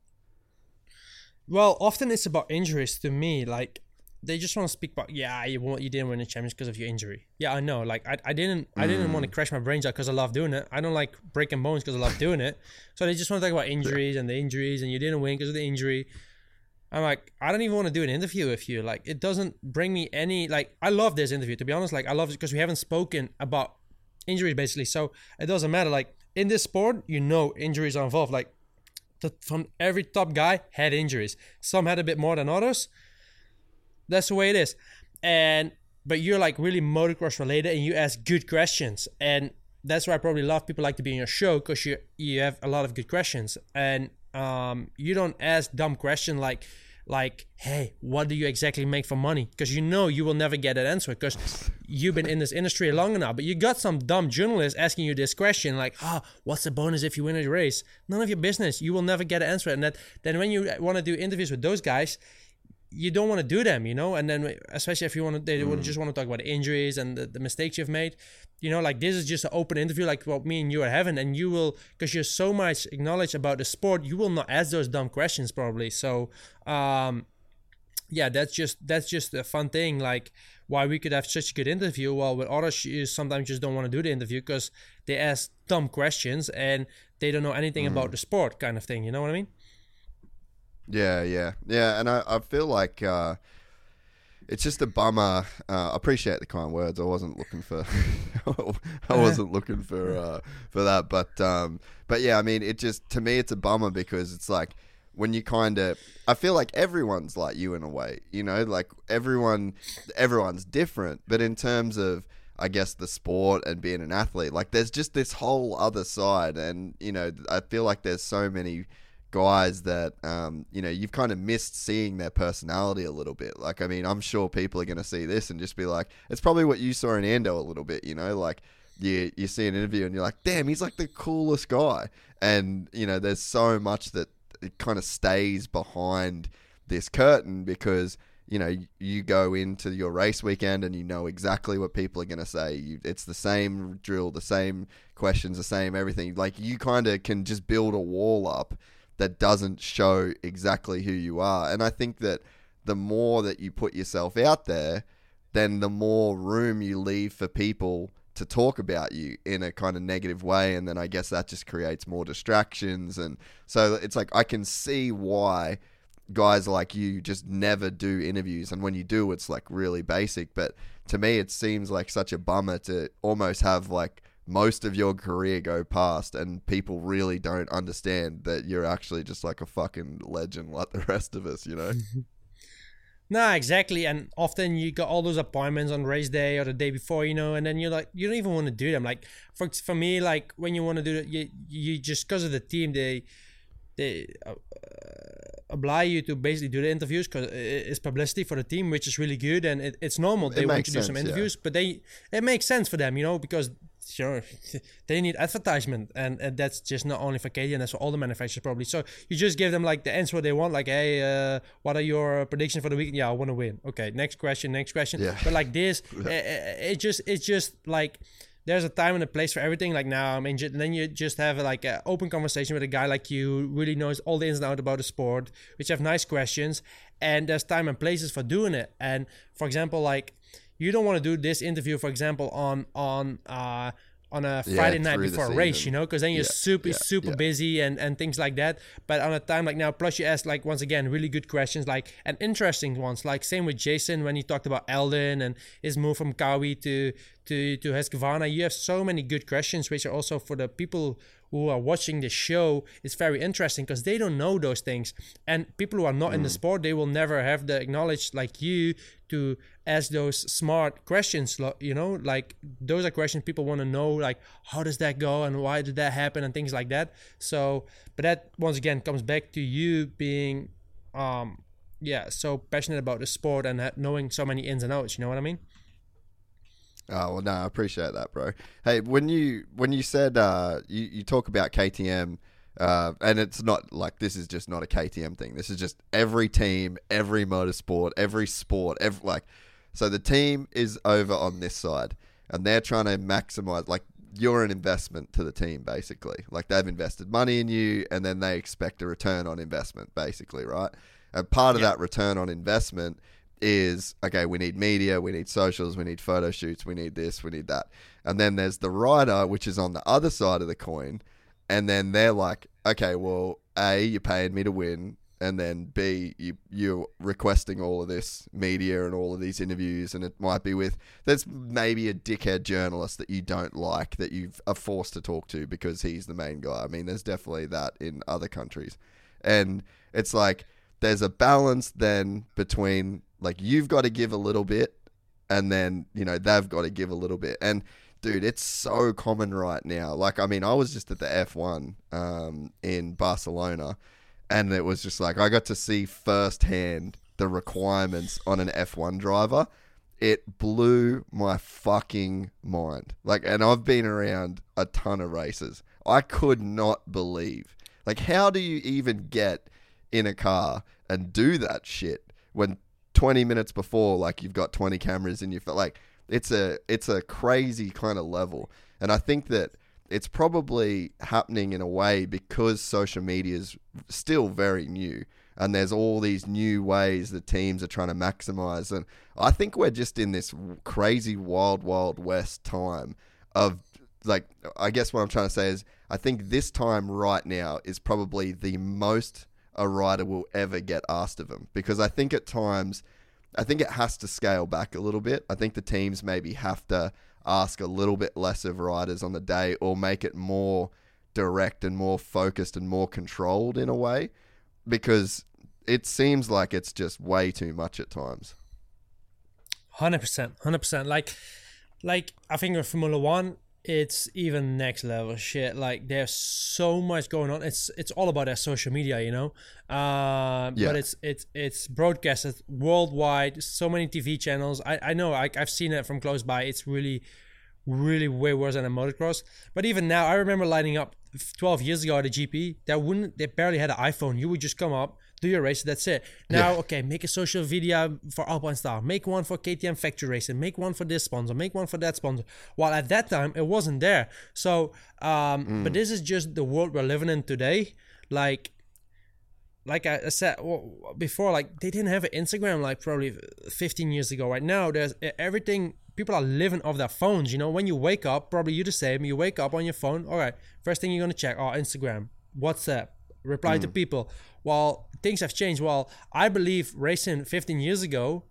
Well, often it's about injuries to me. Like they just want to speak about, yeah, you won't, you didn't win the championship because of your injury. Yeah, I know. Like I, I didn't, I didn't mm. want to crash my brains out because I love doing it. I don't like breaking bones because I love doing it. So they just want to talk about injuries and the injuries, and you didn't win because of the injury. I'm like, I don't even want to do an interview with you. Like, it doesn't bring me any. Like, I love this interview to be honest. Like, I love it because we haven't spoken about injuries basically. So it doesn't matter. Like in this sport, you know, injuries are involved. Like the, from every top guy had injuries. Some had a bit more than others. That's the way it is. And but you're like really motocross related, and you ask good questions, and that's why I probably love people like to be on your show because you you have a lot of good questions, and um you don't ask dumb question like like hey what do you exactly make for money? Because you know you will never get that answer because you've been in this industry long enough. But you got some dumb journalist asking you this question like oh what's the bonus if you win a race? None of your business. You will never get an answer. And that then when you want to do interviews with those guys you don't want to do them, you know, and then especially if you want to, they would just want to talk about injuries and the, the mistakes you've made, you know, like this is just an open interview, like what me and you are having, and you will, because you're so much knowledge about the sport, you will not ask those dumb questions probably. So, um, yeah, that's just that's just a fun thing. Like why we could have such a good interview, while with others you sometimes just don't want to do the interview because they ask dumb questions and they don't know anything about the sport, kind of thing. You know what I mean? Yeah, yeah, yeah. And I, I feel like uh, it's just a bummer. Uh, I appreciate the kind words. I wasn't looking for, I wasn't looking for uh, for that. But um, but yeah, I mean, it just to me, it's a bummer because it's like when you kind of, I feel like everyone's like you in a way. You know, like everyone, everyone's different. But in terms of I guess the sport and being an athlete, like there's just this whole other side, and you know, I feel like there's so many guys that um, you know you've kind of missed seeing their personality a little bit. Like, I mean, I'm sure people are going to see this and just be like, it's probably what you saw in Ando a little bit. You know, like you you see an interview and you're like, damn, he's like the coolest guy. And you know, there's so much that it kind of stays behind this curtain because you know you go into your race weekend and you know exactly what people are going to say you, it's the same drill the same questions the same everything like you kind of can just build a wall up that doesn't show exactly who you are. And i think that the more that you put yourself out there then the more room you leave for people to talk about you in a kind of negative way. And then i guess that just creates more distractions. And so it's like i can see why guys like you just never do interviews. And when you do it's like really basic. But to me it seems like such a bummer to almost have like most of your career go past and people really don't understand that you're actually just like a fucking legend like the rest of us you know Nah, exactly. And often you got all those appointments on race day or the day before, you know, and then you're like, you don't even want to do them. Like for for me, like when you want to do it, you you just because of the team, they they uh, oblige you to basically do the interviews because it's publicity for the team, which is really good and it, it's normal. They want you to do some sense, yeah. interviews, but they it makes sense for them, you know, because know they need advertisement and, and that's just not only for KTM that's for all the manufacturers probably. So you just give them like the answer they want like hey uh, what are your predictions for the weekend? Yeah I want to win. Okay next question next question. Yeah. but like this it, it just it's just like there's a time and a place for everything. Like now I'm injured then you just have like an open conversation with a guy like you who really knows all the ins and outs about the sport which have nice questions and there's time and places for doing it. And for example like you don't want to do this interview for example on on uh on a Yeah, Friday night before a race, you know, because then you're Yeah, super yeah, super yeah. busy and and things like that. But on a time like now, plus you ask like once again really good questions, like and interesting ones. Like same with Jason when he talked about Aldon and his move from Kawi to to to Husqvarna. You have so many good questions, which are also for the people who are watching the show. It's very interesting because they don't know those things, and people who are not Mm. in the sport, they will never have the knowledge like you to ask those smart questions. You know, like those are questions people want to know, like how does that go and why did that happen and things like that. So, but that once again comes back to you being, um, yeah, so passionate about the sport and knowing so many ins and outs. You know what I mean? Oh well, no, I appreciate that, bro. Hey, when you when you said uh, you you talk about KTM, uh, and it's not like this is just not a KTM thing. This is just every team, every motorsport, every sport, every like. So the team is over on this side, and they're trying to maximize. Like you're an investment to the team, basically. Like they've invested money in you, and then they expect a return on investment, basically, right? And part of that return on investment is okay, we need media, we need socials, we need photo shoots, we need this, we need that. And then there's the writer, which is on the other side of the coin. And then they're like, okay, well, A, you're paying me to win. And then B, you, you're requesting all of this media and all of these interviews. And it might be with, there's maybe a dickhead journalist that you don't like that you are forced to talk to because he's the main guy. I mean, there's definitely that in other countries. And it's like, there's a balance then between like you've got to give a little bit and then you know they've got to give a little bit. And dude it's so common right now. Like i mean i was just at the f1 um, in barcelona and it was just like i got to see firsthand the requirements on an f1 driver. It blew my fucking mind. Like and i've been around a ton of races. I could not believe like how do you even get in a car and do that shit when 20 minutes before like you've got 20 cameras in your phone like it's a it's a crazy kind of level. And i think that it's probably happening in a way because social media is still very new and there's all these new ways that teams are trying to maximize. And i think we're just in this crazy wild wild west time of like i guess what i'm trying to say is i think this time right now is probably the most a rider will ever get asked of him because I think at times I think it has to scale back a little bit. I think the teams maybe have to ask a little bit less of riders on the day or make it more direct and more focused and more controlled in a way because it seems like it's just way too much at times. Hundred percent, hundred percent. Like, like I think in Formula One, it's even next level shit. Like, there's so much going on. It's it's all about their social media, you know. Um, Yeah. But it's it's it's broadcasted worldwide. So many TV channels. I I know. I, I've seen it from close by. It's really really way worse than a motocross. But even now, I remember lining up 12 years ago at a GP. That wouldn't they barely had an iPhone. You would just come up, do your race, that's it. Now, okay, make a social video for Alpine Star, make one for KTM Factory Racing, make one for this sponsor, make one for that sponsor. While at that time it wasn't there. So, um, but this is just the world we're living in today. Like like I said before, like they didn't have an Instagram like probably 15 years ago. Right now, there's everything. People are living off their phones. You know, when you wake up, probably you the same. You wake up on your phone. All right, first thing you're gonna check, oh, Instagram, WhatsApp, reply to people. Well, things have changed. Well, I believe racing 15 years ago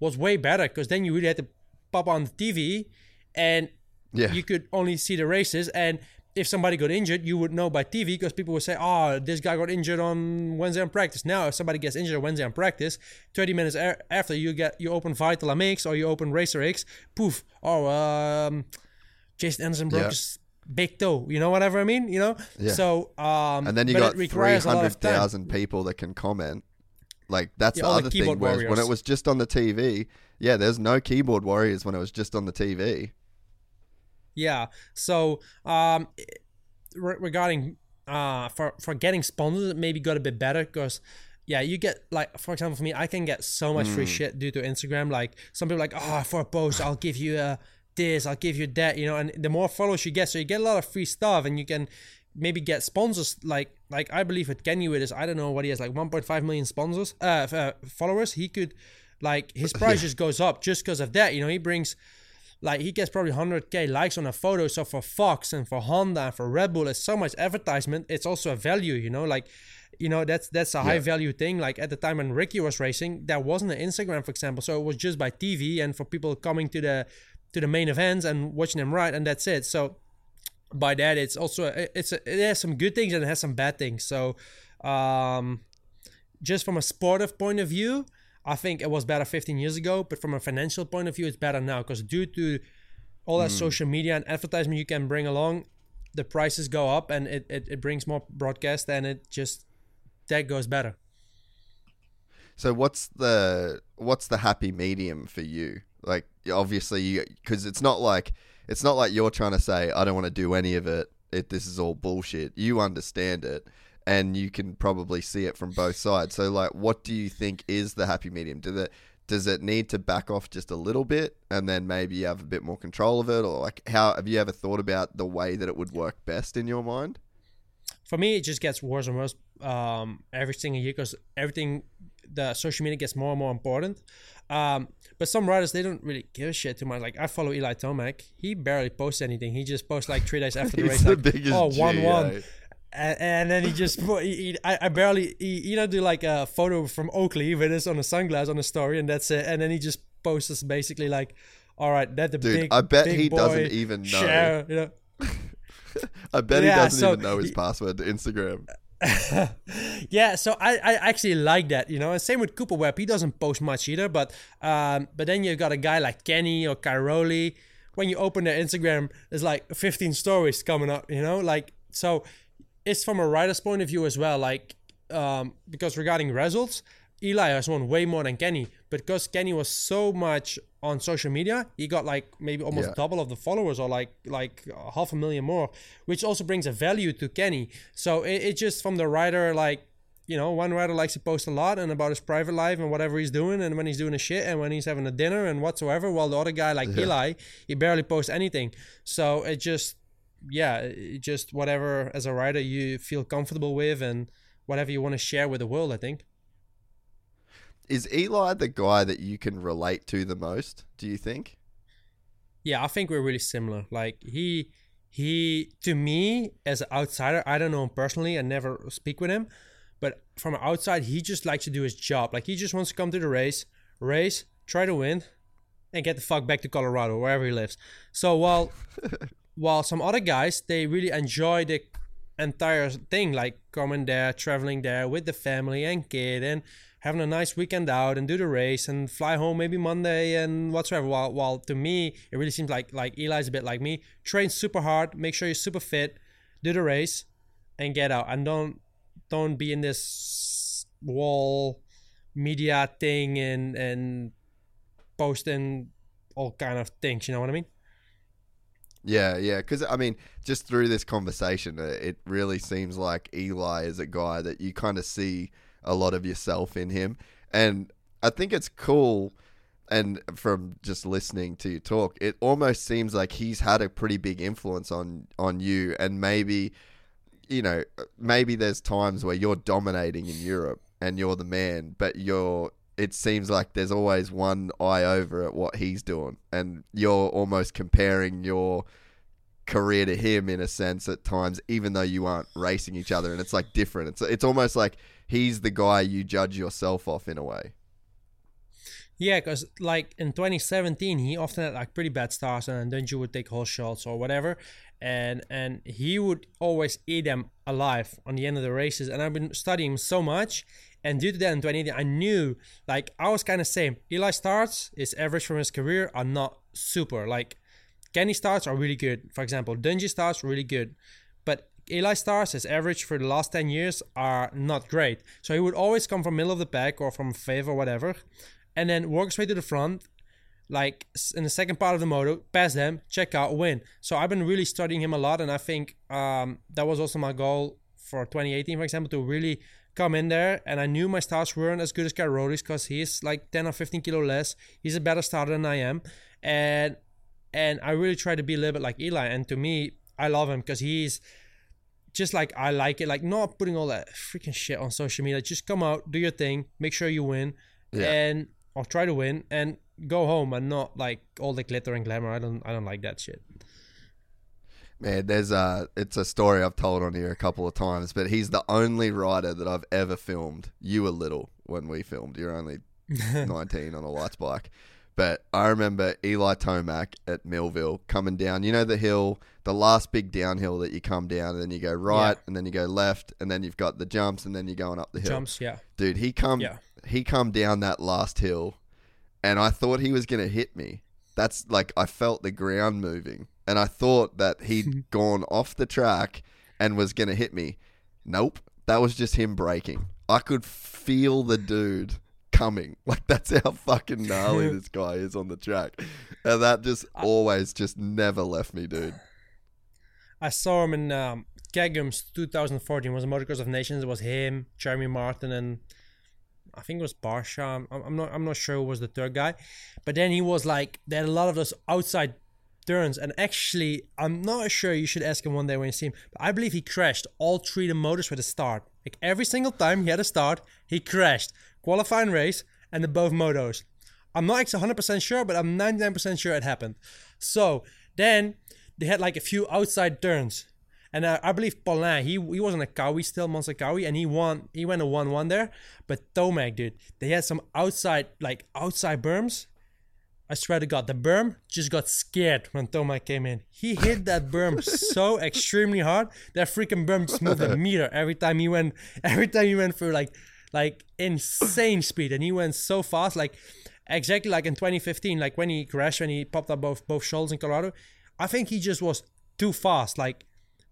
was way better because then you really had to pop on the TV and Yeah. you could only see the races and if somebody got injured you would know by tv because people would say oh this guy got injured on wednesday on practice now if somebody gets injured on wednesday on practice 30 minutes a- after you get you open vital mx or you open racer x poof oh um jason anderson broke Yeah. his big toe you know whatever i mean you know Yeah. so um And then you got it requires a lot of time. 300,000 people that can comment. Like that's Yeah, the all the other thing. Whereas when it was just on the TV, yeah, there's no keyboard warriors when it was just on the TV. Yeah. So um, re- regarding uh for for getting sponsors, it maybe got a bit better because yeah, you get like for example for me, I can get so much free shit due to Instagram. Like some people are like, oh, for a post, I'll give you uh, this, I'll give you that, you know. And the more followers you get, so you get a lot of free stuff, and you can maybe get sponsors. Like like I believe with Kenny with his, I don't know what he has, like 1.5 million sponsors, uh, uh followers. He could like his price just goes up just because of that. You know, he brings like he gets probably 100k likes on a photo so for fox and for honda and for red bull it's so much advertisement it's also a value you know like you know that's that's a high Yeah. value thing like at the time when ricky was racing there wasn't an instagram for example so it was just by tv and for people coming to the to the main events and watching them ride and that's it so by that it's also it's a, it has some good things and it has some bad things so um just from a sportive point of view, I think it was better 15 years ago. But from a financial point of view, it's better now because due to all that social media and advertisement you can bring along, the prices go up and it, it, it brings more broadcast and it just that goes better. So what's the what's the happy medium for you? Like obviously because it's not like it's not like you're trying to say I don't want to do any of it. It this is all bullshit. You understand it and you can probably see it from both sides. So like what do you think is the happy medium? Does it does it need to back off just a little bit and then maybe have a bit more control of it or like how have you ever thought about the way that it would work best in your mind? For me, it just gets worse and worse um, every single year because everything, the social media gets more and more important. Um, but some riders, they don't really give a shit too much. Like I follow Eli Tomac. He barely posts anything. He just posts like three days after the race. the like, biggest oh, one one. and, and then he just put, he, he, I, I barely he, you know do like a photo from Oakley with us on a sunglass on a story and that's it and then he just posts us basically like all right that the Dude, big I bet big he boy doesn't even know. share, you know I bet he doesn't so even know his password to Instagram. yeah so I, I actually like that you know same with Cooper Webb he doesn't post much either but um but then you've got a guy like Kenny or Cairoli when you open their Instagram there's like 15 stories coming up you know like so it's from a writer's point of view as well like um because regarding results Eli has won way more than Kenny but because Kenny was so much on social media he got like maybe almost Yeah. double of the followers or like like uh, half a million more which also brings a value to Kenny. So it, it just from the writer like you know one writer likes to post a lot and about his private life and whatever he's doing and when he's doing a shit and when he's having a dinner and whatsoever while the other guy like Eli he barely posts anything. So it just yeah it just whatever as a writer you feel comfortable with and whatever you want to share with the world I think Is Eli the guy that you can relate to the most? Do you think? yeah i think we're really similar like he he to me as an outsider i don't know him personally i never speak with him but from outside he just likes to do his job like he just wants to come to the race race try to win and get the fuck back to colorado wherever he lives so while while some other guys they really enjoy the entire thing like coming there traveling there with the family and kid and having a nice weekend out and do the race and fly home maybe monday and whatsoever. While, while to me it really seems like like eli's a bit like me. Train super hard make sure you're super fit do the race and get out. And don't don't be in this wall media thing and and posting all kind of things you know what i mean? Yeah, yeah. Because I mean, just through this conversation, uh, it really seems like Eli is a guy that you kind of see a lot of yourself in him, and I think it's cool. And from just listening to you talk, it almost seems like he's had a pretty big influence on on you, and maybe, you know, maybe there's times where you're dominating in Europe and you're the man, but you're. It seems like there's always one eye over at what he's doing, and you're almost comparing your career to him in a sense at times, even though you aren't racing each other, and it's like different. It's it's almost like he's the guy you judge yourself off in a way. Yeah, because like in 2017, he often had like pretty bad starts, and then you would take whole shots or whatever, and and he would always eat them alive on the end of the races. And I've been studying him so much, and due to that in 2018, I knew like I was kind of same. Eli starts his average from his career are not super. Like Kenny starts are really good. For example, Dungey starts really good, Eli stars his average for the last 10 years are not great. So he would always come from middle of the pack or from fifth or whatever, and then work his way to the front, like in the second part of the moto, pass them, check out, win. So I've been really studying him a lot, and I think um, that was also my goal for 2018, for example, to really come in there. And I knew my starts weren't as good as Cairoli's because he's like 10 or 15 kilo less. He's a better starter than I am, and and I really try to be a little bit like Eli. And to me, I love him because he's just like I like it, like not putting all that freaking shit on social media. Just come out, do your thing, make sure you win, Yeah. and or try to win, and go home, and not like all the glitter and glamour. I don't, I don't like that shit. Man, there's a it's a story I've told on here a couple of times, but he's the only rider that I've ever filmed. You were little when we filmed. You're only 19 on a lights bike. But I remember Eli Tomac at Millville coming down. You know the hill, the last big downhill that you come down, and then you go right, Yeah. and then you go left, and then you've got the jumps, and then you're going up the hill. Jumps, yeah. Dude, he come Yeah. he come down that last hill, and I thought he was gonna hit me. That's like I felt the ground moving, and I thought that he'd gone off the track and was gonna hit me. Nope, that was just him braking. I could feel the dude coming. Like that's how fucking gnarly this guy is on the track, and that just always just never left me, dude. I saw him in um, Kegums 2014. Was a Motocross of Nations. It was him, Jeremy Martin, and I think it was Barcia. I'm, I'm not. I'm not sure who was the third guy, but then he was like they had a lot of those outside turns, and actually, I'm not sure. You should ask him one day when you see him. But I believe he crashed all three of the motors with a start. Like every single time he had a start, he crashed. Qualifying race and the both motos. I'm not actually 100% sure, but I'm 99% sure it happened. So then they had like a few outside turns. And uh, I believe Paulin, he he was on a Kawi still, Monster Kawi, and he won. He went a one-one there. But Tomac, dude, they had some outside like outside berms. I swear to God, the berm just got scared when Tomac came in. He hit that berm so extremely hard that freaking berm just moved a meter every time he went. Every time he went through like like insane speed, and he went so fast, like exactly like in 2015, like when he crashed, when he popped up both both shoulders in Colorado. I think he just was too fast. Like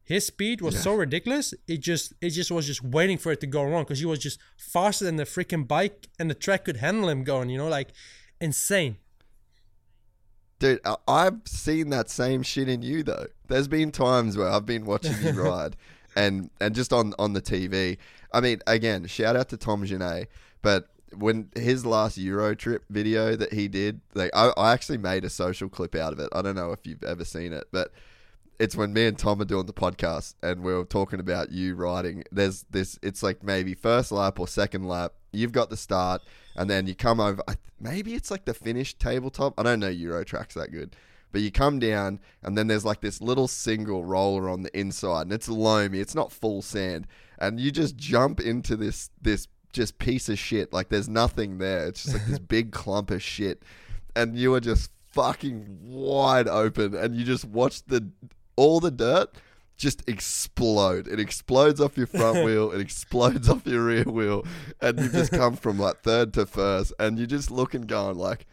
his speed was so ridiculous. It just it just was just waiting for it to go wrong because he was just faster than the freaking bike and the track could handle him going. You know, like insane. Dude, I've seen that same shit in you though. There's been times where I've been watching you ride, and and just on on the TV. I mean, again, shout out to Tom Genet, but when his last Euro trip video that he did, like I, I actually made a social clip out of it. I don't know if you've ever seen it, but it's when me and Tom are doing the podcast and we are talking about you riding. There's this, it's like maybe first lap or second lap. You've got the start, and then you come over. Maybe it's like the finished tabletop. I don't know Euro tracks that good, but you come down, and then there's like this little single roller on the inside, and it's loamy. It's not full sand, and you just jump into this this just piece of shit. Like there's nothing there. It's just like this big clump of shit, and you are just fucking wide open, and you just watch the all the dirt just explode. It explodes off your front wheel, it explodes off your rear wheel, and you just come from like third to first, and you just look looking going like,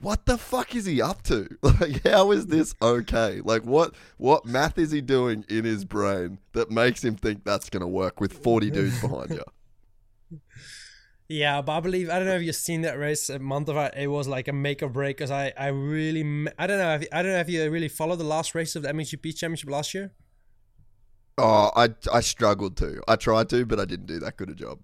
what the fuck is he up to? Like, how is this okay? Like, what what math is he doing in his brain that makes him think that's gonna work with forty dudes behind you? Yeah, but I believe I don't know if you've seen that race at Mantova. It was like a make or break because I I really I don't know if, I don't know if you really followed the last race of the MXGP Championship last year. Oh, I I struggled to. I tried to, but I didn't do that good a job.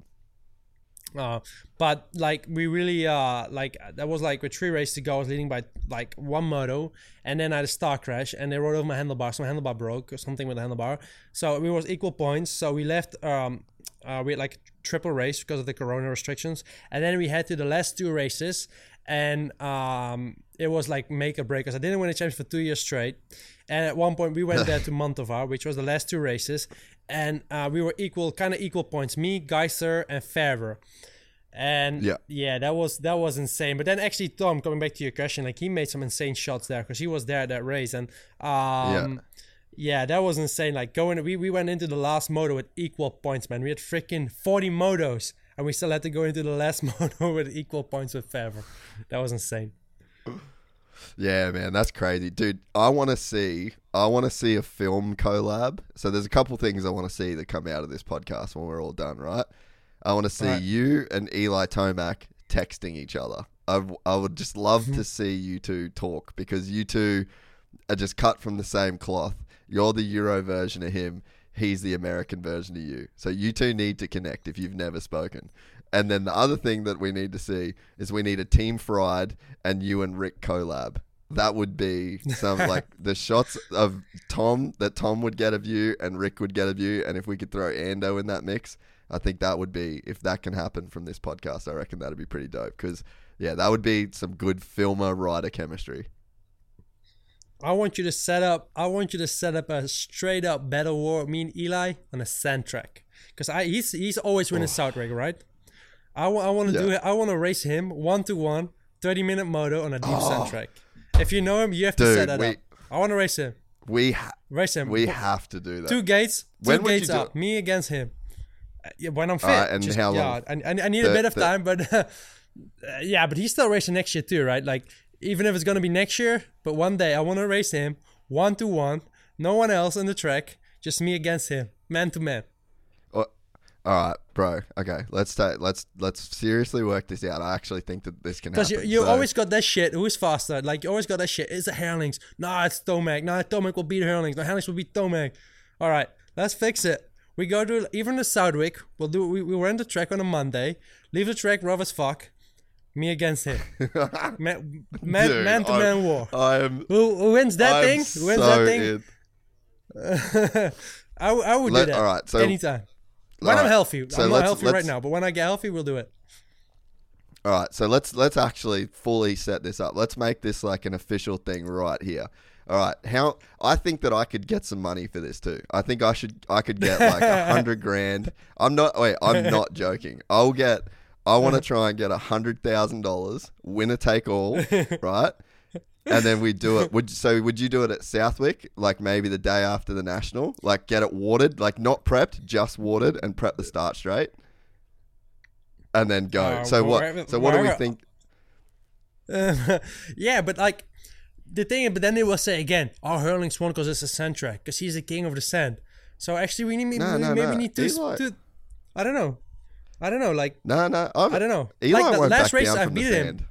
Uh, but like we really uh like that was like with three races to go. I was leading by like one moto, and then I had a star crash, and they rode over my handlebar. So my handlebar broke or something with the handlebar. So we was equal points. So we left. Um, uh, we had like triple race because of the corona restrictions, and then we had to the last two races, and um, it was like make or break because I didn't win a championship for two years straight. And at one point we went there to Mantova, which was the last two races, and uh, we were equal, kind of equal points. Me, Gajser, and Febvre. And Yeah. yeah, that was that was insane. But then actually, Tom, coming back to your question, like he made some insane shots there because he was there at that race, and um, yeah. that was insane. Like going, we we went into the last moto with equal points, man. We had freaking forty motos, and we still had to go into the last moto with equal points with Febvre. That was insane. Yeah, man, that's crazy, dude. I want to see. I want to see a film collab. So there's a couple things I want to see that come out of this podcast when we're all done, right? I want to see Right. you and Eli Tomac texting each other. I, I would just love to see you two talk because you two are just cut from the same cloth. You're the Euro version of him. He's the American version of you. So you two need to connect if you've never spoken. And then the other thing that we need to see is we need a Team Fried and you and Rick collab. That would be some like the shots of Tom that Tom would get of you and Rick would get of you. And if we could throw Ando in that mix, I think that would be if that can happen from this podcast. I reckon that'd be pretty dope because yeah, that would be some good filmer writer chemistry. I want you to set up. I want you to set up a straight up battle war. Me and Eli on a sand track, because I he's he's always winning oh. Southwick, right? I, wa- I want to do it. I want to race him one to one, 30 minute moto on a deep sand track. If you know him, you have to Dude, set that we- up. I want to race him. We ha- Race him. we have to do that. two gates. Two When gates up. Me against him. Uh, yeah, when I'm fit. Alright, and Just- how yeah, long? I, I, I need The- a bit of the- time, but uh, yeah, but he's still racing next year too, right? Like even if it's gonna be next year, but one day I want to race him one to one, no one else on the track, just me against him, man to man. All right, bro. Okay, let's take let's let's seriously work this out. I actually think that this can Because happen. you, you So- always got that shit. Who's faster? Like you always got that shit. It's the Herlings. Nah, it's Tomac. Nah, Tomac will beat Herlings. No, Herlings will beat Tomac. All right, let's fix it. We go to even the Southwick. We'll do. We, we rent the track on a Monday. Leave the track rough as fuck. Me against him. man, man, Dude, man to I'm- man war. I am. Who, who wins that I'm thing? Who wins so that thing? in. I, I would Let- do that. all right, so- anytime. When all I'm right, healthy. so I'm not healthy right now, but when I get healthy, we'll do it. All right, so let's let's actually fully set this up. Let's make this like an official thing right here. All right, how I think that I could get some money for this too. I think I should I could get like a hundred grand. I'm not wait, I'm not joking. I'll get I want to try and get a hundred thousand dollars, winner take all, right? And then we do it. Would so would you do it at Southwick, like maybe the day after the national, like get it watered, like not prepped, just watered, and prep the start straight, and then go. Uh, so what? So what do we think? yeah, but like the thing, but then they will say again, "Our hurling won because it's a sand track, because he's the king of the sand." So actually, we need No, we no, maybe no. need to, Eli- to, I don't know, I don't know, like No, no, I've, I don't know. Eli Like the last race I've from the him.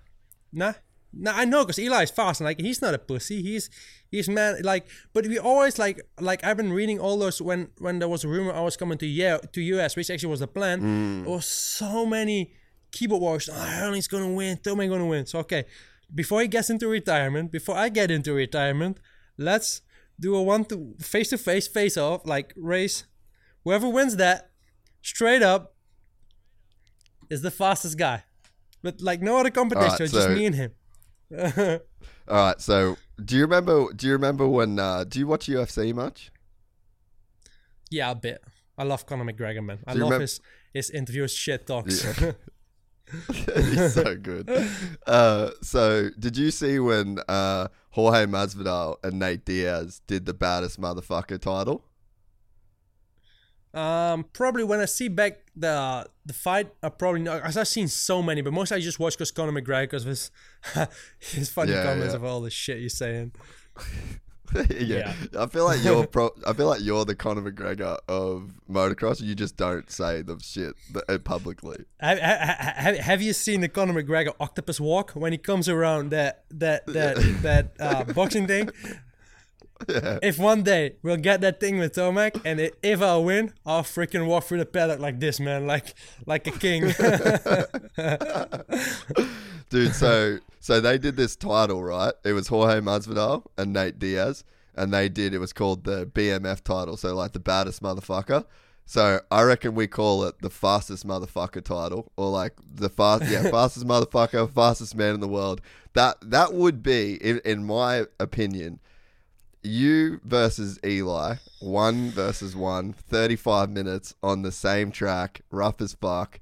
nah, nah. I know because Eli is fast, and like he's not a pussy. He's he's man, like. But we always like like I've been reading all those when when there was a rumor I was coming to yeah to US, which actually was the plan. Mm. There was so many keyboard warriors. Oh, Herlings gonna win. Tomac gonna win. So okay, before he gets into retirement, before I get into retirement, let's do a one to face to face face off like race. Whoever wins that, straight up, is the fastest guy. But like no other competition, Alright, just me and him. All right, so do you remember? Do you remember when? Uh, do you watch UFC much? Yeah, a bit. I love Conor McGregor, man. I Do you love his his interviews, shit talks. Yeah. He's so good. Uh, so, did you see when uh, Jorge Masvidal and Nate Diaz did the baddest motherfucker title? Um, probably when I see back the the fight, I probably know. As I've seen so many, but most I just watch because Conor McGregor because of his his funny Yeah, comments yeah. of all the shit he's saying. yeah. I feel like you're pro- I feel like you're the Conor McGregor of motocross. You just don't say the shit uh, publicly. Have, have, have you seen the Conor McGregor octopus walk when he comes around that that that that uh, boxing thing? If one day we'll get that thing with Tomac, and i- if I win, I'll freaking walk through the paddock like this, man, like like a king. Dude, so so they did this title, right? It was Jorge Masvidal and Nate Diaz, and they did it was called the BMF title, so like the baddest motherfucker. So I reckon we call it the fastest motherfucker title, or like the fast, yeah, fastest motherfucker, fastest man in the world. That that would be, in, in my opinion, you versus Eli, one versus one, 35 minutes on the same track, rough as fuck.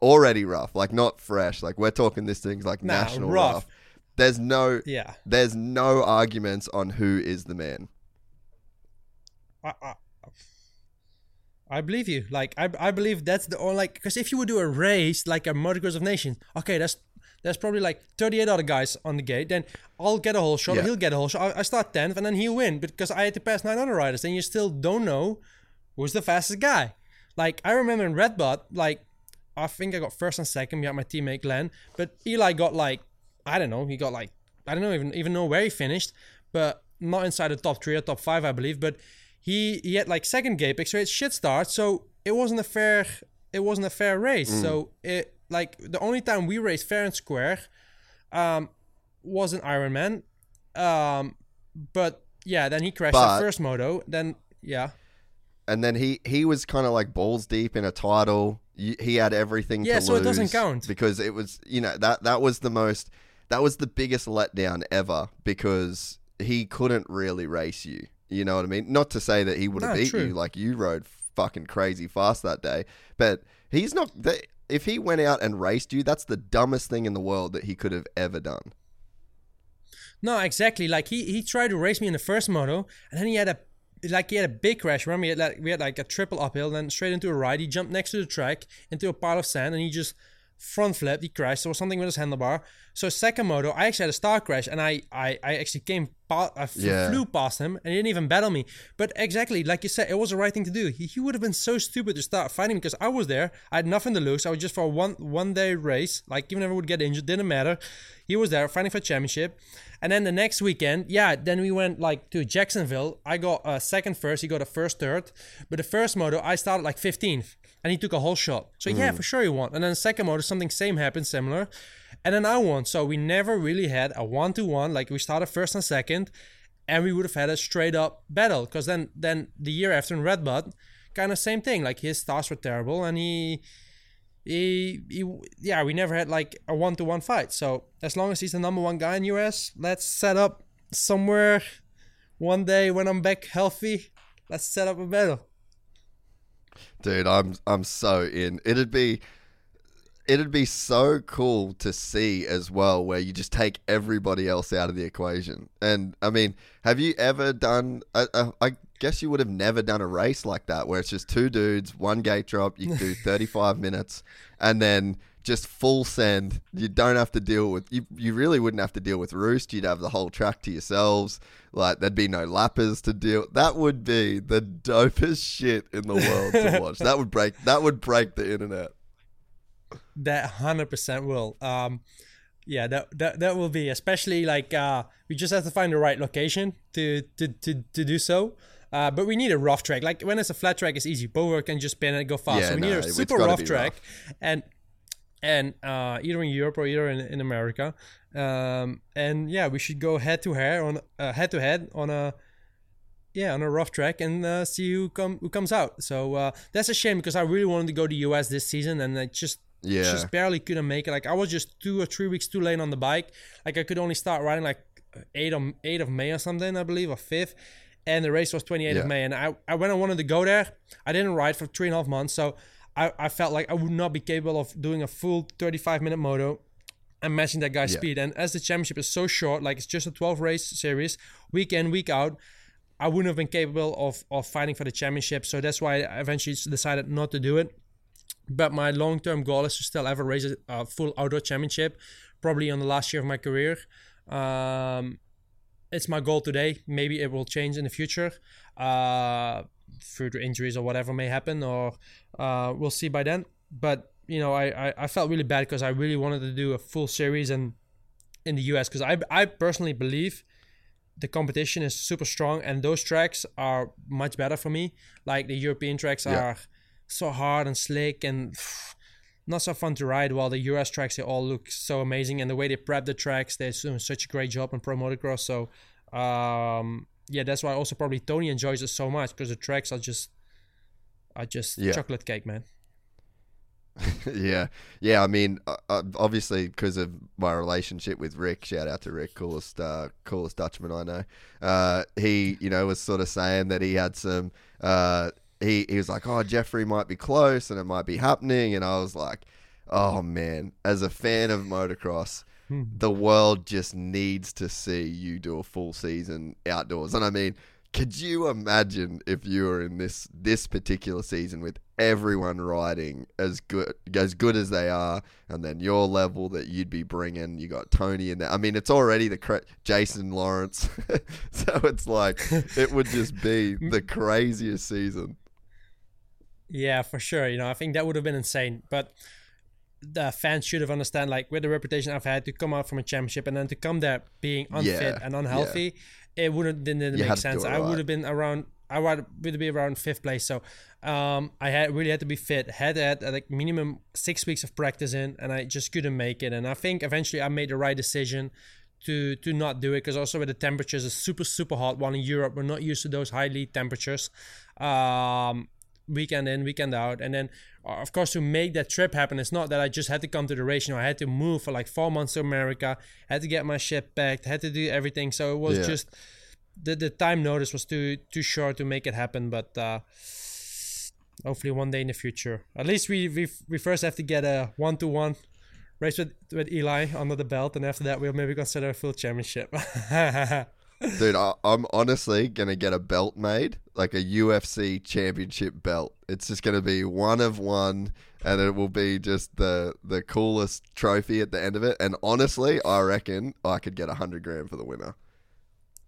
Already rough, like not fresh. Like we're talking this thing's like Nah, national rough. rough. There's no yeah, there's no arguments on who is the man. I, I, I believe you. Like I, I believe that's the only like because if you would do a race like a motocross of nations, okay, that's there's probably like 38 other guys on the gate. Then I'll get a whole shot. Yeah. He'll get a whole shot. I, I start 10th, and then he'll win because I had to pass nine other riders. And you still don't know who's the fastest guy. Like I remember in Red Bud, like I think I got first and second. We had my teammate Glenn, but Eli got like I don't know. He got like I don't know even even know where he finished, but not inside the top three or top five, I believe. But he he had like second gate pick, so it's shit start. So it wasn't a fair it wasn't a fair race. Mm. So it like the only time we raced fair and square um was an Ironman. Um but yeah, then he crashed But- the first moto. Then yeah. and then he he was kind of like balls deep in a title. He had everything. Yeah, to so it doesn't count. because it was you know that that was the most that was the biggest letdown ever because he couldn't really race you. You know what I mean? Not to say that he would have No, beat true. you like you rode fucking crazy fast that day, but he's not. That, if he went out and raced you, that's the dumbest thing in the world that he could have ever done. No, exactly. Like he he tried to race me in the first moto, and then he had a like he had a big crash. Remember, we had like, we had like a triple uphill, then straight into a ride. He jumped next to the track into a pile of sand, and he just front flipped. He crashed. There was something with his handlebar. So second moto, I actually had a star crash, and I I, I actually came pa- I f- Yeah. flew past him, and he didn't even battle me. But exactly like you said, it was the right thing to do. He, he would have been so stupid to start fighting because I was there. I had nothing to lose. I was just for a one one day race. Like even if I would get injured, didn't matter. He was there fighting for championship. And then the next weekend, yeah, then we went like to Jacksonville. I got uh, second first. He got a first third. But the first moto, I started like 15th, and he took a whole shot. So yeah, for hmm. sure he won. And then the second moto, something same happened, similar. And then I won. So we never really had a one to one. Like we started first and second, and we would have had a straight up battle. Because then, then the year after in Red Bud, kind of same thing. Like his stars were terrible, and he he, he yeah we never had like a one-to-one fight so as long as he's the number one guy in us let's set up somewhere one day when i'm back healthy let's set up a battle Dude, I'm I'm so in. It'd be it'd be so cool to see as well where you just take everybody else out of the equation. And I mean, have you ever done I, I, I guess you would have never done a race like that where it's just two dudes, one gate drop, you do 35 minutes and then just full send. You don't have to deal with you you really wouldn't have to deal with roost. You'd have the whole track to yourselves. Like there'd be no lappers to deal. That would be the dopest shit in the world to watch. that would break that would break the internet. that 100% will um yeah that, that that will be especially like uh we just have to find the right location to to to, to do so uh, but we need a rough track. Like when it's a flat track, it's easy. Bower can just spin and go fast. Yeah, so we need a super rough track, rough. and and uh, either in Europe or either in, in America. Um, and yeah, we should go head to head on uh, head to head on a yeah on a rough track and uh, see who come who comes out. So uh, that's a shame because I really wanted to go to US this season and I just Yeah. just barely couldn't make it. Like I was just two or three weeks too late on the bike. Like I could only start riding like eight of eight of May or something, I believe, or fifth. And the race was 28th Yeah. of May. And I, I when I wanted to go there, I didn't ride for three and a half months. So I, I felt like I would not be capable of doing a full 35 minute moto and matching that guy's Yeah. speed. And as the championship is so short, like it's just a 12 race series, week in, week out, I wouldn't have been capable of, of fighting for the championship. So that's why I eventually decided not to do it. But my long term goal is to still ever race a, a full outdoor championship, probably on the last year of my career. Um, it's my goal today. Maybe it will change in the future, uh, further injuries or whatever may happen, or uh, we'll see by then. But you know, I, I, I felt really bad because I really wanted to do a full series and in the US because I I personally believe the competition is super strong and those tracks are much better for me. Like the European tracks Yeah. are so hard and slick and not so fun to ride while the US tracks they all look so amazing and the way they prep the tracks they're doing such a great job in pro motocross so um yeah that's why also probably Tony enjoys it so much because the tracks are just are just Yeah. chocolate cake man yeah, yeah. I mean, uh, obviously because of my relationship with Rick. Shout out to Rick, coolest, uh, coolest Dutchman I know. Uh, he, you know, was sort of saying that he had some. Uh, he he was like, oh, Jeffrey might be close and it might be happening, and I was like, oh man, as a fan of motocross. Hmm. The world just needs to see you do a full season outdoors, and I mean, could you imagine if you were in this this particular season with everyone riding as good as good as they are, and then your level that you'd be bringing? You got Tony in there. I mean, it's already the cra- Jason Lawrence, so it's like it would just be the craziest season. Yeah, for sure. You know, I think that would have been insane. But the fans should have understand like with the reputation I've had to come out from a championship and then to come there being unfit Yeah, and unhealthy, it wouldn't didn't, You make had to do sense. I would have been around. I would would be around fifth place. So um, I had really had to be fit. Had had like minimum six weeks of practice in, and I just couldn't make it. And I think eventually I made the right decision to to not do it because also with the temperatures it's super super hot. While in Europe we're not used to those highly temperatures. Um, weekend in, weekend out, and then uh, of course to make that trip happen, it's not that I just had to come to the race. You know, I had to move for like four months to America, had to get my shit packed, had to do everything. So it was Yeah. just the the time notice was too too short to make it happen. But uh, hopefully one day in the future, at least we we we first have to get a one to one race with with Eli under the belt, and after that we'll maybe consider a full championship. Dude, I, I'm honestly gonna get a belt made, like a UFC championship belt. It's just gonna be one of one, and it will be just the the coolest trophy at the end of it. And honestly, I reckon I could get a hundred grand for the winner.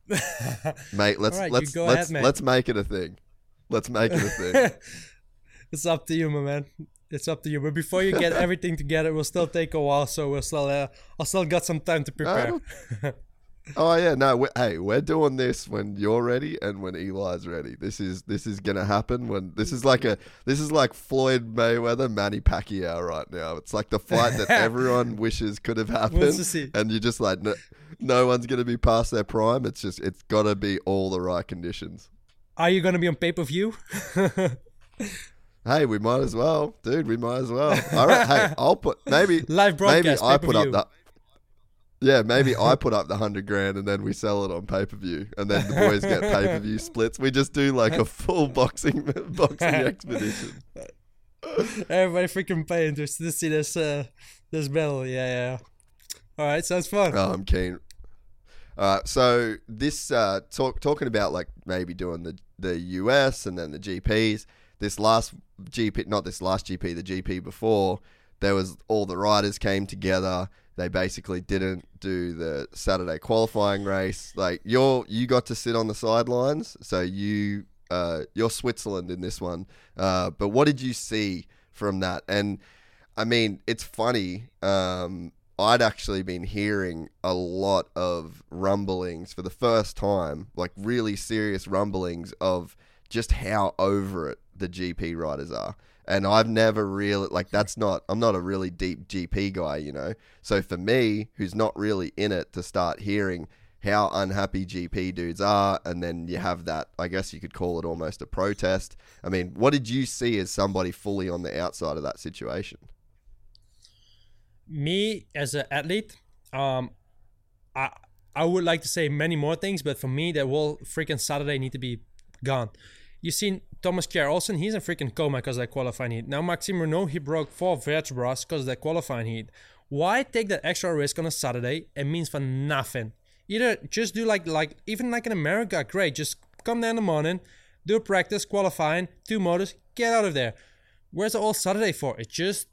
mate, let's right, let's let's ahead, let's make it a thing. Let's make it a thing. it's up to you, my man. It's up to you. But before you get everything together, it will still take a while. So we'll still, uh, I'll still got some time to prepare. Oh yeah, no. we hey, we're doing this when you're ready and when Eli's ready. This is this is gonna happen when this is like a this is like Floyd Mayweather, Manny Pacquiao right now. It's like the fight that everyone wishes could have happened, and you're just like, no, no one's gonna be past their prime. It's just it's gotta be all the right conditions. Are you gonna be on pay per view? Hey, we might as well, dude. We might as well. All right. Hey, I'll put maybe Live broadcast, Maybe I put up pay-per-view. Yeah, maybe I put up the hundred grand and then we sell it on pay per view, and then the boys get pay per view splits. We just do like a full boxing boxing expedition. Everybody freaking paying to, to see this uh, this battle. Yeah, yeah. All right, sounds fun. Oh, I'm keen. Uh, so this uh, talk, talking about like maybe doing the the US and then the GPs. This last GP, not this last GP, the GP before, there was all the riders came together. They basically didn't do the Saturday qualifying race. Like you're you got to sit on the sidelines, so you uh, you're Switzerland in this one. Uh, but what did you see from that? And I mean, it's funny. Um, I'd actually been hearing a lot of rumblings for the first time, like really serious rumblings of just how over it the GP riders are. And I've never really, like, that's not, I'm not a really deep GP guy, you know? So for me, who's not really in it, to start hearing how unhappy GP dudes are, and then you have that, I guess you could call it almost a protest. I mean, what did you see as somebody fully on the outside of that situation? me as an athlete, um, I I would like to say many more things, but for me, that whole freaking Saturday need to be gone. You seen Thomas Kjær Olsen? He's in freaking coma because that qualifying heat. Now Maxime Renaux, he broke four vertebrae because that qualifying heat. Why take that extra risk on a Saturday? It means for nothing. Either just do like like even like in America, great. Just come there in the morning, do a practice, qualifying, two motors, get out of there. Where's the all Saturday for? It just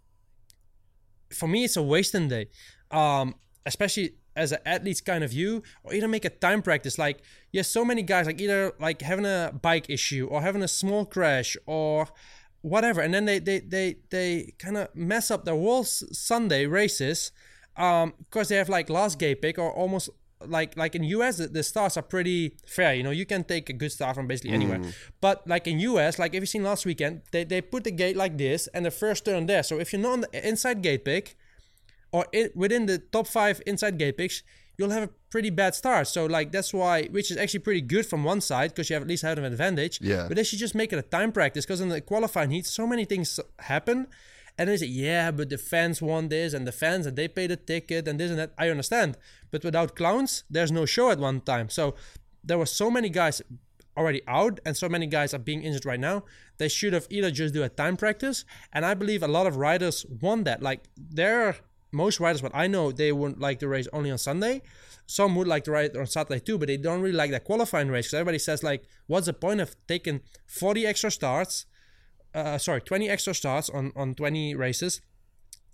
for me it's a wasting day um especially as an athlete's kind of view or either make a time practice. Like you have so many guys like either like having a bike issue or having a small crash or whatever. And then they they they, they kind of mess up their whole sunday races. Um because they have like last gate pick or almost like like in us the, the stars are pretty fair you know you can take a good star from basically anywhere. But like in us like if you seen last weekend they, they put the gate like this and the first turn there. So if you're not on the inside gate pick or in, within the top five inside gate picks, you'll have a pretty bad start. So like that's why, which is actually pretty good from one side because you have at least had an advantage. Yeah. But they should just make it a time practice because in the qualifying heat, so many things happen, and they say, yeah, but the fans want this and the fans and they pay the ticket and this and that. I understand, but without clowns, there's no show at one time. So there were so many guys already out and so many guys are being injured right now they should have either just do a time practice and i believe a lot of riders want that like there are most riders what i know they wouldn't like to race only on sunday. Some would like to ride on saturday too but they don't really like that qualifying race because everybody says like what's the point of taking 40 extra starts uh, sorry 20 extra starts on on 20 races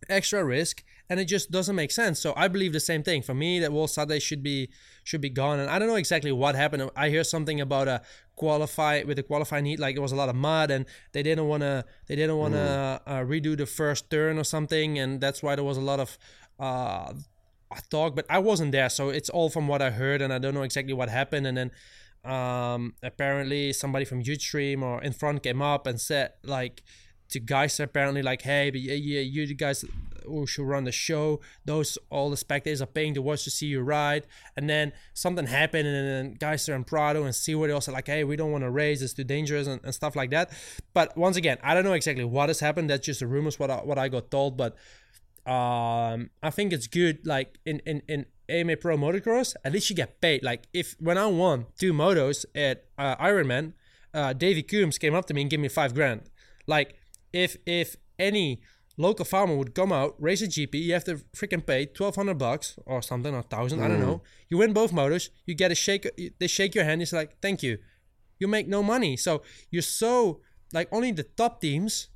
extra risk and it just doesn't make sense. So i believe the same thing. For me that wall Saturday should be should be gone. And i don't know exactly what happened. I hear something about a qualify with the qualifying heat like it was a lot of mud and they didn't want to they didn't want to uh, redo the first turn or something. And that's why there was a lot of uh talk but i wasn't there. So it's all from what i heard and i don't know exactly what happened. And then um apparently somebody from Youthstream or Infront came up and said like to guys apparently like hey but yeah, yeah you guys who should run the show. Those all the spectators are paying to watch to see you ride. And then something happened and then Gajser and Prado and Seewer also like hey we don't want to race it's too dangerous and, and stuff like that. But once again I don't know exactly what has happened that's just rumors what I, what I got told but um I think it's good like in in in AMA Pro Motocross at least you get paid. Like if when I won two motos at uh, Ironman uh, Davey Coombs came up to me and gave me five grand. Like if if any local farmer would come out race a GP you have to freaking pay 1200 bucks or something or 1000 I don't mm. know. You win both motors, you get a shake they shake your hand it's like thank you. You make no money. So you're so like only the top teams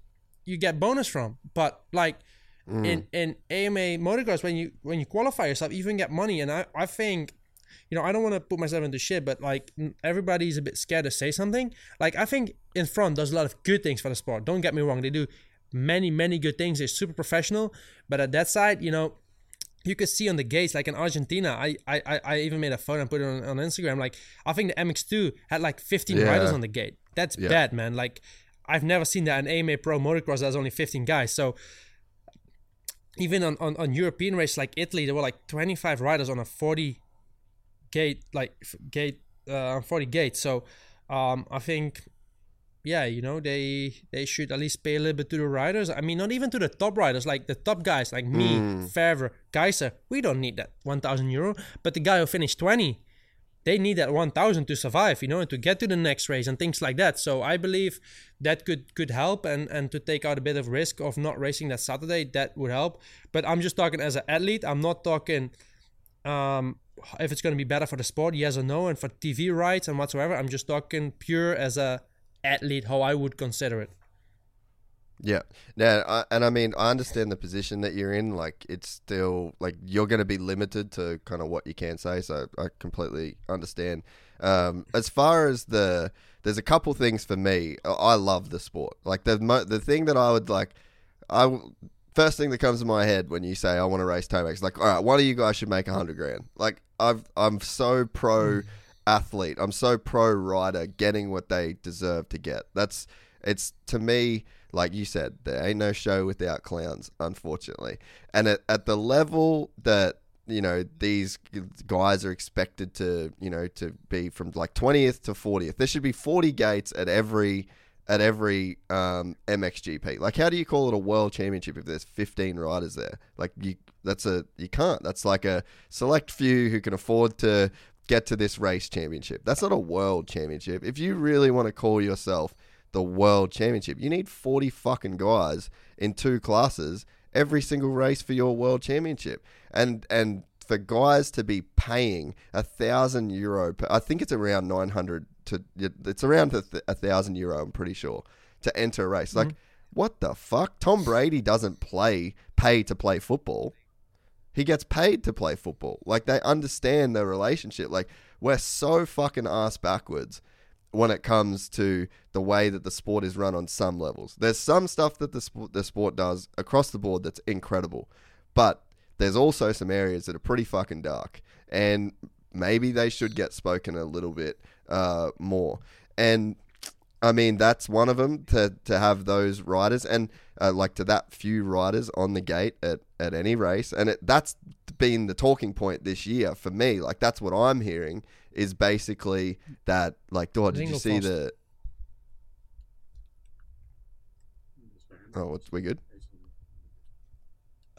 you get bonus from. But like mm. in in AMA motocross when you when you qualify yourself you even get money. And I I think you know I don't want to put myself into shit but like everybody's a bit scared to say something like I think Infront does a lot of good things for the sport don't get me wrong they do many many good things they're super professional but at that side you know you could see on the gates like in Argentina I I I- I even made a photo and put it on, on Instagram like I think the MX2 had like 15 Yeah. riders on the gate that's Yeah. bad man like I've never seen that in AMA Pro motocross there's only 15 guys so even on, on, on European race like Italy, there were like 25 riders on a 40 gate, like gate, uh, 40 gate. So um, I think, yeah, you know, they they should at least pay a little bit to the riders. I mean, not even to the top riders, like the top guys, like me, Febvre, Gajser. We don't need that 1,000 euro. But the guy who finished 20, they need that 1000 to survive you know and to get to the next race and things like that so i believe that could could help and and to take out a bit of risk of not racing that saturday that would help but i'm just talking as an athlete i'm not talking um if it's going to be better for the sport yes or no and for tv rights and whatsoever i'm just talking pure as a athlete how i would consider it Yeah. Now, I, and I mean, I understand the position that you're in. Like, it's still like you're going to be limited to kind of what you can say. So I completely understand. Um, as far as the, there's a couple things for me. I love the sport. Like the the thing that I would like, I first thing that comes to my head when you say I want to race Tomax, like, all right, one of you guys should make a hundred grand. Like, I've I'm so pro hmm. athlete. I'm so pro rider getting what they deserve to get. That's it's to me like you said there ain't no show without clowns unfortunately and at, at the level that you know these guys are expected to you know to be from like 20th to 40th there should be 40 gates at every at every um, MXGP. Like, how do you call it a world championship if there's 15 riders there? Like, you that's a you can't. That's like a select few who can afford to get to this race championship. That's not a world championship. If you really want to call yourself the world championship, you need 40 fucking guys in two classes every single race for your world championship. And and for guys to be paying a thousand euro, per, I think it's around 900 to, it's around a, th- a thousand euro, I'm pretty sure, to enter a race. Like, mm-hmm. what the fuck? Tom Brady doesn't play, pay to play football. He gets paid to play football. Like they understand the relationship. Like we're so fucking ass backwards when it comes to the way that the sport is run on some levels. There's some stuff that the sport, the sport does across the board that's incredible, but there's also some areas that are pretty fucking dark, and maybe they should get spoken a little bit uh, more. And I mean, that's one of them to, to have those riders and uh, like to that few riders on the gate at, at any race. And it, that's been the talking point this year for me. Like, that's what I'm hearing is basically that, like, oh, did you see the. Oh, we're good?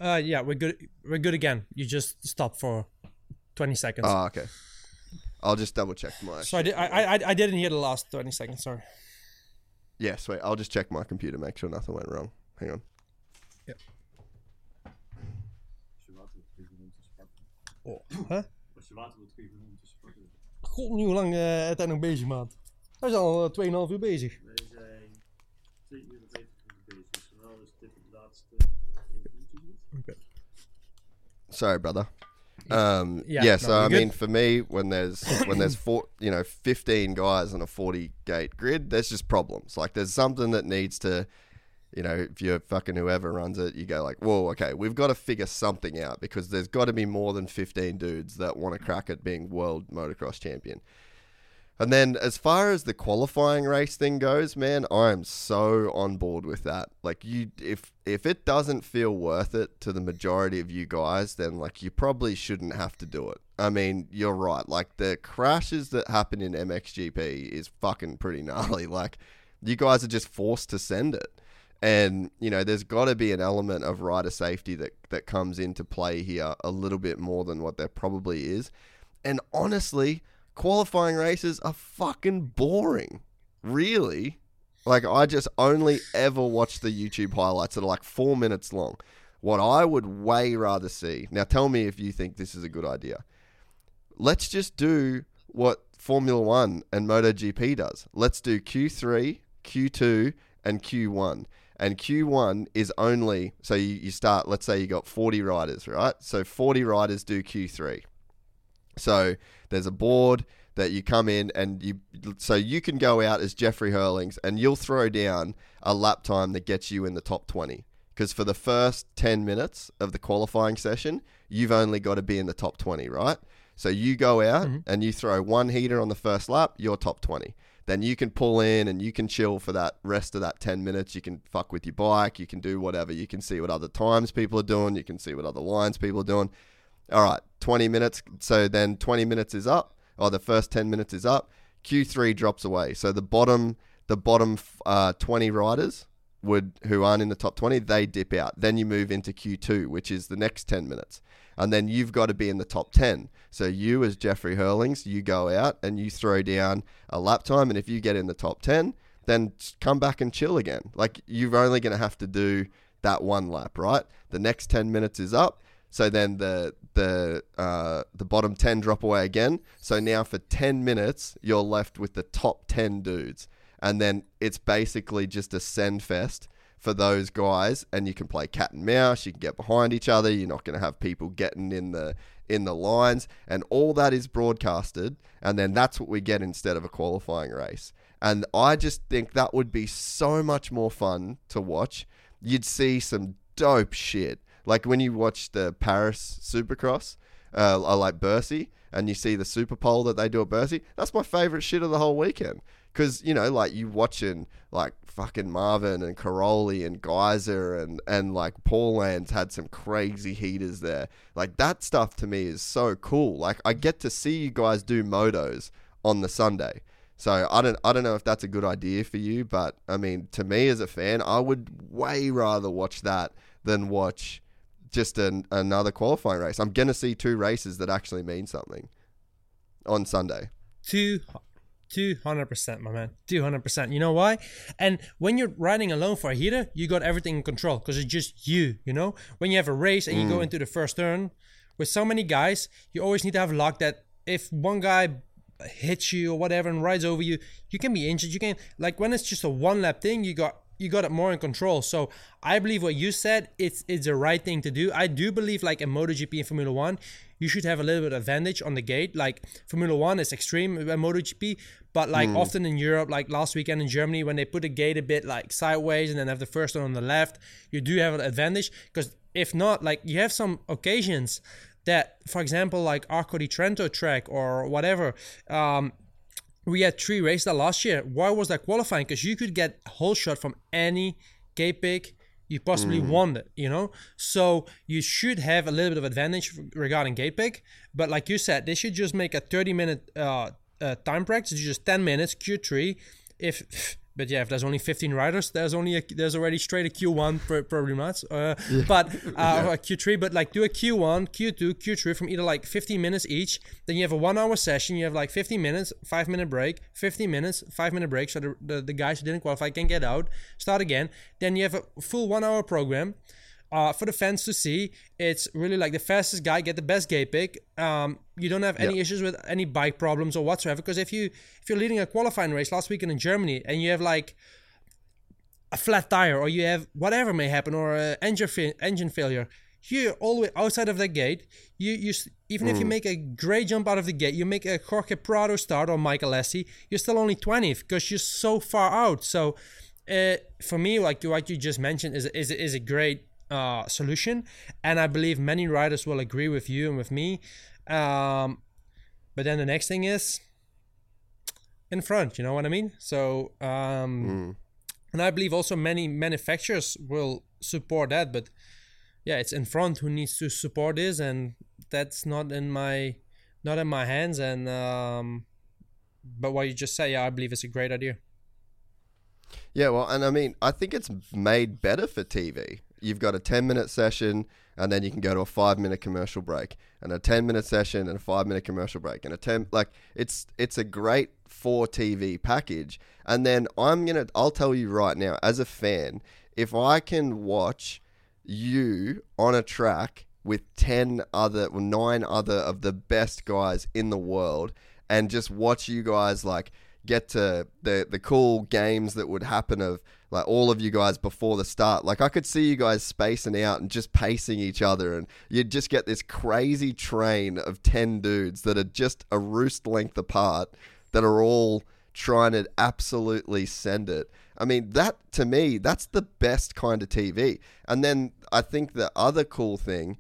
uh yeah we're good we're good again you just stop for 20 seconds Oh, okay. I'll just double check my. so I, did, I, I I didn't hear the last 20 seconds sorry Yeah, sweet. I'll just check my computer, make sure nothing went wrong. Hang on. Yeah. Oh, huh? God, nu hoe lang eh het hij nog bezig, maat? Hij is al eh, 2,5 uur bezig. Wij zijn 2 uur en 50 minuten bezig. Dus normaal is dit het laatste. Sorry, brother. Um, Yeah, yeah, so I good. mean, for me, when there's when there's four, you know, fifteen guys on a forty gate grid, there's just problems. Like there's something that needs to, you know, if you're fucking whoever runs it, you go like, whoa, okay, we've got to figure something out because there's got to be more than fifteen dudes that want to crack at being world motocross champion. And then as far as the qualifying race thing goes, man, I am so on board with that. Like you if if it doesn't feel worth it to the majority of you guys, then like you probably shouldn't have to do it. I mean, you're right. Like the crashes that happen in MXGP is fucking pretty gnarly. Like you guys are just forced to send it. And, you know, there's got to be an element of rider safety that, that comes into play here a little bit more than what there probably is. And honestly, qualifying races are fucking boring. Really? Like, I just only ever watch the YouTube highlights that are like four minutes long. What I would way rather see. Now, tell me if you think this is a good idea. Let's just do what Formula One and MotoGP does. Let's do Q3, Q2, and Q1. And Q1 is only, so you, you start, let's say you got 40 riders, right? So 40 riders do Q3. So there's a board that you come in and you so you can go out as Jeffrey Herlings and you'll throw down a lap time that gets you in the top 20 because for the first 10 minutes of the qualifying session you've only got to be in the top 20 right? So you go out mm-hmm. and you throw one heater on the first lap you're top 20 then you can pull in and you can chill for that rest of that 10 minutes. You can fuck with your bike you can do whatever. You can see what other times people are doing you can see what other lines people are doing all right, 20 minutes. So then 20 minutes is up, or the first 10 minutes is up. Q3 drops away. So the bottom, the bottom uh, 20 riders would who aren't in the top 20, they dip out. Then you move into Q2, which is the next 10 minutes. And then you've got to be in the top 10. So you as Jeffrey Herlings, you go out and you throw down a lap time and if you get in the top 10, then come back and chill again. Like you're only going to have to do that one lap, right? The next 10 minutes is up. So then the the uh, the bottom ten drop away again. So now for ten minutes you're left with the top ten dudes, and then it's basically just a send fest for those guys, and you can play cat and mouse. You can get behind each other. You're not going to have people getting in the in the lines, and all that is broadcasted, and then that's what we get instead of a qualifying race. And I just think that would be so much more fun to watch. You'd see some dope shit. Like when you watch the Paris Supercross, uh, I like Bercy, and you see the Super Pole that they do at Bercy. That's my favorite shit of the whole weekend. Because you know, like you watching like fucking Marvin and Cairoli and Gajser and and like Paul Lands had some crazy heaters there. Like that stuff to me is so cool. Like I get to see you guys do motos on the Sunday. So I don't I don't know if that's a good idea for you, but I mean to me as a fan, I would way rather watch that than watch just an, another qualifying race. I'm gonna see two races that actually mean something on Sunday. Two, two hundred percent, my man. Two hundred percent. You know why? And when you're riding alone for a heater, you got everything in control because it's just you. You know, when you have a race and you go mm. into the first turn with so many guys, you always need to have luck that if one guy hits you or whatever and rides over you, you can be injured. You can like when it's just a one lap thing, you got you got it more in control. So I believe what you said, it's it's the right thing to do. I do believe like in MotoGP and Formula One, you should have a little bit of advantage on the gate. Like Formula One is extreme in MotoGP, but like often in Europe, like last weekend in Germany, when they put the gate a bit like sideways and then have the first one on the left, you do have an advantage. Because if not, like you have some occasions that, for example, like Arco di Trento track or whatever, um, we had three races that last year. Why was that qualifying? Because you could get a whole shot from any gate pick you possibly wanted, you know? So you should have a little bit of advantage regarding gate pick. But like you said, they should just make a 30 minute uh, uh, time practice, just 10 minutes, Q3. If but yeah, if there's only 15 riders, there's only a, there's already straight a Q1, probably not. Uh, But uh, a Q3, but like do a Q1, Q2, Q3 from either like 15 minutes each. Then you have a one hour session. You have like 15 minutes, five minute break, 15 minutes, five minute break. So the, the, the guys who didn't qualify can get out, start again. Then you have a full one hour program. Uh, for the fans to see, it's really like the fastest guy get the best gate pick. Um, you don't have any issues with any bike problems or whatsoever. Because if you if you're leading a qualifying race last weekend in Germany and you have like a flat tire or you have whatever may happen or engine fa- engine failure, you're all the way outside of the gate. You you even if you make a great jump out of the gate, you make a Jorge Prado start or Michael Lessie, you're still only 20th because you're so far out. So uh, for me, like what you just mentioned, is is is a great uh, solution, and I believe many riders will agree with you and with me. Um, but then the next thing is Infront. You know what I mean? So um, and I believe also many manufacturers will support that, but yeah, it's Infront who needs to support this, and that's not in my not in my hands. And um, but what you just say, yeah, I believe it's a great idea. Yeah, well, and I mean, I think it's made better for TV. You've got a 10 minute session, and then you can go to a five minute commercial break, and a 10 minute session, and a five minute commercial break, and a 10 like it's it's a great for TV package. And then I'm gonna, I'll tell you right now, as a fan, if I can watch you on a track with 10 other, nine other of the best guys in the world, and just watch you guys like get to the the cool games that would happen of like all of you guys before the start. Like I could see you guys spacing out and just pacing each other, and you'd just get this crazy train of ten dudes that are just a roost length apart that are all trying to absolutely send it. I mean, that to me, that's the best kind of TV. And then I think the other cool thing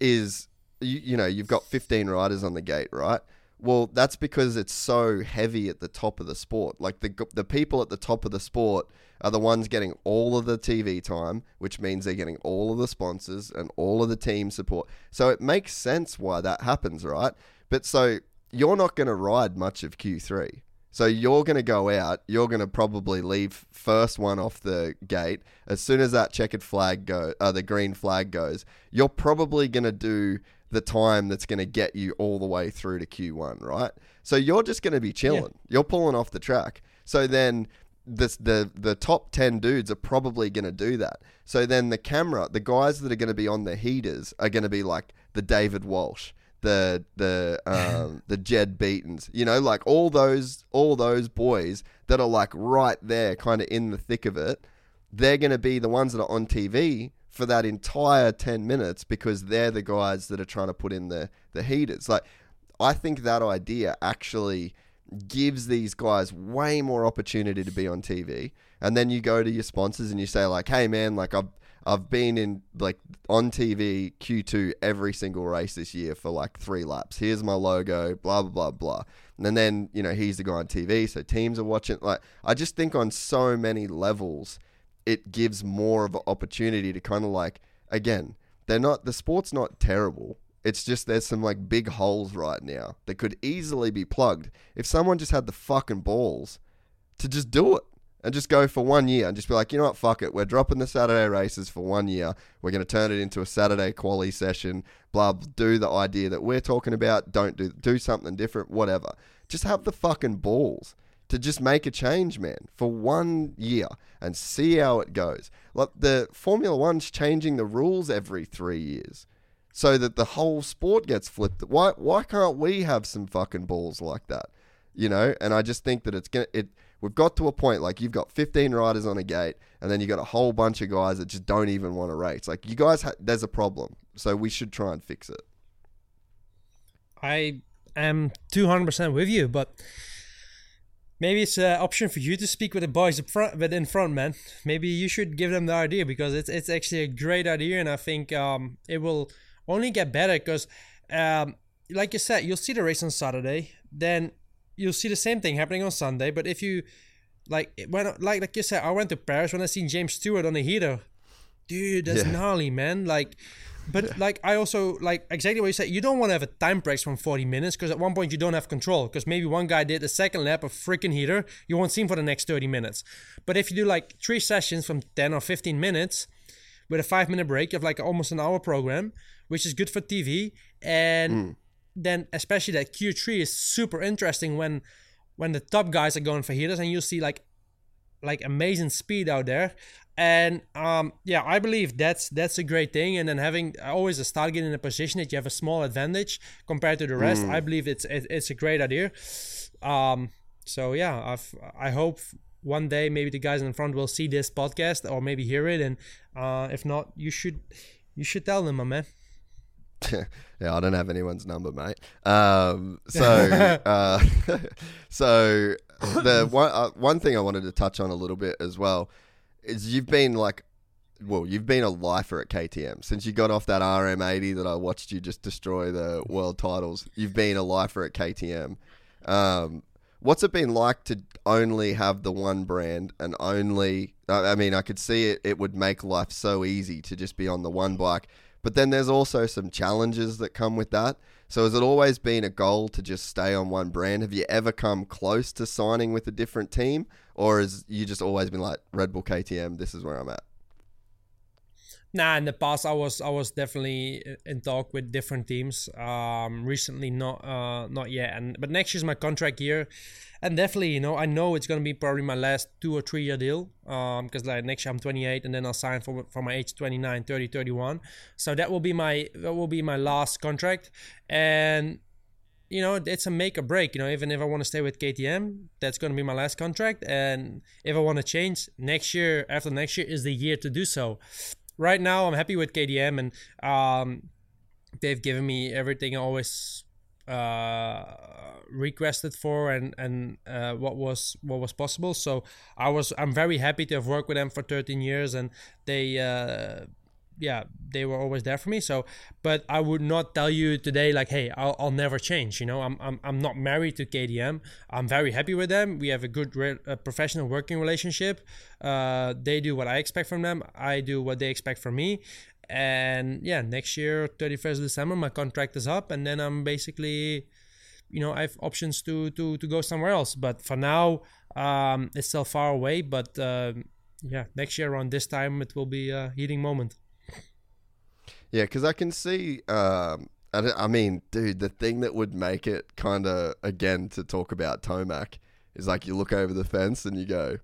is you, you know you've got 15 riders on the gate right well that's because it's so heavy at the top of the sport like the the people at the top of the sport are the ones getting all of the TV time which means they're getting all of the sponsors and all of the team support so it makes sense why that happens right but so you're not going to ride much of Q3 so you're going to go out. You're going to probably leave first one off the gate. As soon as that checkered flag go, uh, the green flag goes, you're probably going to do the time that's going to get you all the way through to Q1, right? So you're just going to be chilling. You're pulling off the track. So then the the the top 10 dudes are probably going to do that. So then the camera, the guys that are going to be on the heaters are going to be like the David Walsh, the the um, the Jed Beatons, you know, like all those all those boys that are like right there, kind of in the thick of it. They're going to be the ones that are on TV for that entire ten minutes because they're the guys that are trying to put in the the heaters. Like, I think that idea actually gives these guys way more opportunity to be on TV. And then you go to your sponsors and you say like, "Hey man, like I've I've been in like on TV Q2 every single race this year for like 3 laps. Here's my logo, blah blah blah blah." And then, you know, he's the guy on TV, so teams are watching like I just think on so many levels it gives more of an opportunity to kind of like again, they're not the sport's not terrible. It's just there's some like big holes right now that could easily be plugged if someone just had the fucking balls to just do it and just go for one year and just be like, you know what, fuck it. We're dropping the Saturday races for one year. We're going to turn it into a Saturday quali session. Blah. Do the idea that we're talking about. Don't do do something different. Whatever. Just have the fucking balls to just make a change, man, for one year and see how it goes. Like the Formula One's changing the rules every three years so that the whole sport gets flipped. Why why can't we have some fucking balls like that? You know, and I just think that it's gonna it. We've got to a point like you've got 15 riders on a gate, and then you've got a whole bunch of guys that just don't even want to race. Like you guys, ha- there's a problem, so we should try and fix it. I am 200% with you, but maybe it's an option for you to speak with the boys up front, but Infront, man. Maybe you should give them the idea because it's it's actually a great idea, and I think um, it will only get better because, um, like you said, you'll see the race on Saturday, then you'll see the same thing happening on Sunday. But if you like when like like you said, I went to Paris when I seen James Stewart on the heater, dude, that's Yeah. gnarly, man. Like. But like I also like exactly what you said. You don't want to have a time breaks from forty minutes because at one point you don't have control. Because maybe one guy did the second lap of freaking heater, you won't see him for the next thirty minutes. But if you do like three sessions from ten or fifteen minutes, with a five minute break, you have like almost an hour program, which is good for TV. And mm. then especially that Q three is super interesting when when the top guys are going for heaters and you see like like amazing speed out there. And um, yeah, I believe that's that's a great thing. And then having always a start getting in a position that you have a small advantage compared to the rest, I believe it's it, it's a great idea. Um, so yeah, I've, I hope one day maybe the guys Infront will see this podcast or maybe hear it. And uh, if not, you should You should tell them, my man. yeah, I don't have anyone's number, mate. Um, so, uh, so the one uh, one thing I wanted to touch on a little bit as well is you've been like, well, you've been a lifer at KTM since you got off that RM80 that I watched you just destroy the world titles. You've been a lifer at KTM. Um, what's it been like to only have the one brand and only? I mean, I could see it. It would make life so easy to just be on the one bike. But then there's also some challenges that come with that. So has it always been a goal to just stay on one brand? Have you ever come close to signing with a different team, or is you just always been like Red Bull KTM? This is where I'm at. Nah, in the past I was I was definitely in talk with different teams. Um, recently not uh not yet, and but next year's my contract year, and definitely you know I know it's gonna be probably my last two or three year deal. Um, because like next year I'm 28, and then I'll sign for for my age 29, 30, 31. So that will be my that will be my last contract, and you know it's a make or break. You know even if I want to stay with KTM, that's gonna be my last contract, and if I want to change next year after next year is the year to do so right now I'm happy with KTM and um, they've given me everything I always uh, requested for and and uh, what was what was possible. So I was I'm very happy to have worked with them for 13 years and they. Uh, yeah, they were always there for me. So, but I would not tell you today, like, hey, I'll, I'll never change. You know, I'm, I'm, I'm not married to KTM I'm very happy with them. We have a good re- a professional working relationship. Uh, they do what I expect from them. I do what they expect from me. And yeah, next year, 31st of December, my contract is up, and then I'm basically, you know, I have options to to to go somewhere else. But for now, um, it's still far away. But uh, yeah, next year around this time, it will be a heating moment. Yeah, because I can see. Um, I, I, mean, dude, the thing that would make it kind of again to talk about Tomac is like you look over the fence and you go,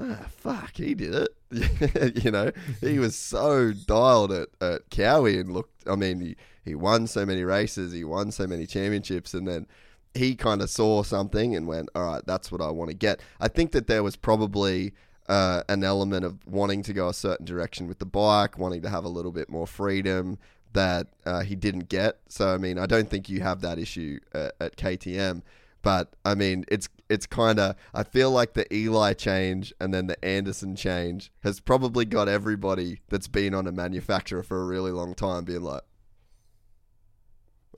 ah, fuck, he did it. you know, he was so dialed at, at Kawi and looked. I mean, he, he won so many races, he won so many championships, and then he kind of saw something and went, all right, that's what I want to get. I think that there was probably uh, an element of wanting to go a certain direction with the bike, wanting to have a little bit more freedom that uh, he didn't get. So I mean, I don't think you have that issue at, at KTM, but I mean, it's it's kind of I feel like the Eli change and then the Anderson change has probably got everybody that's been on a manufacturer for a really long time being like,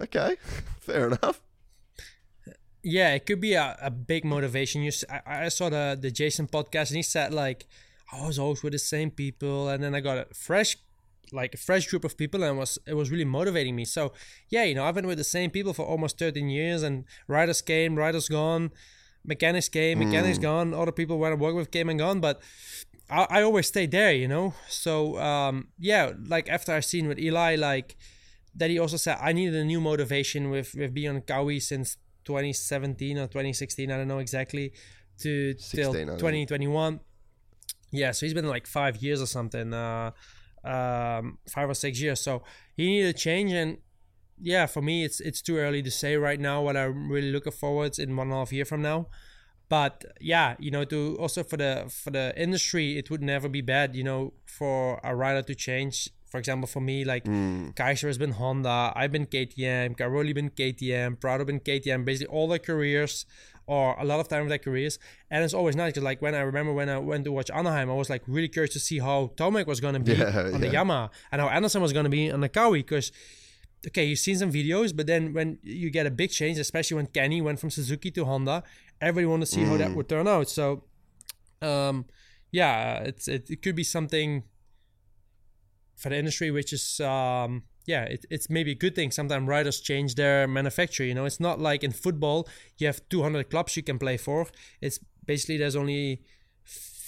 okay, fair enough yeah, it could be a, a big motivation. You, I, I saw the the Jason podcast, and he said like, I was always with the same people, and then I got a fresh, like a fresh group of people, and it was it was really motivating me. So yeah, you know, I've been with the same people for almost 13 years, and riders came, riders gone, mechanics came, mechanics mm. gone, other people where I work with came and gone, but. I, I always stayed there, you know. So um, yeah, like after I seen with Eli, like that he also said I needed a new motivation with with being on Kawi since 2017 or 2016, I don't know exactly, to till 2021. Yeah, so he's been like five years or something, uh, um, five or six years. So he needed a change, and yeah, for me, it's it's too early to say right now what I'm really looking forward to in one and a half year from now. But yeah, you know, to also for the for the industry, it would never be bad, you know, for a rider to change for example, for me, like mm. Gajser has been Honda, I've been KTM, Cairoli been KTM, Prado been KTM, basically all their careers or a lot of time of their careers. And it's always nice because, like, when I remember when I went to watch Anaheim, I was like really curious to see how Tomac was going to be yeah, on yeah. the Yamaha and how Anderson was going to be on the Kawi because. Okay, you've seen some videos, but then when you get a big change, especially when Kenny went from Suzuki to Honda, everybody want to see mm. how that mm. would turn out. So, um, yeah, it's it, it could be something for the industry, which is um, yeah, it, it's maybe a good thing. Sometimes riders change their manufacturer. You know, it's not like in football you have 200 clubs you can play for. It's basically there's only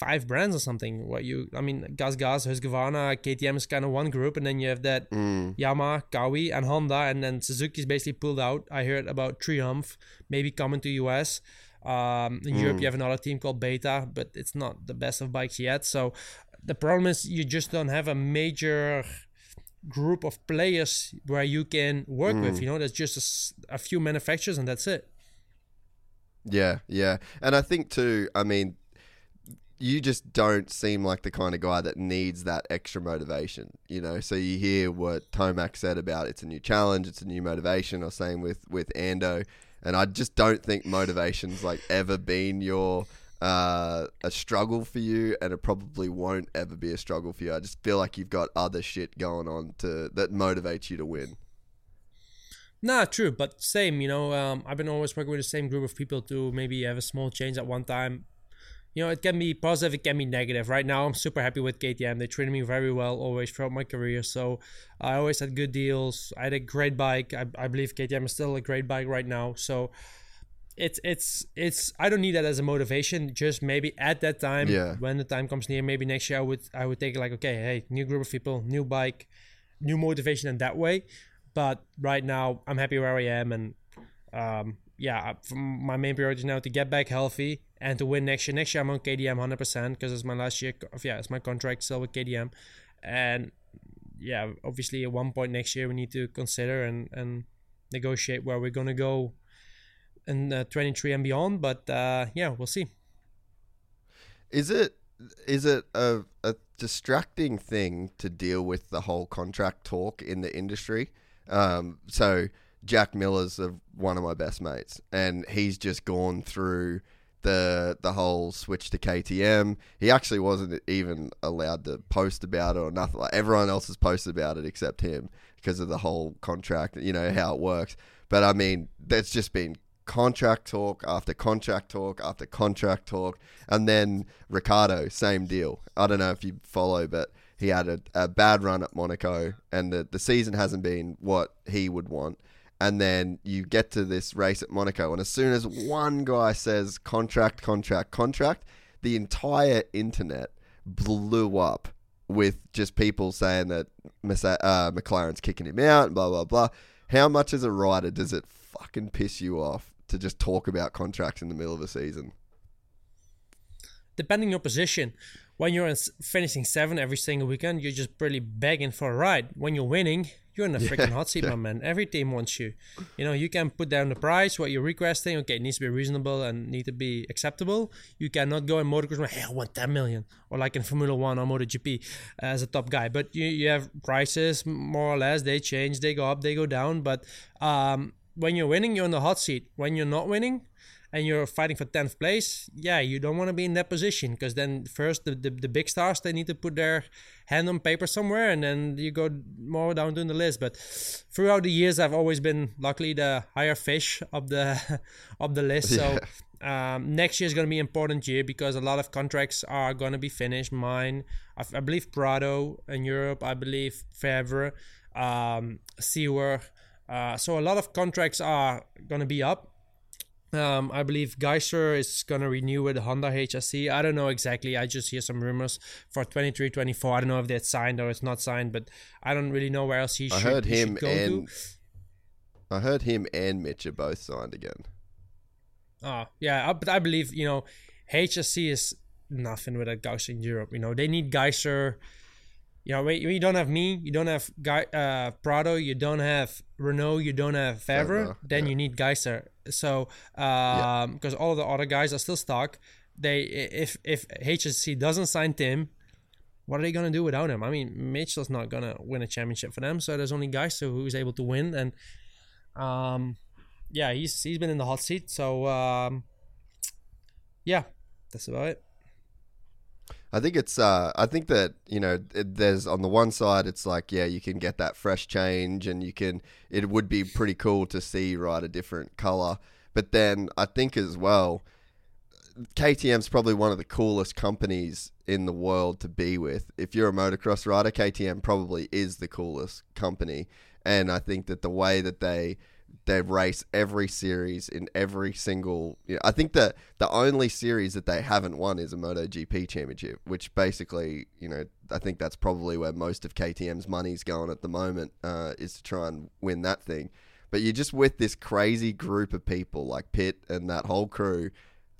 five brands or something. What you, I mean, Gas Gas, Husqvarna, KTM is kind of one group, and then you have that mm. Yamaha, Kawi, and Honda, and then Suzuki's basically pulled out. I heard about Triumph maybe coming to US. Um, in mm. Europe, you have another team called Beta, but it's not the best of bikes yet. So the problem is you just don't have a major group of players where you can work mm. with. You know, there's just a, a, few manufacturers and that's it. Yeah, yeah, and I think too. I mean, you just don't seem like the kind of guy that needs that extra motivation, you know. So you hear what Tomac said about it's a new challenge, it's a new motivation, or same with with Ando, and I just don't think motivation's like ever been your uh, a struggle for you, and it probably won't ever be a struggle for you. I just feel like you've got other shit going on to that motivates you to win. Nah, true, but same. You know, um, I've been always working with the same group of people to maybe have a small change at one time you know, it can be positive, it can be negative. Right now, I'm super happy with KTM. They treated me very well always throughout my career. So I always had good deals. I had a great bike. I, I believe KTM is still a great bike right now. So it's it's it's I don't need that as a motivation. Just maybe at that time, yeah. when the time comes near, maybe next year I would I would take it like okay, hey, new group of people, new bike, new motivation in that way. But right now, I'm happy where I am, and um, yeah, my main priority now to get back healthy and to win next year. Next year I'm on KTM 100% because it's my last year. Of, Yeah, it's my contract still with KTM, and yeah, obviously at one point next year we need to consider and and negotiate where we're gonna go in uh, 23 and beyond. But uh, yeah, we'll see. Is it is it a, a distracting thing to deal with the whole contract talk in the industry? Um, so Jack Miller's a, one of my best mates, and he's just gone through the the whole switch to KTM. He actually wasn't even allowed to post about it or nothing. Like everyone else has posted about it except him because of the whole contract. You know how it works. But I mean, that's just been contract talk after contract talk after contract talk, and then Ricciardo, same deal. I don't know if you follow, but he had a, a bad run at Monaco, and the the season hasn't been what he would want and then you get to this race at Monaco, and as soon as one guy says contract, contract, contract, the entire internet blew up with just people saying that uh, McLaren's kicking him out blah blah blah. How much as a rider does it fucking piss you off to just talk about contracts in the middle of a season? Depending your position, when you're finishing seven every single weekend, you're just really begging for a ride. When you're winning, you're in a freaking yeah, hot seat, yeah. my man. Every team wants you. You know, you can put down the price, what you're requesting. Okay, it needs to be reasonable and need to be acceptable. You cannot go in motocross and hey, I want 10 million. Or like in Formula One or MotoGP as a top guy. But you, you have prices, more or less. They change, they go up, they go down. But um, when you're winning, you're in the hot seat. When you're not winning, and you're fighting for 10th place, yeah, you don't want to be in that position because then first the, the, the, big stars, they need to put their hand on paper somewhere and then you go more down in the list. But throughout the years, I've always been luckily the higher fish of the of the list. So um, next year is going to be important year because a lot of contracts are going to be finished. Mine, I, I believe Prado in Europe, I believe Febvre, um, Seewer. Uh, so a lot of contracts are going to be up um, I believe Gajser is going to renew with Honda HSC. I don't know exactly. I just hear some rumors for 23 24. I don't know if that's signed or it's not signed, but I don't really know where else he I should, heard him go and, to. I heard him and Mitch are both signed again. Oh, yeah. But I believe, you know, HSC is nothing without Gajser in Europe. You know, they need Gajser you know, you don't have me, you don't have Guy, uh, Prado, you don't have Renaux, you don't have Febvre, then yeah. you need Gajser. So, um, because yeah. all the other guys are still stuck. They, if if HSC doesn't sign Tim, what are they gonna do without him? I mean, Mitchell's not gonna win a championship for them, so there's only Gajser who's able to win, and um, yeah, he's he's been in the hot seat. So, um, yeah, that's about it. I think it's. Uh, I think that you know, it, there's on the one side, it's like yeah, you can get that fresh change, and you can. It would be pretty cool to see ride a different color, but then I think as well, KTM's probably one of the coolest companies in the world to be with. If you're a motocross rider, KTM probably is the coolest company, and I think that the way that they they race every series in every single. You know, I think that the only series that they haven't won is a MotoGP championship, which basically, you know, I think that's probably where most of KTM's money's going at the moment uh, is to try and win that thing. But you're just with this crazy group of people like Pit and that whole crew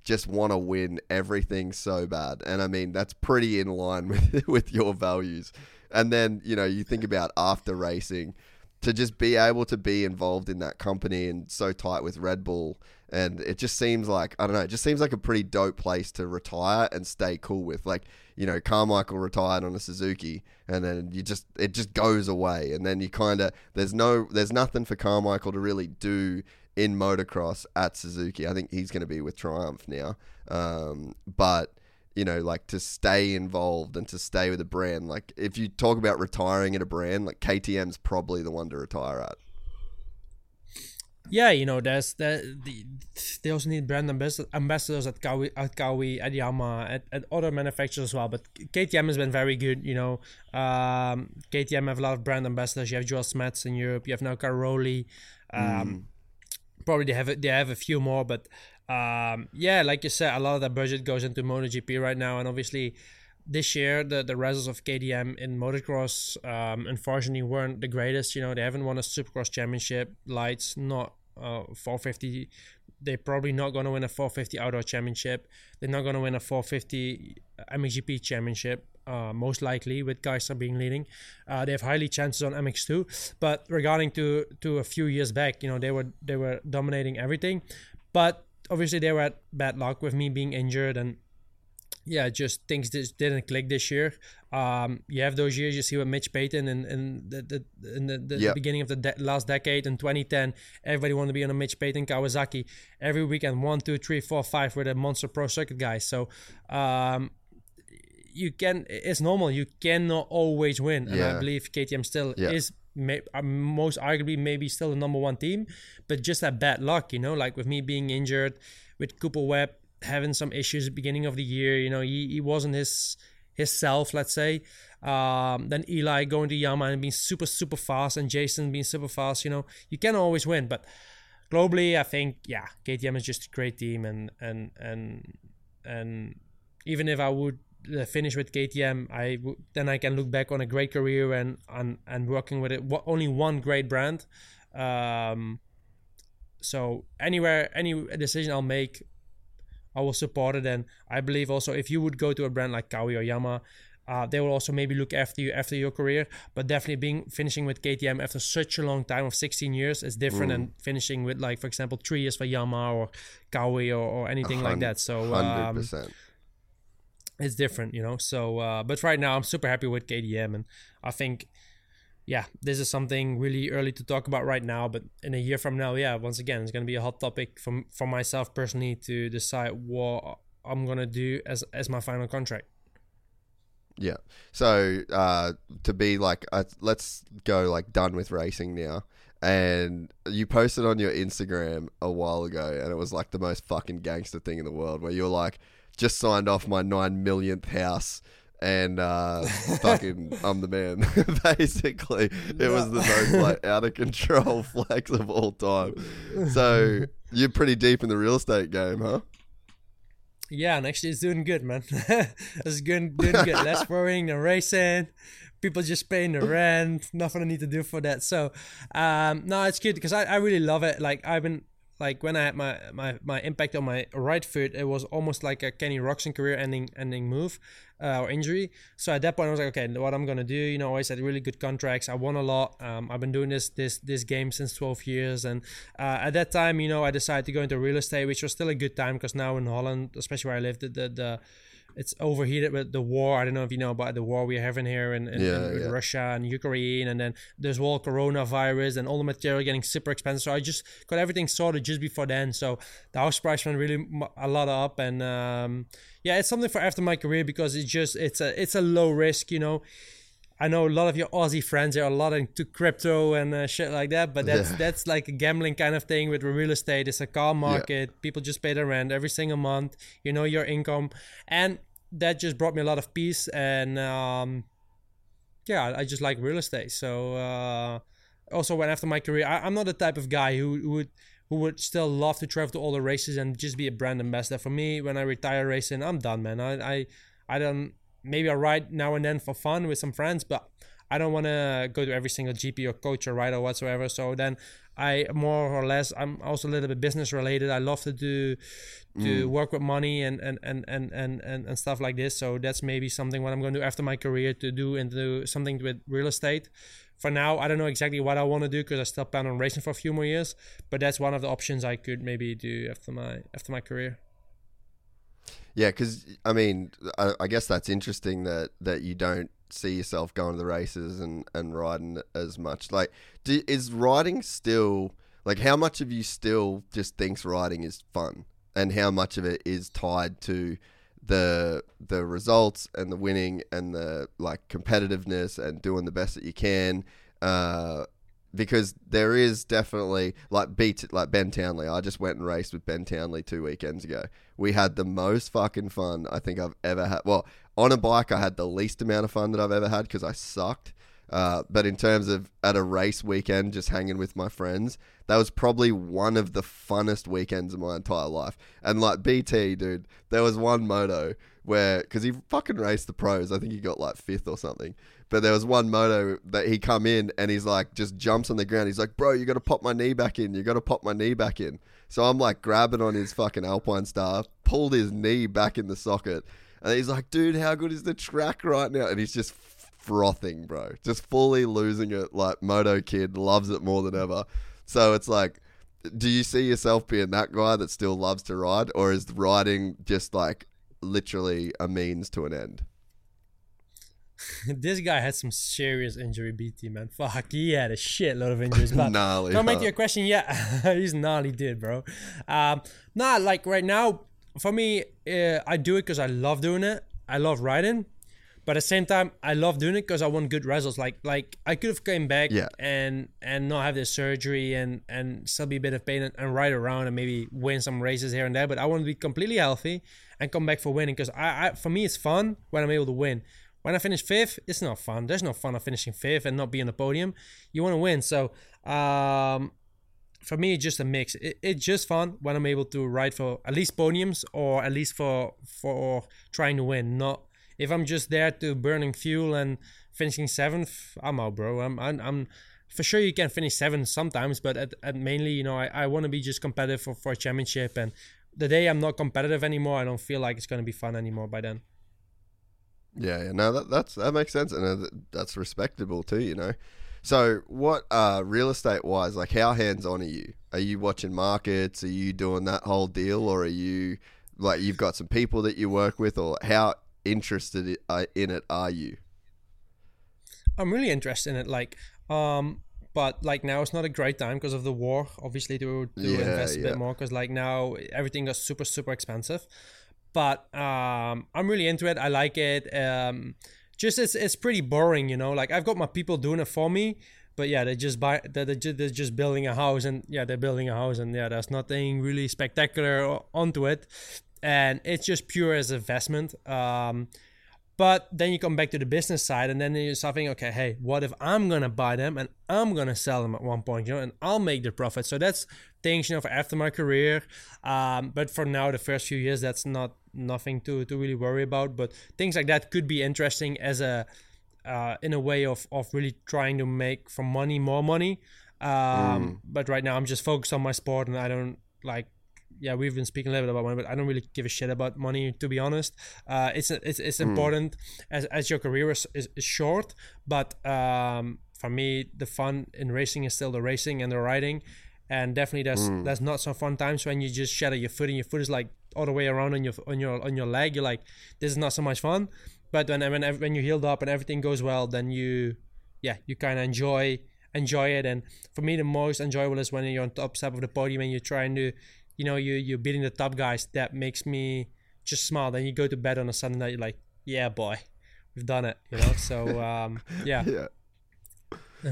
just want to win everything so bad. And I mean, that's pretty in line with with your values. And then, you know, you think about after racing to just be able to be involved in that company and so tight with Red Bull. And it just seems like, I don't know, it just seems like a pretty dope place to retire and stay cool with. Like, you know, Carmichael retired on a Suzuki and then you just, it just goes away. And then you kind of, there's no, there's nothing for Carmichael to really do in motocross at Suzuki. I think he's going to be with Triumph now. Um, but, you know, like to stay involved and to stay with a brand. Like if you talk about retiring at a brand, like KTM's probably the one to retire at. Yeah, you know, there's the, the they also need brand ambas- ambassadors at Kawi, at Kawi, at Yamaha, at, at other manufacturers as well. But KTM has been very good. You know, um, KTM have a lot of brand ambassadors. You have Joel Smets in Europe. You have now Cairoli. Um, mm. Probably they have a, they have a few more, but um, yeah, like you said, a lot of that budget goes into MotoGP right now, and obviously this year the the results of KTM in motocross um, unfortunately weren't the greatest. You know, they haven't won a Supercross championship. Lights not uh, 450. They're probably not going to win a 450 outdoor championship. They're not going to win a 450 MXGP championship. Uh, most likely with Gajser being leading. Uh, they have highly chances on MX2. But regarding to to a few years back, you know they were they were dominating everything. But obviously they were at bad luck with me being injured and yeah, just things just didn't click this year. Um, you have those years you see with Mitch Payton in, in the, the in the, the, yep. beginning of the de- last decade in 2010, everybody wanted to be on a Mitch Payton Kawasaki every weekend. One, two, three, four, five with a monster pro circuit guy. So um, you can it's normal. You cannot always win, and yeah. I believe KTM still yeah. is may, uh, most arguably maybe still the number one team, but just that bad luck, you know, like with me being injured, with Cooper Webb having some issues at the beginning of the year, you know, he, he wasn't his his self, let's say. Um, then Eli going to Yamaha and being super super fast, and Jason being super fast. You know, you can always win, but globally, I think yeah, KTM is just a great team, and and and and even if I would finish with KTM, I w- then I can look back on a great career and and, and working with it w- only one great brand. Um, so anywhere, any decision I'll make, I will support it. And I believe also if you would go to a brand like Kawi or Yamaha, uh, they will also maybe look after you after your career. But definitely being finishing with KTM after such a long time of 16 years is different mm. than finishing with like for example three years for Yamaha or Kawi or, or anything like that. So um, it's different, you know. So, uh, but right now I'm super happy with KTM, and I think, yeah, this is something really early to talk about right now. But in a year from now, yeah, once again, it's gonna be a hot topic for for myself personally to decide what I'm gonna do as as my final contract. Yeah. So uh, to be like, uh, let's go like done with racing now. And you posted on your Instagram a while ago, and it was like the most fucking gangster thing in the world, where you're like, just signed off my nine millionth house and uh, fucking I'm the man. Basically, it was the most like out of control flex of all time. So you're pretty deep in the real estate game, huh? Yeah, and actually, it's doing good, man. it's good, doing good. Less worrying than racing. People just paying the rent. Nothing I need to do for that. So, um, no, it's good because I, I really love it. Like I've been like when I had my, my, my impact on my right foot, it was almost like a Kenny Roczen career ending ending move uh, or injury. So at that point, I was like, okay, what I'm gonna do? You know, I always had really good contracts. I won a lot. Um, I've been doing this this this game since 12 years, and uh, at that time, you know, I decided to go into real estate, which was still a good time because now in Holland, especially where I lived, the, the, the it's overheated with the war. I don't know if you know about the war we're having here in, in, yeah, in yeah. Russia and Ukraine, and then there's all coronavirus and all the material getting super expensive. So I just got everything sorted just before then. So the house price went really a lot up, and um, yeah, it's something for after my career because it's just it's a it's a low risk, you know. I know a lot of your Aussie friends are a lot into crypto and uh, shit like that, but that's yeah. that's like a gambling kind of thing with real estate. It's a car market. Yeah. People just pay their rent every single month. You know your income, and that just brought me a lot of peace. And um, yeah, I just like real estate. So uh, also, when after my career, I, am not the type of guy who, who would who would still love to travel to all the races and just be a brand ambassador. For me, when I retire racing, I'm done, man. I I, I don't maybe I ride now and then for fun with some friends, but I don't want to go to every single GP or coach or ride or whatsoever. So then I more or less I'm also a little bit business related. I love to do to mm. work with money and and, and, and, and and stuff like this. So that's maybe something what I'm going to do after my career to do and do something with real estate for now, I don't know exactly what I want to do because I still plan on racing for a few more years. But that's one of the options I could maybe do after my after my career. Yeah, because I mean, I, I guess that's interesting that that you don't see yourself going to the races and and riding as much. Like, do, is riding still like how much of you still just thinks riding is fun, and how much of it is tied to the the results and the winning and the like competitiveness and doing the best that you can. Uh, because there is definitely like beat like Ben Townley. I just went and raced with Ben Townley two weekends ago. We had the most fucking fun I think I've ever had. Well, on a bike, I had the least amount of fun that I've ever had because I sucked. Uh, but in terms of at a race weekend, just hanging with my friends, that was probably one of the funnest weekends of my entire life. And like BT, dude, there was one moto where, because he fucking raced the pros, I think he got like fifth or something. But there was one moto that he come in and he's like, just jumps on the ground. He's like, bro, you got to pop my knee back in. You got to pop my knee back in. So I'm like grabbing on his fucking Alpine Star, pulled his knee back in the socket. And he's like, dude, how good is the track right now? And he's just frothing, bro. Just fully losing it. Like Moto Kid loves it more than ever. So it's like, do you see yourself being that guy that still loves to ride, or is riding just like literally a means to an end? This guy had some serious injury, BT man. Fuck, he had a shitload of injuries. But Gnarly, huh? to your question, yeah, he's gnarly dude, bro. Um, nah, like right now, for me, uh, I do it because I love doing it. I love riding, but at the same time, I love doing it because I want good results. Like, like I could have came back Yeah. and and not have this surgery and and still be a bit of pain and, and ride around and maybe win some races here and there. But I want to be completely healthy and come back for winning because I, I for me it's fun when I'm able to win. When I finish fifth, it's not fun. There's no fun of finishing fifth and not being the podium. You want to win. So um, for me, it's just a mix. It, it's just fun when I'm able to ride for at least podiums or at least for for trying to win. Not if I'm just there to burning fuel and finishing seventh. I'm out, bro. I'm I'm, I'm for sure you can finish seventh sometimes, but at, at mainly, you know, I, I want to be just competitive for, for a championship. And the day I'm not competitive anymore, I don't feel like it's going to be fun anymore by then. Yeah, yeah, no, that that's that makes sense, and uh, that's respectable too, you know. So, what uh, real estate wise, like, how hands on are you? Are you watching markets? Are you doing that whole deal, or are you like you've got some people that you work with, or how interested uh, in it are you? I'm really interested in it. Like, um, but like now it's not a great time because of the war. Obviously, to to Yeah, invest a yeah. bit more because like now everything got super super expensive. But um, I'm really into it. I like it. Um, just it's it's pretty boring, you know. Like I've got my people doing it for me. But yeah, they just buy. They're, they're ju- they're just building a house, and yeah, they're building a house, and yeah, there's nothing really spectacular onto it, and it's just pure as investment. Um, but then you come back to the business side, and then you're start thinking, okay, hey, what if I'm gonna buy them and I'm gonna sell them at one point, you know, and I'll make the profit. So that's things, you know, for after my career. Um, but for now, the first few years, that's not nothing to to really worry about. But things like that could be interesting as a uh, in a way of of really trying to make from money more money. Um, But right now, I'm just focused on my sport, and I don't like yeah, we've been speaking a little bit about money, but I don't really give a shit about money to be honest. Uh, it's it's it's important as as your career is, is, is short, but um, for me, the fun in racing is still the racing and the riding, and definitely there's there's not some fun times when you just shatter your foot and your foot is like all the way around on your on your on your leg. You're like, this is not so much fun. But when when when you're healed up and everything goes well, then you yeah you kind of enjoy enjoy it and for me the most enjoyable is when you're on top step of the podium and you're trying to you know you you're beating the top guys that makes me just smile then you go to bed on a sunday night you're like yeah boy we've done it you know so um yeah Yeah.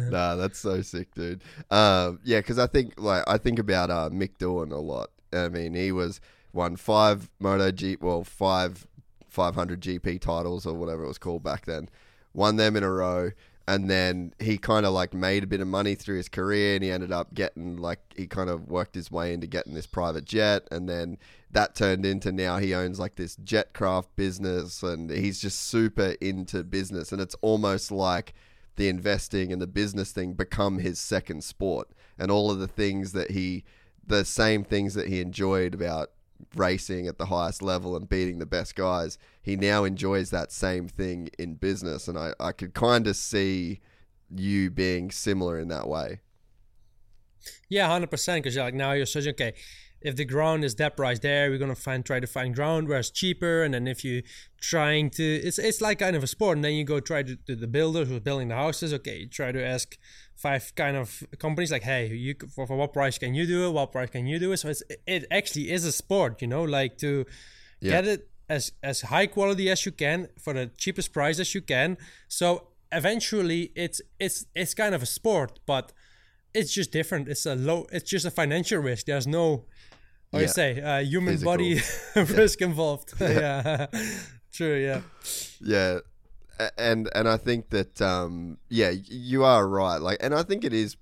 nah, that's so sick, dude. Um, yeah, because I think like I think about uh, Mick Doohan a lot. I mean, he was won five Moto G, well, five 500 GP titles or whatever it was called back then. Won them in a row, and then he kind of like made a bit of money through his career, and he ended up getting like he kind of worked his way into getting this private jet, and then that turned into now he owns like this jetcraft business, and he's just super into business, and it's almost like the investing and the business thing become his second sport. And all of the things that he the same things that he enjoyed about racing at the highest level and beating the best guys he now enjoys that same thing in business and i, I could kind of see you being similar in that way. Yeah, hundred percent. Because you're like now you're searching. Okay, if the ground is that price there, we're gonna find try to find ground where it's cheaper. And then if you trying to, it's it's like kind of a sport. And then you go try to, to the builder who's building the houses. Okay, you try to ask five kind of companies like, hey, you for, for what price can you do it? What price can you do it? So it's it actually is a sport. You know, like to Yeah. get it as as high quality as you can for the cheapest price as you can. So eventually, it's it's it's kind of a sport, but it's just different. It's a low. It's just a financial risk. There's no, you Yeah. say, uh, human Physical. body risk involved. yeah, true. Yeah, Yeah, and and I think that um, yeah, you are right. Like, and I think it is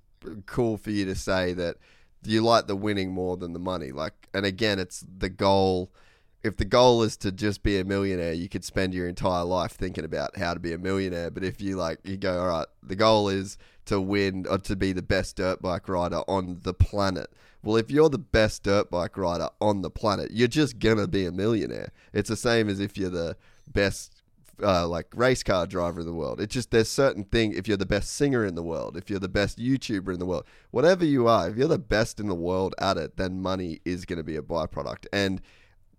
cool for you to say that you like the winning more than the money. Like, and again, it's the goal. If the goal is to just be a millionaire, you could spend your entire life thinking about how to be a millionaire. But if you like, you go, all right, the goal is to win or to be the best dirt bike rider on the planet. Well, if you're the best dirt bike rider on the planet, you're just gonna be a millionaire. It's the same as if you're the best uh, like race car driver in the world. It's just there's certain thing. If you're the best singer in the world, if you're the best YouTuber in the world, whatever you are, if you're the best in the world at it, then money is going to be a byproduct. And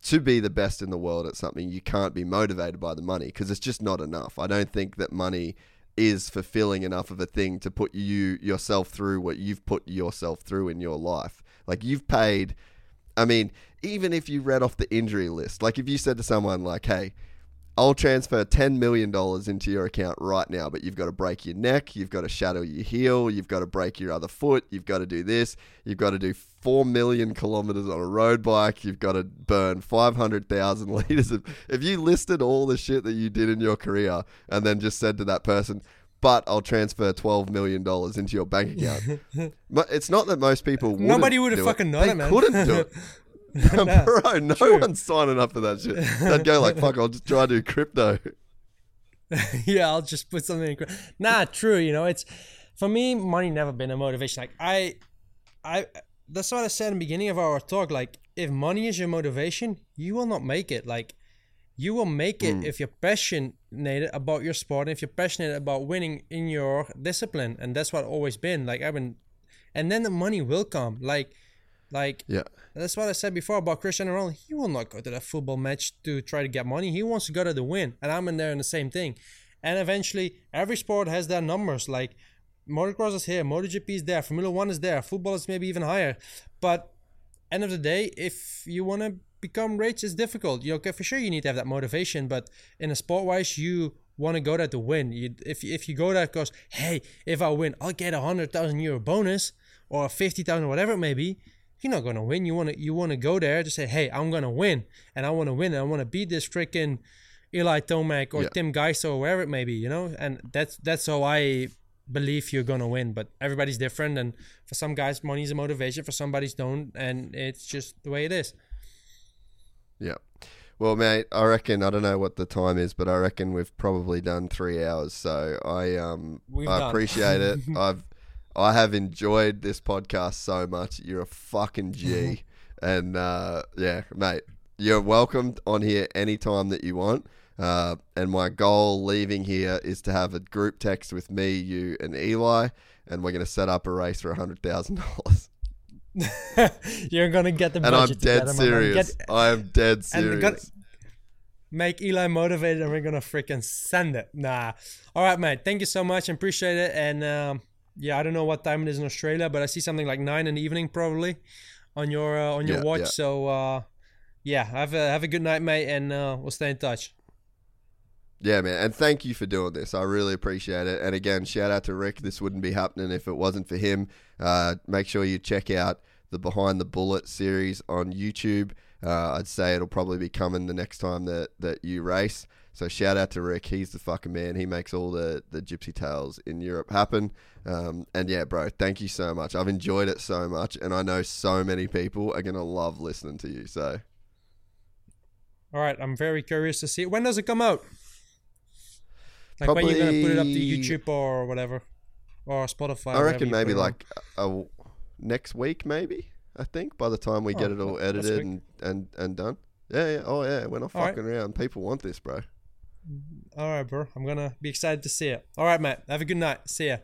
to be the best in the world at something, you can't be motivated by the money because it's just not enough. I don't think that money is fulfilling enough of a thing to put you yourself through what you've put yourself through in your life. Like you've paid I mean, even if you read off the injury list, like if you said to someone like, "Hey, I'll transfer $10 million into your account right now, but you've got to break your neck, you've got to shadow your heel, you've got to break your other foot, you've got to do this, you've got to do 4 million kilometers on a road bike, you've got to burn 500,000 liters of. If you listed all the shit that you did in your career and then just said to that person, but I'll transfer $12 million into your bank account. Mo- it's not that most people wouldn't Nobody do it. fucking known They it, man. couldn't do it. Bro, no one's signing up for that shit. They'd go like, "Fuck, I'll just try to do crypto." yeah. I'll just put something. In, cr- nah, true. You know, it's for me. Money never been a motivation. Like I, I. That's what I said in the beginning of our talk. Like, if money is your motivation, you will not make it. Like, you will make it hmm. if you're passionate about your sport, and if you're passionate about winning in your discipline, and that's what I've always been. Like I've been, and then the money will come. Like, like Yeah, that's what I said before about Cristiano Ronaldo. He will not go to that football match to try to get money. He wants to go to the win, and I'm in there in the same thing. And eventually, every sport has their numbers. Like motocross is here, MotoGP is there, Formula One is there, football is maybe even higher. But end of the day, if you want to become rich, is difficult. You okay, for sure you need to have that motivation, but in a sport wise, you want to go there to win. You, if if you go there because hey, if I win, I'll get a hundred thousand euro bonus or fifty thousand, whatever it may be. You're not gonna win. You wanna you wanna go there to say, hey, I'm gonna win, and I want to win, and I want to beat this freaking Eli Tomac or Yeah. Tim Gajser or wherever it may be. You know, and that's that's how I believe you're gonna win. But everybody's different, and for some guys, money's a motivation. For somebody's don't, and it's just the way it is. Yeah. Well, mate, I reckon I don't know what the time is, but I reckon we've probably done three hours. So I um We've I done. appreciate it. I've I have enjoyed this podcast so much. You're a fucking G, and uh, yeah, mate, you're welcome on here anytime that you want. Uh, and my goal leaving here is to have a group text with me, you, and Eli, and we're going to set up a race for a hundred thousand dollars. you're gonna get the And I'm budget dead together, serious. Get- I am dead serious. make Eli motivated, and we're gonna freaking send it. Nah. All right, mate. Thank you so much. I appreciate it. And um, yeah, I don't know what time it is in Australia, but I see something like nine in the evening probably on your uh, on your Yeah, watch. yeah. So uh, yeah, have a have a good night, mate, and uh, we'll stay in touch. Yeah, man. And thank you for doing this. I really appreciate it. And again, shout out to Rick. This wouldn't be happening if it wasn't for him. Uh, make sure you check out the Behind the Bullet series on YouTube. Uh, I'd say it'll probably be coming the next time that, that you race. So shout out to Rick. He's the fucking man. He makes all the, the Gypsy Tales in Europe happen. Um, and yeah, bro, thank you so much. I've enjoyed it so much. And I know so many people are going to love listening to you. So All right, I'm very curious to see it. when does it come out. Like when you're gonna put it up to Probably- YouTube or whatever, or Spotify. I reckon maybe like a, next week, maybe. I think by the time we oh, get Oh, it all edited and, and, and done. Yeah, yeah. Oh, yeah. We're not All right. fucking around. People want this, bro. All right, bro. I'm gonna be excited to see it. All right, mate. Have a good night. See ya.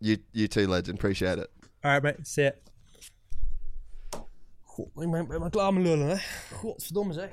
you you too, legend. Appreciate it. Alright, mate. See ya. God, ik ben, ben klaar met lullen, hè. Godverdomme zeg.